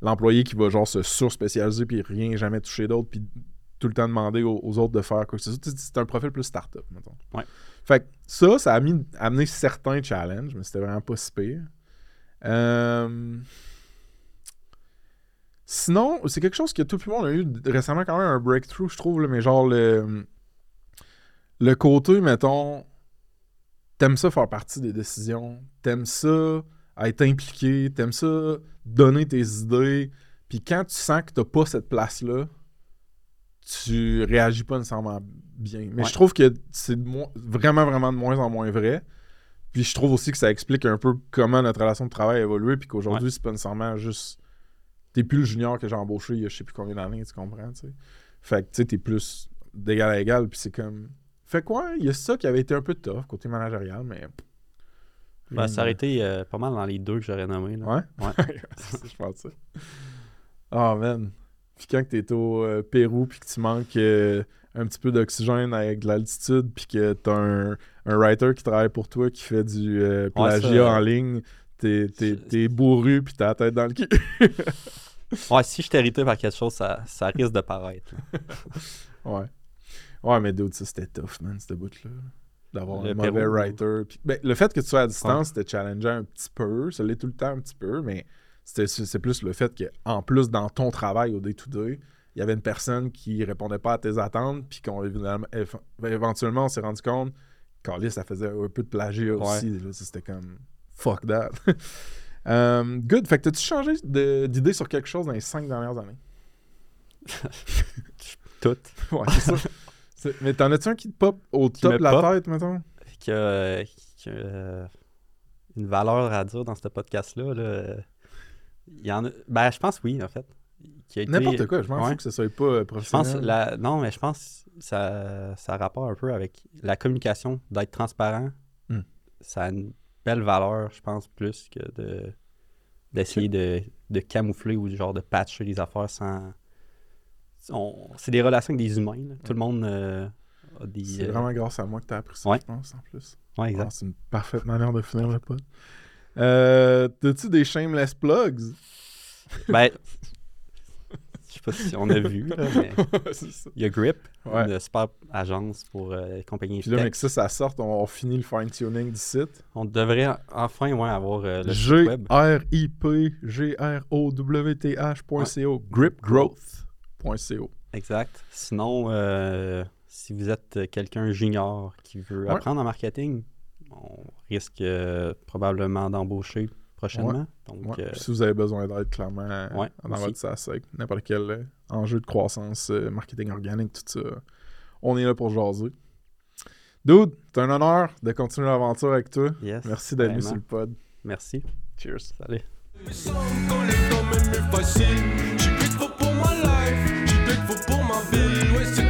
Speaker 1: l'employé qui va, genre, se sur-spécialiser, puis rien jamais toucher d'autre, puis tout le temps demander aux, aux autres de faire quoi que ce soit. Tu sais, C'est un profil plus start-up, mettons.
Speaker 2: Ouais.
Speaker 1: Fait que ça, ça a mis, amené certains challenges, mais c'était vraiment pas si pire. Euh, Sinon, c'est quelque chose que tout le monde a eu récemment quand même un breakthrough, je trouve, là, mais genre le, le côté, mettons, t'aimes ça faire partie des décisions, t'aimes ça être impliqué, t'aimes ça donner tes idées, puis quand tu sens que t'as pas cette place-là, tu réagis pas nécessairement bien. Mais
Speaker 2: Ouais.
Speaker 1: je trouve que c'est vraiment, vraiment de moins en moins vrai. Puis je trouve aussi que ça explique un peu comment notre relation de travail a évolué, puis qu'aujourd'hui, c'est pas nécessairement juste. T'es plus le junior que j'ai embauché il y a je sais plus combien d'années, tu comprends, tu sais. Fait que, tu sais, t'es plus d'égal à égal, puis c'est comme. Fait quoi, il y a ça qui avait été un peu tough côté managérial, mais.
Speaker 2: Ça été euh, pas mal dans les deux que j'aurais nommé. là.
Speaker 1: Ouais?
Speaker 2: Ouais.
Speaker 1: Je pense ça. Oh man. Puis quand t'es au euh, Pérou puis que tu manques euh, un petit peu d'oxygène avec de l'altitude puis que t'as un, un writer qui travaille pour toi qui fait du euh, plagiat
Speaker 2: ça,
Speaker 1: en ligne, t'es, t'es, bourru puis t'as la tête dans le cul.
Speaker 2: Ouais, si je irrité par quelque chose, ça, ça risque de paraître.
Speaker 1: ouais. Ouais, mais dude, ça c'était tough, man, cette bout-là. D'avoir
Speaker 2: Le
Speaker 1: un mauvais
Speaker 2: Pérou.
Speaker 1: writer. Puis, ben, le fait que tu sois à distance, c'était challengeant un petit peu. Ça l'est tout le temps un petit peu, mais c'était, c'est plus le fait qu'en plus, dans ton travail au day-to-day, il y avait une personne qui répondait pas à tes attentes, puis qu'on éventuellement, on s'est rendu compte qu'en ça faisait un peu de plagiat
Speaker 2: Ouais.
Speaker 1: aussi. c'était comme fuck that. Euh, good. Fait que t'as-tu changé d'idée sur quelque chose dans les cinq dernières années?
Speaker 2: Tout.
Speaker 1: Ouais, c'est ça. Mais t'en as-tu un qui te pop au
Speaker 2: Qui
Speaker 1: top de la
Speaker 2: pop?
Speaker 1: tête, mettons?
Speaker 2: Qui a, qui a, euh, une valeur à dire dans ce podcast-là. là? Il y en a. Ben, je pense oui, en fait. Été-
Speaker 1: N'importe quoi, je m'en
Speaker 2: Ouais.
Speaker 1: fous que ce soit pas euh,
Speaker 2: Je
Speaker 1: professionnel.
Speaker 2: pense la... Non, mais je pense que ça, ça a rapport un peu avec la communication, d'être transparent.
Speaker 1: Hmm.
Speaker 2: Ça a une belle valeur, je pense, plus que de d'essayer de, de camoufler ou genre de patcher les affaires sans. C'est des relations avec des humains. là. Tout le monde euh, a des.
Speaker 1: C'est
Speaker 2: euh,
Speaker 1: vraiment grâce à moi que t'as appris ça,
Speaker 2: Ouais.
Speaker 1: je pense, en plus.
Speaker 2: Ouais,
Speaker 1: Ah,
Speaker 2: exact.
Speaker 1: c'est une parfaite manière de finir le pod. Euh, T'as-tu des shameless plugs?
Speaker 2: ben, je sais pas si on a vu, là, mais il y a Grip,
Speaker 1: Ouais.
Speaker 2: une super agence pour euh, les compagnies
Speaker 1: Puis là, mais que ça, ça sorte, on, on finit le fine-tuning du site.
Speaker 2: On devrait enfin ouais, avoir euh, le site web.
Speaker 1: G-R-I-P G-R-O-W-T-H.co
Speaker 2: Exact. Sinon, euh, si vous êtes euh, quelqu'un junior qui veut apprendre en marketing, on risque euh, probablement d'embaucher prochainement. Donc, euh,
Speaker 1: si vous avez besoin d'aide, clairement, dans votre SaaS, avec n'importe quel euh, enjeu de croissance, euh, marketing organique, tout ça, on est là pour jaser. Dude, c'est un honneur de continuer l'aventure avec toi. Merci d'être venu sur le pod.
Speaker 2: Merci.
Speaker 1: Cheers.
Speaker 2: Salut.
Speaker 3: Pour ma vie. Ouais,